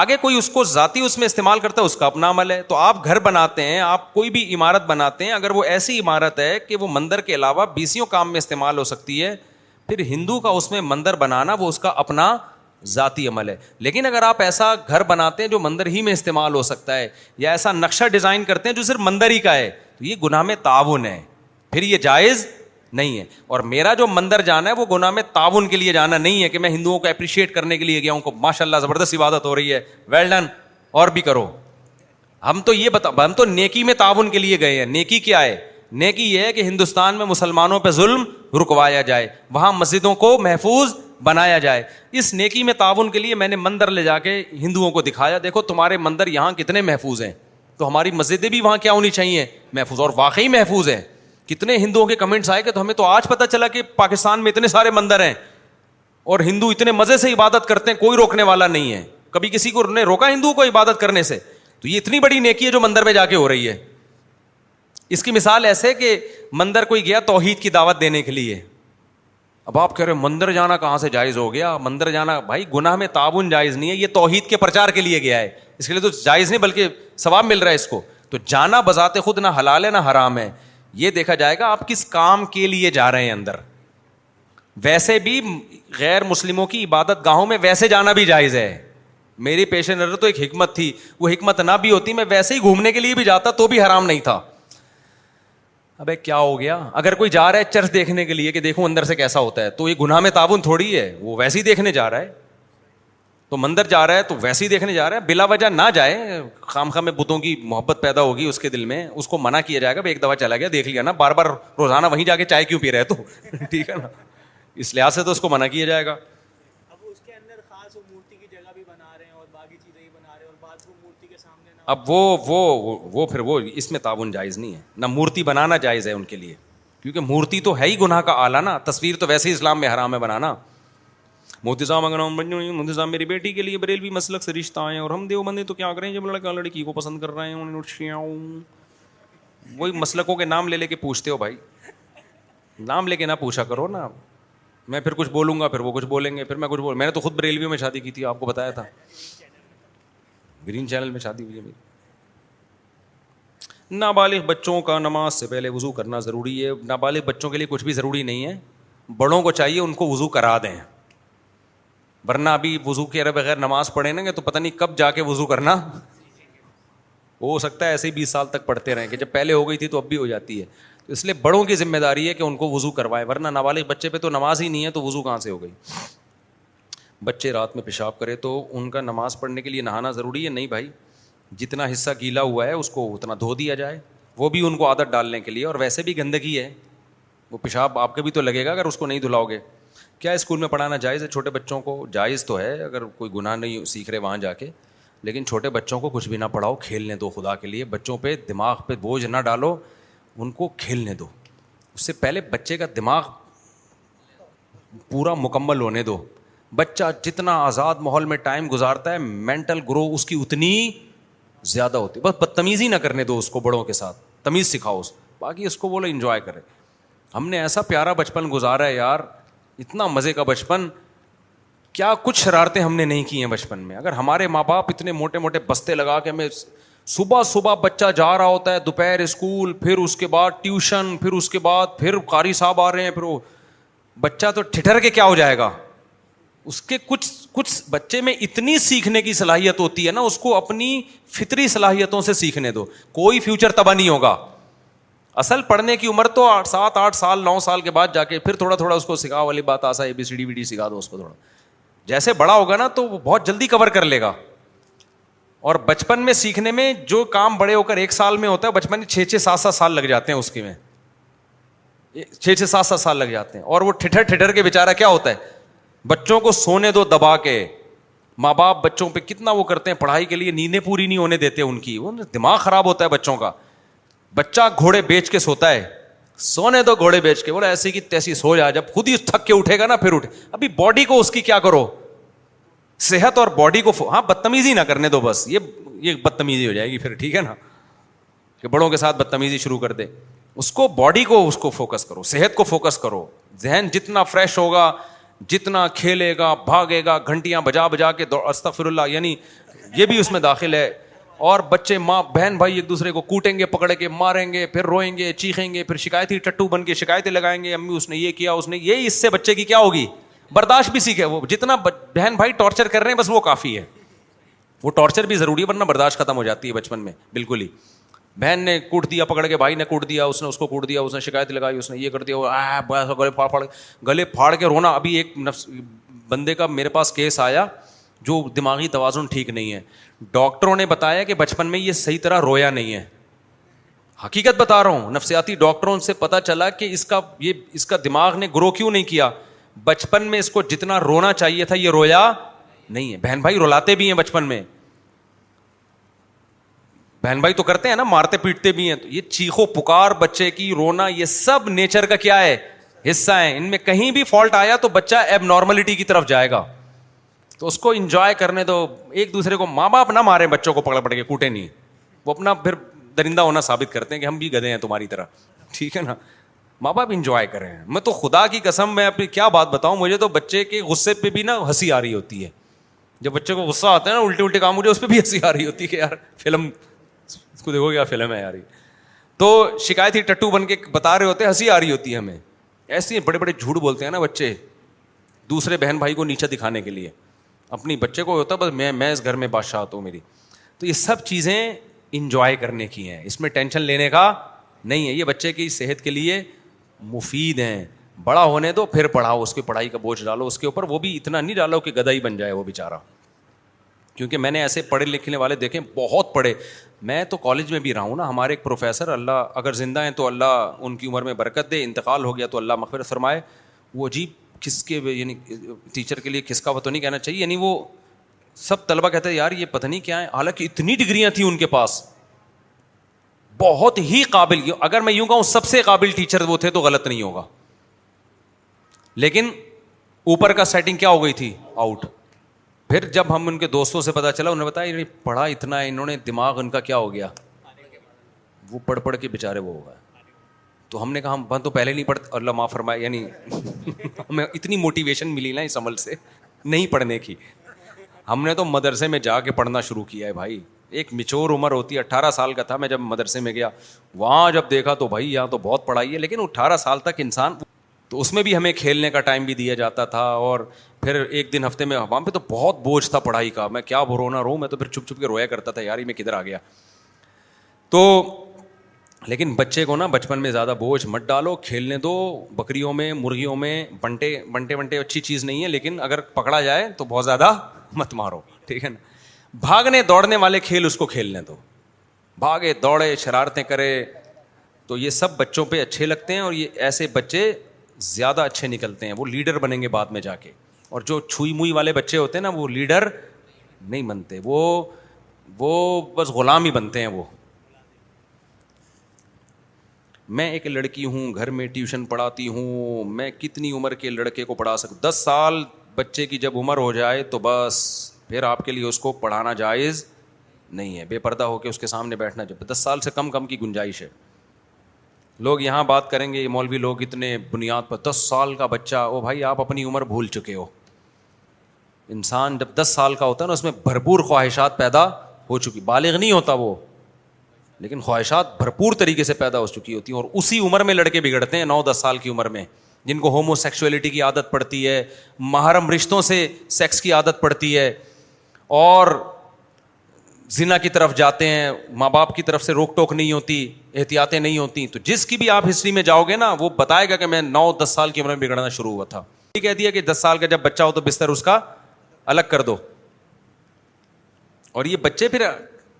آگے کوئی اس کو ذاتی اس میں استعمال کرتا ہے اس کا اپنا عمل ہے تو آپ گھر بناتے ہیں آپ کوئی بھی عمارت بناتے ہیں اگر وہ ایسی عمارت ہے کہ وہ مندر کے علاوہ بیسیوں کام میں استعمال ہو سکتی ہے پھر ہندو کا اس میں مندر بنانا وہ اس کا اپنا ذاتی عمل ہے لیکن اگر آپ ایسا گھر بناتے ہیں جو مندر ہی میں استعمال ہو سکتا ہے یا ایسا نقشہ ڈیزائن کرتے ہیں جو صرف مندر ہی کا ہے تو یہ گناہ میں تعاون ہے پھر یہ جائز نہیں ہے اور میرا جو مندر جانا ہے وہ گناہ میں تعاون کے لیے جانا نہیں ہے کہ میں ہندوؤں کو اپریشیٹ کرنے کے لیے گیا ہوں ماشاء اللہ زبردست عبادت ہو رہی ہے ویل ڈن اور بھی کرو ہم تو یہ بتا ہم تو نیکی میں تعاون کے لیے گئے ہیں نیکی کیا ہے نیکی یہ ہے کہ ہندوستان میں مسلمانوں پہ ظلم رکوایا جائے وہاں مسجدوں کو محفوظ بنایا جائے اس نیکی میں تعاون کے لیے میں نے مندر لے جا کے ہندوؤں کو دکھایا دیکھو تمہارے مندر یہاں کتنے محفوظ ہیں تو ہماری مسجدیں بھی وہاں کیا ہونی چاہیے محفوظ اور واقعی محفوظ ہیں کتنے ہندوؤں کے کمنٹس آئے کہ تو ہمیں تو آج پتا چلا کہ پاکستان میں اتنے سارے مندر ہیں اور ہندو اتنے مزے سے عبادت کرتے ہیں کوئی روکنے والا نہیں ہے کبھی کسی کو نے روکا ہندو کو عبادت کرنے سے تو یہ اتنی بڑی نیکی ہے جو مندر میں جا کے ہو رہی ہے اس کی مثال ایسے کہ مندر کوئی گیا توحید کی دعوت دینے کے لیے اب آپ کہہ رہے مندر جانا کہاں سے جائز ہو گیا مندر جانا بھائی گناہ میں تعاون جائز نہیں ہے یہ توحید کے پرچار کے لیے گیا ہے اس کے لیے تو جائز نہیں بلکہ ثواب مل رہا ہے اس کو تو جانا بذات خود نہ حلال ہے نہ حرام ہے یہ دیکھا جائے گا آپ کس کام کے لیے جا رہے ہیں اندر ویسے بھی غیر مسلموں کی عبادت گاہوں میں ویسے جانا بھی جائز ہے میری پیش نظر تو ایک حکمت تھی وہ حکمت نہ بھی ہوتی میں ویسے ہی گھومنے کے لیے بھی جاتا تو بھی حرام نہیں تھا اب کیا ہو گیا اگر کوئی جا رہا ہے چرچ دیکھنے کے لیے کہ دیکھو اندر سے کیسا ہوتا ہے تو یہ گناہ میں تعاون تھوڑی ہے وہ ویسے ہی دیکھنے جا رہا ہے تو مندر جا رہا ہے تو ویسے ہی دیکھنے جا رہا ہے بلا وجہ نہ جائے خام خام میں بتوں کی محبت پیدا ہوگی اس کے دل میں اس کو منع کیا جائے گا ایک دفعہ چلا گیا دیکھ لیا نا بار بار روزانہ وہیں جا کے چائے کیوں پی رہے تو <laughs> ٹھیک ہے نا اس لحاظ سے تو اس کو منع کیا جائے گا اب وہ وہ وہ پھر وہ اس میں تعاون جائز نہیں ہے نہ مورتی بنانا جائز ہے ان کے لیے کیونکہ مورتی تو ہے ہی گناہ کا آلہ نا تصویر تو ویسے ہی اسلام میں حرام ہے بنانا مودی صاحب اگر بنی ہوئی میری بیٹی کے لیے بریلوی مسلک سے رشتہ آئے اور ہم دیو بندے تو کیا کریں جب لڑکا لڑکی کو پسند کر رہے ہیں وہی مسلکوں کے نام لے لے کے پوچھتے ہو بھائی نام لے کے نہ پوچھا کرو نا میں پھر کچھ بولوں گا پھر وہ کچھ بولیں گے پھر میں کچھ بول میں نے تو خود بریلویوں میں شادی کی تھی آپ کو بتایا تھا گرین چینل میں شادی ہوئی ہے نابالغ بچوں کا نماز سے پہلے وضو کرنا ضروری ہے نابالغ بچوں کے لیے کچھ بھی ضروری نہیں ہے بڑوں کو چاہیے ان کو وضو کرا دیں ورنہ ابھی وضو کے ارے بغیر نماز پڑھے نا تو پتہ نہیں کب جا کے وضو کرنا ہو سکتا ہے ایسے ہی بیس سال تک پڑھتے رہیں کہ جب پہلے ہو گئی تھی تو اب بھی ہو جاتی ہے تو اس لیے بڑوں کی ذمہ داری ہے کہ ان کو وضو کروائے ورنہ نابالغ بچے پہ تو نماز ہی نہیں ہے تو وضو کہاں سے ہو گئی بچے رات میں پیشاب کرے تو ان کا نماز پڑھنے کے لیے نہانا ضروری ہے نہیں بھائی جتنا حصہ گیلا ہوا ہے اس کو اتنا دھو دیا جائے وہ بھی ان کو عادت ڈالنے کے لیے اور ویسے بھی گندگی ہے وہ پیشاب آپ کے بھی تو لگے گا اگر اس کو نہیں دھلاؤ گے کیا اسکول میں پڑھانا جائز ہے چھوٹے بچوں کو جائز تو ہے اگر کوئی گناہ نہیں سیکھ رہے وہاں جا کے لیکن چھوٹے بچوں کو کچھ بھی نہ پڑھاؤ کھیلنے دو خدا کے لیے بچوں پہ دماغ پہ بوجھ نہ ڈالو ان کو کھیلنے دو اس سے پہلے بچے کا دماغ پورا مکمل ہونے دو بچہ جتنا آزاد ماحول میں ٹائم گزارتا ہے مینٹل گرو اس کی اتنی زیادہ ہوتی ہے بس بدتمیز ہی نہ کرنے دو اس کو بڑوں کے ساتھ تمیز سکھاؤ اس باقی اس کو بولو انجوائے کرے ہم نے ایسا پیارا بچپن گزارا ہے یار اتنا مزے کا بچپن کیا کچھ شرارتیں ہم نے نہیں کی ہیں بچپن میں اگر ہمارے ماں باپ اتنے موٹے موٹے بستے لگا کے ہمیں صبح صبح بچہ جا رہا ہوتا ہے دوپہر اسکول پھر اس کے بعد ٹیوشن پھر اس کے بعد پھر قاری صاحب آ رہے ہیں پھر وہ بچہ تو ٹھٹر کے کیا ہو جائے گا اس کے کچھ کچھ بچے میں اتنی سیکھنے کی صلاحیت ہوتی ہے نا اس کو اپنی فطری صلاحیتوں سے سیکھنے دو کوئی فیوچر تباہ نہیں ہوگا اصل پڑھنے کی عمر تو سات آٹھ سال نو سال کے بعد جا کے پھر تھوڑا تھوڑا اس کو سکھاؤ والی بات آسا B C D B D سکھا دو اس کو تھوڑا جیسے بڑا ہوگا نا تو وہ بہت جلدی کور کر لے گا اور بچپن میں سیکھنے میں جو کام بڑے ہو کر ایک سال میں ہوتا ہے بچپن میں چھ چھ سات سات سال لگ جاتے ہیں اس کے میں چھ چھ سات سات سال لگ جاتے ہیں اور وہ ٹھٹر ٹھٹر کے بےچارا کیا ہوتا ہے بچوں کو سونے دو دبا کے ماں باپ بچوں پہ کتنا وہ کرتے ہیں پڑھائی کے لیے نیندیں پوری نہیں ہونے دیتے ان کی وہ دماغ خراب ہوتا ہے بچوں کا بچہ گھوڑے بیچ کے سوتا ہے سونے دو گھوڑے بیچ کے بولے ایسی کی تیسی سو جا جب خود ہی تھک کے اٹھے گا نا پھر اٹھے ابھی باڈی کو اس کی کیا کرو صحت اور باڈی کو ہاں بدتمیزی نہ کرنے دو بس یہ بدتمیزی ہو جائے گی پھر ٹھیک ہے نا کہ بڑوں کے ساتھ بدتمیزی شروع کر دے اس کو باڈی کو اس کو فوکس کرو صحت کو فوکس کرو ذہن جتنا فریش ہوگا جتنا کھیلے گا بھاگے گا گھنٹیاں بجا بجا کے استفر اللہ یعنی یہ بھی اس میں داخل ہے اور بچے ماں بہن بھائی ایک دوسرے کو کوٹیں گے پکڑ کے ماریں گے پھر روئیں گے چیخیں گے پھر شکایتی ٹٹو بن کے شکایتیں لگائیں گے امی اس نے یہ کیا اس نے یہ اس سے بچے کی کیا ہوگی برداشت بھی سیکھے وہ جتنا بہن بھائی ٹارچر کر رہے ہیں بس وہ کافی ہے وہ ٹارچر بھی ضروری ہے ورنہ برداشت ختم ہو جاتی ہے بچپن میں بالکل ہی بہن نے کوٹ دیا پکڑ کے بھائی نے کوٹ دیا اس نے اس کو کوٹ دیا اس نے شکایت لگائی اس نے یہ کر دیا گلے پھاڑ پھاڑ گلے پھاڑ کے رونا ابھی ایک نفس بندے کا میرے پاس کیس آیا جو دماغی توازن ٹھیک نہیں ہے ڈاکٹروں نے بتایا کہ بچپن میں یہ صحیح طرح رویا نہیں ہے حقیقت بتا رہا ہوں نفسیاتی ڈاکٹروں سے پتا چلا کہ اس کا یہ اس کا دماغ نے گرو کیوں نہیں کیا بچپن میں اس کو جتنا رونا چاہیے تھا یہ رویا نہیں ہے بہن بھائی رولاتے بھی ہیں بچپن میں بہن بھائی تو کرتے ہیں نا مارتے پیٹتے بھی ہیں تو یہ چیخو پکار بچے کی رونا یہ سب نیچر کا کیا ہے حصہ ہے ان میں کہیں بھی فالٹ آیا تو بچہ ایب نارملٹی کی طرف جائے گا تو اس کو انجوائے کرنے تو ایک دوسرے کو ماں باپ نہ مارے بچوں کو پکڑ پڑ کے کوٹے نہیں وہ اپنا پھر درندہ ہونا ثابت کرتے ہیں کہ ہم بھی گدے ہیں تمہاری طرح ٹھیک ہے نا ماں باپ انجوائے کریں میں تو خدا کی قسم میں اپنی کیا بات بتاؤں مجھے تو بچے کے غصے پہ بھی نا ہنسی آ رہی ہوتی ہے جب بچے کو غصہ آتا ہے نا الٹے الٹے کام مجھے اس پہ بھی ہنسی آ رہی ہوتی ہے کہ یار فلم اس کو دیکھو کیا فلم ہے یار تو شکایت ہی ٹٹو بن کے بتا رہے ہوتے ہنسی آ رہی ہوتی ہے ہمیں ایسے بڑے بڑے جھوٹ بولتے ہیں نا بچے دوسرے بہن بھائی کو نیچا دکھانے کے لیے اپنی بچے کو ہوتا بس میں میں اس گھر میں بادشاہ ہوں میری تو یہ سب چیزیں انجوائے کرنے کی ہیں اس میں ٹینشن لینے کا نہیں ہے یہ بچے کی صحت کے لیے مفید ہیں بڑا ہونے دو پھر پڑھاؤ اس کی پڑھائی کا بوجھ ڈالو اس کے اوپر وہ بھی اتنا نہیں ڈالو کہ گدا ہی بن جائے وہ بیچارہ کیونکہ میں نے ایسے پڑھے لکھنے والے دیکھے بہت پڑھے میں تو کالج میں بھی رہا ہوں نا ہمارے ایک پروفیسر اللہ اگر زندہ ہیں تو اللہ ان کی عمر میں برکت دے انتقال ہو گیا تو اللہ مغفرت فرمائے وہ عجیب کس کے یعنی ٹیچر کے لیے کس کا پتہ نہیں کہنا چاہیے یعنی وہ سب طلبہ کہتے ہیں یار یہ پتہ نہیں کیا ہے حالانکہ اتنی ڈگریاں تھیں ان کے پاس بہت ہی قابل اگر میں یوں کہوں سب سے قابل ٹیچر وہ تھے تو غلط نہیں ہوگا لیکن اوپر کا سیٹنگ کیا ہو گئی تھی آؤٹ پھر جب ہم ان کے دوستوں سے پتا چلا انہوں نے بتایا یعنی پڑھا اتنا ہے انہوں نے دماغ ان کا کیا ہو گیا وہ پڑھ پڑھ کے بےچارے وہ ہو گئے تو ہم نے کہا ہم تو پہلے نہیں پڑھتے اللہ معاف فرمائے یعنی <laughs> ہمیں اتنی موٹیویشن ملی نا اس عمل سے نہیں پڑھنے کی ہم نے تو مدرسے میں جا کے پڑھنا شروع کیا ہے بھائی ایک مچور عمر ہوتی ہے اٹھارہ سال کا تھا میں جب مدرسے میں گیا وہاں جب دیکھا تو بھائی یہاں تو بہت پڑھائی ہے لیکن اٹھارہ سال تک انسان تو اس میں بھی ہمیں کھیلنے کا ٹائم بھی دیا جاتا تھا اور پھر ایک دن ہفتے میں وہاں پہ تو بہت بوجھ تھا پڑھائی کا میں کیا رونا رہوں میں تو پھر چھپ چھپ کے رویا کرتا تھا یاری میں کدھر آ گیا تو لیکن بچے کو نا بچپن میں زیادہ بوجھ مت ڈالو کھیلنے دو بکریوں میں مرغیوں میں بنٹے بنٹے بنٹے اچھی چیز نہیں ہے لیکن اگر پکڑا جائے تو بہت زیادہ مت مارو ٹھیک ہے نا بھاگنے دوڑنے والے کھیل اس کو کھیلنے دو بھاگے دوڑے شرارتیں کرے تو یہ سب بچوں پہ اچھے لگتے ہیں اور یہ ایسے بچے زیادہ اچھے نکلتے ہیں وہ لیڈر بنیں گے بعد میں جا کے اور جو چھوئی موئی والے بچے ہوتے ہیں نا وہ لیڈر نہیں بنتے وہ وہ بس غلام ہی بنتے ہیں وہ میں ایک لڑکی ہوں گھر میں ٹیوشن پڑھاتی ہوں میں کتنی عمر کے لڑکے کو پڑھا سکوں دس سال بچے کی جب عمر ہو جائے تو بس پھر آپ کے لیے اس کو پڑھانا جائز نہیں ہے بے پردہ ہو کے اس کے سامنے بیٹھنا جب دس سال سے کم کم کی گنجائش ہے لوگ یہاں بات کریں گے یہ مولوی لوگ اتنے بنیاد پر دس سال کا بچہ او بھائی آپ اپنی عمر بھول چکے ہو انسان جب دس سال کا ہوتا ہے نا اس میں بھرپور خواہشات پیدا ہو چکی بالغ نہیں ہوتا وہ لیکن خواہشات بھرپور طریقے سے پیدا ہو چکی ہوتی ہیں اور اسی عمر میں لڑکے بگڑتے ہیں نو دس سال کی عمر میں جن کو ہومو سیکسولیٹی کی عادت پڑتی ہے محرم رشتوں سے سیکس کی عادت پڑتی ہے اور زنا کی طرف جاتے ہیں ماں باپ کی طرف سے روک ٹوک نہیں ہوتی احتیاطیں نہیں ہوتی تو جس کی بھی آپ ہسٹری میں جاؤ گے نا وہ بتائے گا کہ میں نو دس سال کی عمر میں بگڑنا شروع ہوا تھا یہ کہہ دیا کہ دس سال کا جب بچہ ہو تو بستر اس کا الگ کر دو اور یہ بچے پھر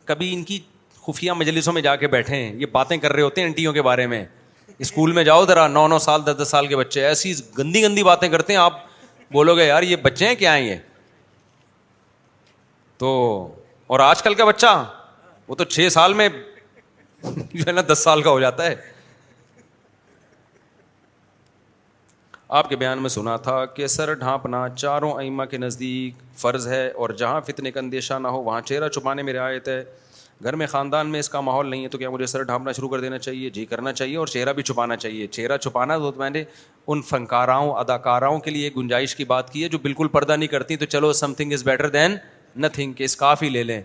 کبھی ان کی خفیہ مجلسوں میں جا کے بیٹھے ہیں یہ باتیں کر رہے ہوتے ہیں انٹیوں کے بارے میں اسکول میں جاؤ ذرا نو نو سال دس دس سال کے بچے ایسی گندی گندی باتیں کرتے ہیں آپ بولو گے یار یہ بچے ہیں کیا ہیں یہ تو اور آج کل کا بچہ وہ تو چھ سال میں <laughs> جو ہے نا دس سال کا ہو جاتا ہے آپ کے بیان میں سنا تھا کہ سر ڈھانپنا چاروں ائمہ کے نزدیک فرض ہے اور جہاں فتنے کا اندیشہ نہ ہو وہاں چہرہ چھپانے میں رعایت ہے گھر میں خاندان میں اس کا ماحول نہیں ہے تو کیا مجھے سر ڈھانپنا شروع کر دینا چاہیے جی کرنا چاہیے اور چہرہ بھی چھپانا چاہیے چہرہ چھپانا تو میں نے ان فنکاراؤں اداکاراؤں کے لیے گنجائش کی بات کی ہے جو بالکل پردہ نہیں کرتی تو چلو something is better than nothing کہ اس ہی لے لیں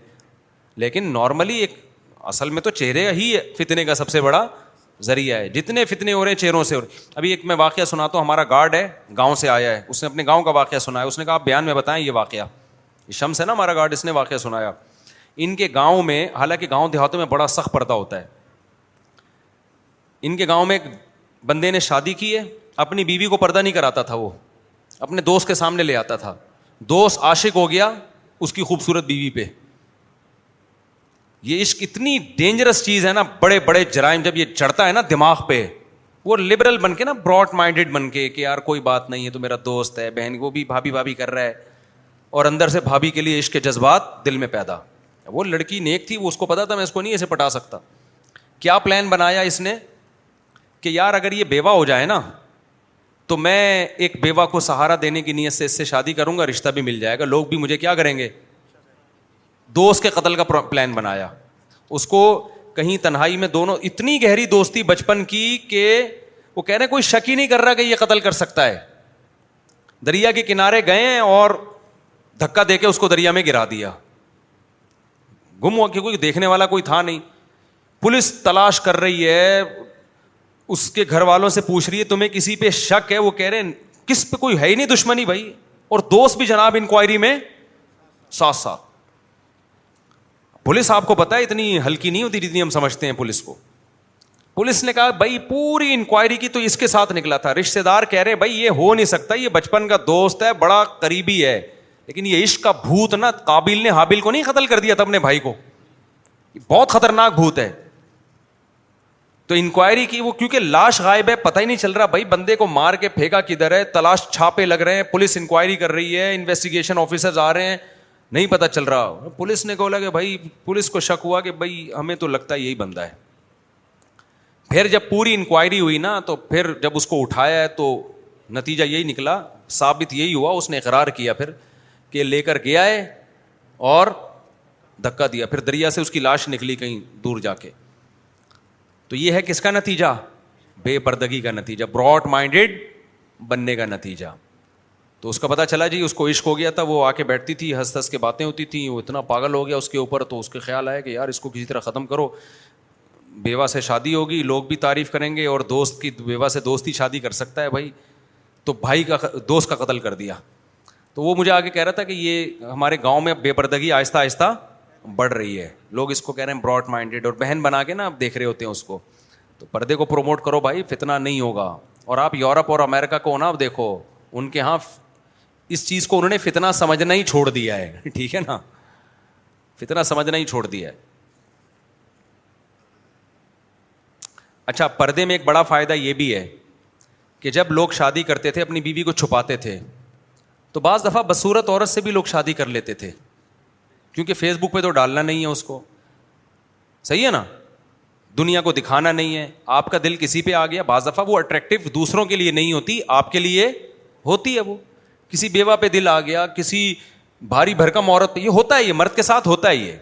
لیکن نارملی ایک اصل میں تو چہرے ہی فتنے کا سب سے بڑا ذریعہ ہے جتنے فتنے ہو رہے ہیں چہروں سے ہو رہے ابھی ایک میں واقعہ سنا تو ہمارا گارڈ ہے گاؤں سے آیا ہے اس نے اپنے گاؤں کا واقعہ سنا ہے اس نے کہا آپ بیان میں بتائیں یہ واقعہ یہ شمس ہے نا ہمارا گارڈ اس نے واقعہ سنایا ان کے گاؤں میں حالانکہ گاؤں دیہاتوں میں بڑا سخت پردہ ہوتا ہے ان کے گاؤں میں بندے نے شادی کی ہے اپنی بیوی کو پردہ نہیں کراتا تھا وہ اپنے دوست کے سامنے لے آتا تھا دوست عاشق ہو گیا اس کی خوبصورت بیوی پہ یہ عشق اتنی ڈینجرس چیز ہے نا بڑے بڑے جرائم جب یہ چڑھتا ہے نا دماغ پہ وہ لبرل بن کے نا براڈ مائنڈیڈ بن کے کہ یار کوئی بات نہیں ہے تو میرا دوست ہے بہن وہ بھی بھابھی بھابھی کر رہا ہے اور اندر سے بھابھی کے لیے عشق کے جذبات دل میں پیدا وہ لڑکی نیک تھی وہ اس کو پتا تھا میں اس کو نہیں اسے پٹا سکتا کیا پلان بنایا اس نے کہ یار اگر یہ بیوہ ہو جائے نا تو میں ایک بیوہ کو سہارا دینے کی نیت سے اس سے شادی کروں گا رشتہ بھی مل جائے گا لوگ بھی مجھے کیا کریں گے دوست کے قتل کا پلان بنایا اس کو کہیں تنہائی میں دونوں اتنی گہری دوستی بچپن کی کہ وہ کہہ رہے کوئی شک ہی نہیں کر رہا کہ یہ قتل کر سکتا ہے دریا کے کنارے گئے ہیں اور دھکا دے کے اس کو دریا میں گرا دیا گم ہو کیونکہ دیکھنے والا کوئی تھا نہیں پولیس تلاش کر رہی ہے اس کے گھر والوں سے پوچھ رہی ہے تمہیں کسی پہ شک ہے وہ کہہ رہے ہیں کس پہ کوئی ہے ہی نہیں دشمنی بھائی اور دوست بھی جناب انکوائری میں ساتھ ساتھ پولیس آپ کو پتا ہے اتنی ہلکی نہیں ہوتی جتنی ہم سمجھتے ہیں پولیس پولیس کو نے کہا بھائی پوری انکوائری کی تو اس کے ساتھ نکلا تھا رشتے دار کہہ رہے بھائی یہ ہو نہیں سکتا یہ بچپن کا دوست ہے بڑا قریبی ہے لیکن یہ عشق کا بھوت نا کابل نے حابل کو نہیں قتل کر دیا تھا اپنے بھائی کو بہت خطرناک بھوت ہے تو انکوائری کی وہ کیونکہ لاش غائب ہے پتا ہی نہیں چل رہا بھائی بندے کو مار کے پھینکا کدھر ہے تلاش چھاپے لگ رہے ہیں پولیس انکوائری کر رہی ہے انویسٹیگیشن آفیسر آ رہے ہیں نہیں پتا چل رہا پولیس نے بولا کہ بھائی پولیس کو شک ہوا کہ بھائی ہمیں تو لگتا ہے یہی بندہ ہے پھر جب پوری انکوائری ہوئی نا تو پھر جب اس کو اٹھایا تو نتیجہ یہی نکلا ثابت یہی ہوا اس نے اقرار کیا پھر کہ لے کر گیا ہے اور دھکا دیا پھر دریا سے اس کی لاش نکلی کہیں دور جا کے تو یہ ہے کس کا نتیجہ بے پردگی کا نتیجہ براڈ مائنڈیڈ بننے کا نتیجہ تو اس کا پتا چلا جی اس کو عشق ہو گیا تھا وہ آ کے بیٹھتی تھی ہنس ہنس کے باتیں ہوتی تھیں وہ اتنا پاگل ہو گیا اس کے اوپر تو اس کے خیال آیا کہ یار اس کو کسی طرح ختم کرو بیوہ سے شادی ہوگی لوگ بھی تعریف کریں گے اور دوست کی بیوہ سے دوست ہی شادی کر سکتا ہے بھائی تو بھائی کا دوست کا قتل کر دیا تو وہ مجھے آگے کہہ رہا تھا کہ یہ ہمارے گاؤں میں بے پردگی آہستہ آہستہ بڑھ رہی ہے لوگ اس کو کہہ رہے ہیں براڈ مائنڈیڈ اور بہن بنا کے نا آپ دیکھ رہے ہوتے ہیں اس کو تو پردے کو پروموٹ کرو بھائی فتنا نہیں ہوگا اور آپ یورپ اور امیرکا کو نا دیکھو ان کے یہاں اس چیز کو انہوں نے فتنا سمجھنا ہی چھوڑ دیا ہے <laughs> ٹھیک ہے نا فتنا سمجھنا ہی چھوڑ دیا ہے اچھا پردے میں ایک بڑا فائدہ یہ بھی ہے کہ جب لوگ شادی کرتے تھے اپنی بیوی کو چھپاتے تھے تو بعض دفعہ بصورت عورت سے بھی لوگ شادی کر لیتے تھے کیونکہ فیس بک پہ تو ڈالنا نہیں ہے اس کو صحیح ہے نا دنیا کو دکھانا نہیں ہے آپ کا دل کسی پہ آ گیا بعض دفعہ وہ اٹریکٹو دوسروں کے لیے نہیں ہوتی آپ کے لیے ہوتی ہے وہ کسی بیوہ پہ دل آ گیا کسی بھاری بھرکم عورت پہ یہ ہوتا ہے یہ مرد کے ساتھ ہوتا ہے یہ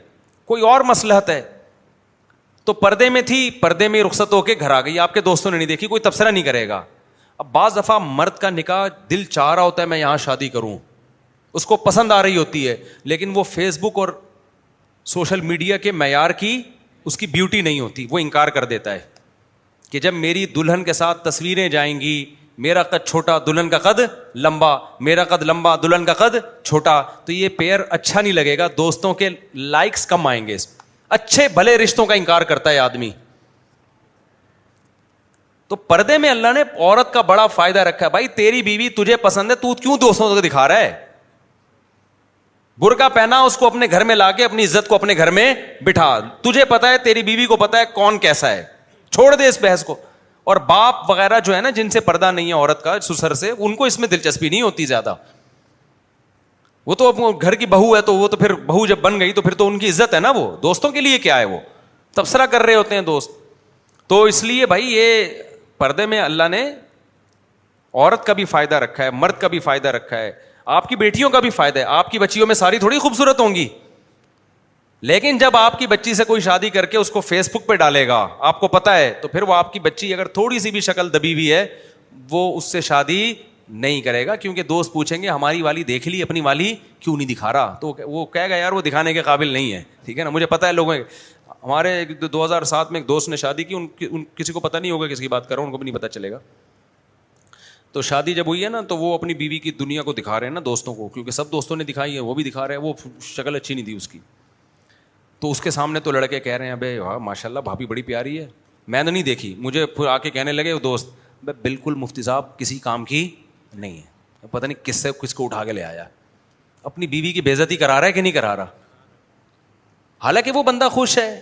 کوئی اور مسلحت ہے تو پردے میں تھی پردے میں رخصت ہو کے گھر آ گئی آپ کے دوستوں نے نہیں دیکھی کوئی تبصرہ نہیں کرے گا اب بعض دفعہ مرد کا نکاح دل چاہ رہا ہوتا ہے میں یہاں شادی کروں اس کو پسند آ رہی ہوتی ہے لیکن وہ فیس بک اور سوشل میڈیا کے معیار کی اس کی بیوٹی نہیں ہوتی وہ انکار کر دیتا ہے کہ جب میری دلہن کے ساتھ تصویریں جائیں گی میرا قد چھوٹا دلہن کا قد لمبا میرا قد لمبا دلہن کا قد چھوٹا تو یہ پیئر اچھا نہیں لگے گا دوستوں کے لائکس کم آئیں گے اس اچھے بھلے رشتوں کا انکار کرتا ہے آدمی تو پردے میں اللہ نے عورت کا بڑا فائدہ رکھا ہے بھائی تیری بیوی تجھے پسند ہے تو کیوں دوستوں کو دکھا رہا ہے برقع پہنا اس کو اپنے گھر میں لا کے اپنی عزت کو اپنے گھر میں بٹھا تجھے پتا ہے تیری بیوی کو پتا ہے کون کیسا ہے چھوڑ دے اس بحث کو اور باپ وغیرہ جو ہے نا جن سے پردہ نہیں ہے عورت کا سسر سے ان کو اس میں دلچسپی نہیں ہوتی زیادہ وہ تو اب گھر کی بہو ہے تو وہ تو پھر بہو جب بن گئی تو پھر تو ان کی عزت ہے نا وہ دوستوں کے لیے کیا ہے وہ تبصرہ کر رہے ہوتے ہیں دوست تو اس لیے بھائی یہ پردے میں اللہ نے عورت کا بھی فائدہ رکھا ہے مرد کا بھی فائدہ رکھا ہے آپ کی بیٹیوں کا بھی فائدہ ہے آپ کی بچیوں میں ساری تھوڑی خوبصورت ہوں گی لیکن جب آپ کی بچی سے کوئی شادی کر کے اس کو فیس بک پہ ڈالے گا آپ کو پتا ہے تو پھر وہ آپ کی بچی اگر تھوڑی سی بھی شکل دبی ہوئی ہے وہ اس سے شادی نہیں کرے گا کیونکہ دوست پوچھیں گے ہماری والی دیکھ لی اپنی والی کیوں نہیں دکھا رہا تو وہ کہہ گیا یار وہ دکھانے کے قابل نہیں ہے ٹھیک ہے نا مجھے پتا ہے لوگوں ہمارے دو ہزار سات میں ایک دوست نے شادی کی ان, کسی کو پتا نہیں ہوگا کسی کی بات کرو ان کو بھی نہیں پتا چلے گا تو شادی جب ہوئی ہے نا تو وہ اپنی بیوی کی دنیا کو دکھا رہے ہیں نا دوستوں کو کیونکہ سب دوستوں نے دکھائی ہے وہ بھی دکھا رہے ہیں وہ شکل اچھی نہیں تھی اس کی تو اس کے سامنے تو لڑکے کہہ رہے ہیں بھائی ماشاء اللہ بھابھی بڑی پیاری ہے میں نے نہیں دیکھی مجھے پھر آ کے کہنے لگے وہ دوست بھائی بالکل مفتی صاحب کسی کام کی نہیں ہے پتا نہیں کس سے کس کو اٹھا کے لے آیا اپنی بیوی کی بےزتی کرا رہا ہے کہ نہیں کرا رہا حالانکہ وہ بندہ خوش ہے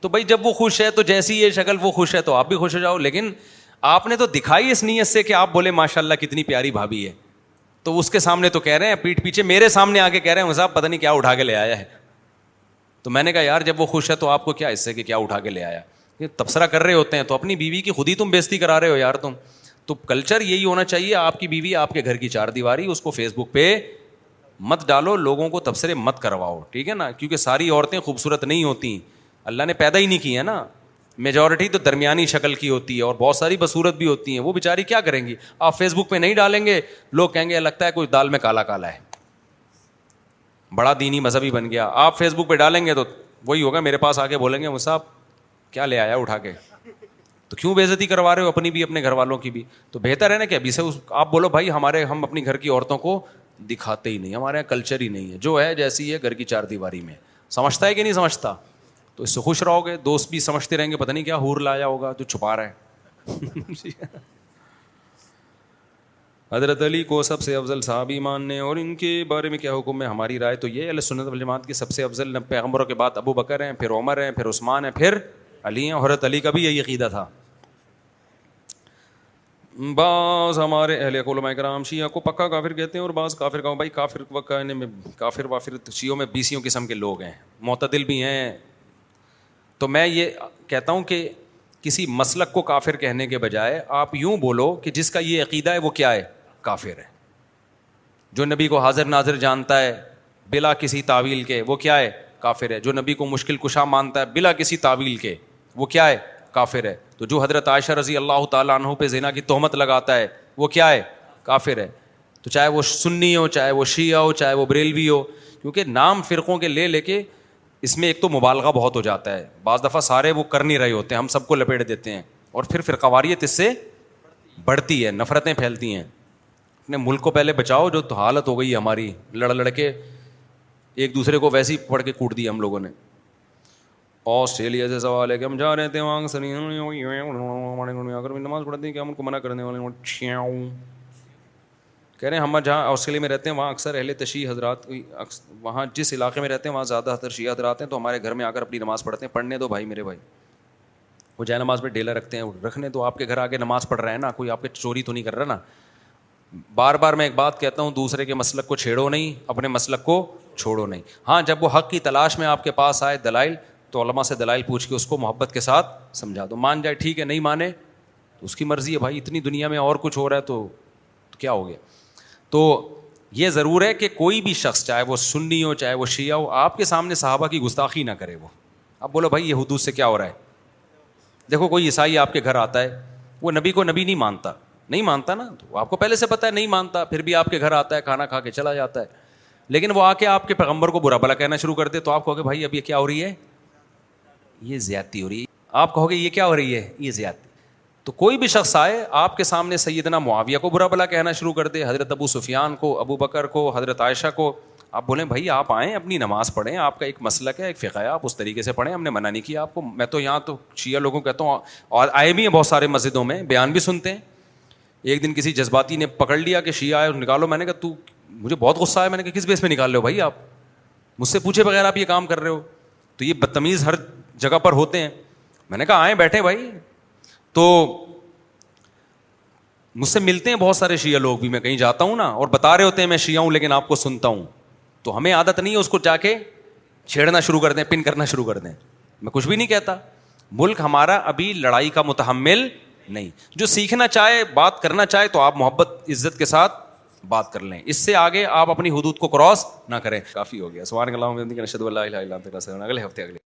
تو بھائی جب وہ خوش ہے تو جیسی یہ شکل وہ خوش ہے تو آپ بھی خوش ہو جاؤ لیکن آپ نے تو دکھائی اس نیت سے کہ آپ بولے ماشاء اللہ کتنی پیاری بھابھی ہے تو اس کے سامنے تو کہہ رہے ہیں پیٹ پیچھے میرے سامنے آ کے کہہ رہے ہیں صاحب پتا نہیں کیا اٹھا کے لے آیا ہے تو میں نے کہا یار جب وہ خوش ہے تو آپ کو کیا اس سے کہ کیا اٹھا کے لے آیا یہ تبصرہ کر رہے ہوتے ہیں تو اپنی بیوی کی خود ہی تم بےزتی کرا رہے ہو یار تم تو کلچر یہی ہونا چاہیے آپ کی بیوی آپ کے گھر کی چار دیواری اس کو فیس بک پہ مت ڈالو لوگوں کو تبصرے مت کرواؤ ٹھیک ہے نا کیونکہ ساری عورتیں خوبصورت نہیں ہوتیں اللہ نے پیدا ہی نہیں کی ہے نا میجورٹی تو درمیانی شکل کی ہوتی ہے اور بہت ساری بصورت بھی ہوتی ہیں وہ بیچاری کیا کریں گی آپ فیس بک پہ نہیں ڈالیں گے لوگ کہیں گے لگتا ہے کوئی دال میں کالا کالا ہے بڑا دینی مذہبی بن گیا آپ فیس بک پہ ڈالیں گے تو وہی ہوگا میرے پاس آ کے بولیں گے وہ صاحب کیا لے آیا اٹھا کے تو کیوں بےزتی کروا رہے ہو اپنی بھی اپنے گھر والوں کی بھی تو بہتر ہے نا کہ ابھی سے آپ بولو بھائی ہمارے ہم اپنی گھر کی عورتوں کو دکھاتے ہی نہیں ہمارے یہاں کلچر ہی نہیں ہے جو ہے جیسی ہے گھر کی چار دیواری میں سمجھتا ہے کہ نہیں سمجھتا تو اس سے خوش رہو گے دوست بھی سمجھتے رہیں گے پتہ نہیں کیا ہور لایا ہوگا جو چھپا رہا ہے <laughs> جی۔ حضرت علی کو سب سے افضل صحابی ماننے اور ان کے بارے میں کیا حکم ہے ہماری رائے تو یہ علیہ سنت والجماعت کی سب سے افضل پیغمبروں کے بعد ابو بکر ہیں پھر عمر ہیں پھر عثمان ہیں پھر علی ہیں حضرت علی کا بھی یہی عقیدہ تھا بعض ہمارے اہل علماء کرام شیعہ کو پکا کافر کہتے ہیں اور بعض کافر کہوں بھائی کافر وقت میں یعنی کافر وافر شیعوں میں بیسیوں قسم کے لوگ ہیں معتدل بھی ہیں تو میں یہ کہتا ہوں کہ کسی مسلک کو کافر کہنے کے بجائے آپ یوں بولو کہ جس کا یہ عقیدہ ہے وہ کیا ہے کافر ہے جو نبی کو حاضر ناظر جانتا ہے بلا کسی تعویل کے وہ کیا ہے کافر ہے جو نبی کو مشکل کشا مانتا ہے بلا کسی تعویل کے وہ کیا ہے کافر ہے تو جو حضرت عائشہ رضی اللہ تعالیٰ عنہ پہ زینا کی تہمت لگاتا ہے وہ کیا ہے کافر ہے تو چاہے وہ سنی ہو چاہے وہ شیعہ ہو چاہے وہ بریلوی ہو کیونکہ نام فرقوں کے لے لے کے اس میں ایک تو مبالغہ بہت ہو جاتا ہے بعض دفعہ سارے وہ کر نہیں رہے ہوتے ہیں ہم سب کو لپیٹ دیتے ہیں اور پھر فرقواریت اس سے بڑھتی ہے نفرتیں پھیلتی ہیں اپنے ملک کو پہلے بچاؤ جو حالت ہو گئی ہماری لڑ لڑ کے ایک دوسرے کو ویسی پڑھ کے کوٹ دی ہم لوگوں نے آسٹریلیا سے سوال ہے کہ ہم جا رہے رہے تھے وہاں سنی اگر نماز پڑھتے ہیں ہیں کہ ہم ہم ان کو منع کرنے والے کہہ جہاں آسٹریلیا میں رہتے ہیں وہاں اکثر اہل تشیح حضرات وہاں جس علاقے میں رہتے ہیں وہاں زیادہ تر شیعہ حضرات ہیں تو ہمارے گھر میں آ کر اپنی نماز پڑھتے ہیں پڑھنے دو بھائی میرے بھائی وہ جائے نماز میں ڈیلا رکھتے ہیں رکھنے تو آپ کے گھر آ کے نماز پڑھ رہے ہیں نا کوئی آپ کے چوری تو نہیں کر رہا نا بار بار میں ایک بات کہتا ہوں دوسرے کے مسلک کو چھیڑو نہیں اپنے مسلک کو چھوڑو نہیں ہاں جب وہ حق کی تلاش میں آپ کے پاس آئے دلائل تو علماء سے دلائل پوچھ کے اس کو محبت کے ساتھ سمجھا دو مان جائے ٹھیک ہے نہیں مانے تو اس کی مرضی ہے بھائی اتنی دنیا میں اور کچھ ہو رہا ہے تو کیا ہو گیا تو یہ ضرور ہے کہ کوئی بھی شخص چاہے وہ سنی ہو چاہے وہ شیعہ ہو آپ کے سامنے صحابہ کی گستاخی نہ کرے وہ اب بولو بھائی یہ حدود سے کیا ہو رہا ہے دیکھو کوئی عیسائی آپ کے گھر آتا ہے وہ نبی کو نبی نہیں مانتا نہیں مانتا نا تو آپ کو پہلے سے پتا ہے نہیں مانتا پھر بھی آپ کے گھر آتا ہے کھانا کھا کے چلا جاتا ہے لیکن وہ آ کے آپ کے پیغمبر کو برا بلا کہنا شروع کر دے تو آپ کہو گے بھائی اب یہ کیا ہو رہی ہے یہ زیادتی ہو رہی ہے آپ کہو گے یہ کیا ہو رہی ہے یہ زیادتی تو کوئی بھی شخص آئے آپ کے سامنے سیدنا معاویہ کو برا بلا کہنا شروع کر دے حضرت ابو سفیان کو ابو بکر کو حضرت عائشہ کو آپ بولیں بھائی آپ آئیں اپنی نماز پڑھیں آپ کا ایک مسلک ہے ایک فقہ آپ اس طریقے سے پڑھیں ہم نے منع نہیں کیا آپ کو میں تو یہاں تو شیعہ لوگوں کہتا ہوں اور آئے بھی ہیں بہت سارے مسجدوں میں بیان بھی سنتے ہیں ایک دن کسی جذباتی نے پکڑ لیا کہ شیعہ ہے نکالو میں نے کہا تو مجھے بہت غصہ ہے میں نے کہا کس بیس میں نکال لو بھائی آپ مجھ سے پوچھے بغیر آپ یہ کام کر رہے ہو تو یہ بدتمیز ہر جگہ پر ہوتے ہیں میں نے کہا آئیں بیٹھے بھائی تو مجھ سے ملتے ہیں بہت سارے شیعہ لوگ بھی میں کہیں جاتا ہوں نا اور بتا رہے ہوتے ہیں میں شیعہ ہوں لیکن آپ کو سنتا ہوں تو ہمیں عادت نہیں ہے اس کو جا کے چھیڑنا شروع کر دیں پن کرنا شروع کر دیں میں کچھ بھی نہیں کہتا ملک ہمارا ابھی لڑائی کا متحمل نہیں جو سیکھنا چاہے بات کرنا چاہے تو آپ محبت عزت کے ساتھ بات کر لیں اس سے آگے آپ اپنی حدود کو کراس نہ کریں کافی ہو گیا سبحان اللہ اگلے ہفتے اگلے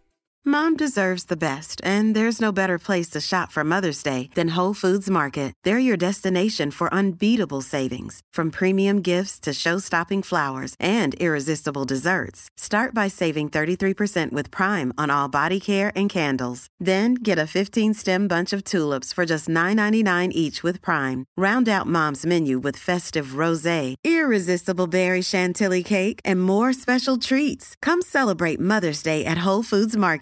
Mom deserves the best, and there's no better place to shop for Mother's Day than Whole Foods Market. They're your destination for unbeatable savings, from premium gifts to show-stopping flowers and irresistible desserts. Start by saving 33% with Prime on all body care and candles. Then get a 15-stem bunch of tulips for just $9.99 each with Prime. Round out Mom's menu with festive rosé, irresistible berry chantilly cake, and more special treats. Come celebrate Mother's Day at Whole Foods Market.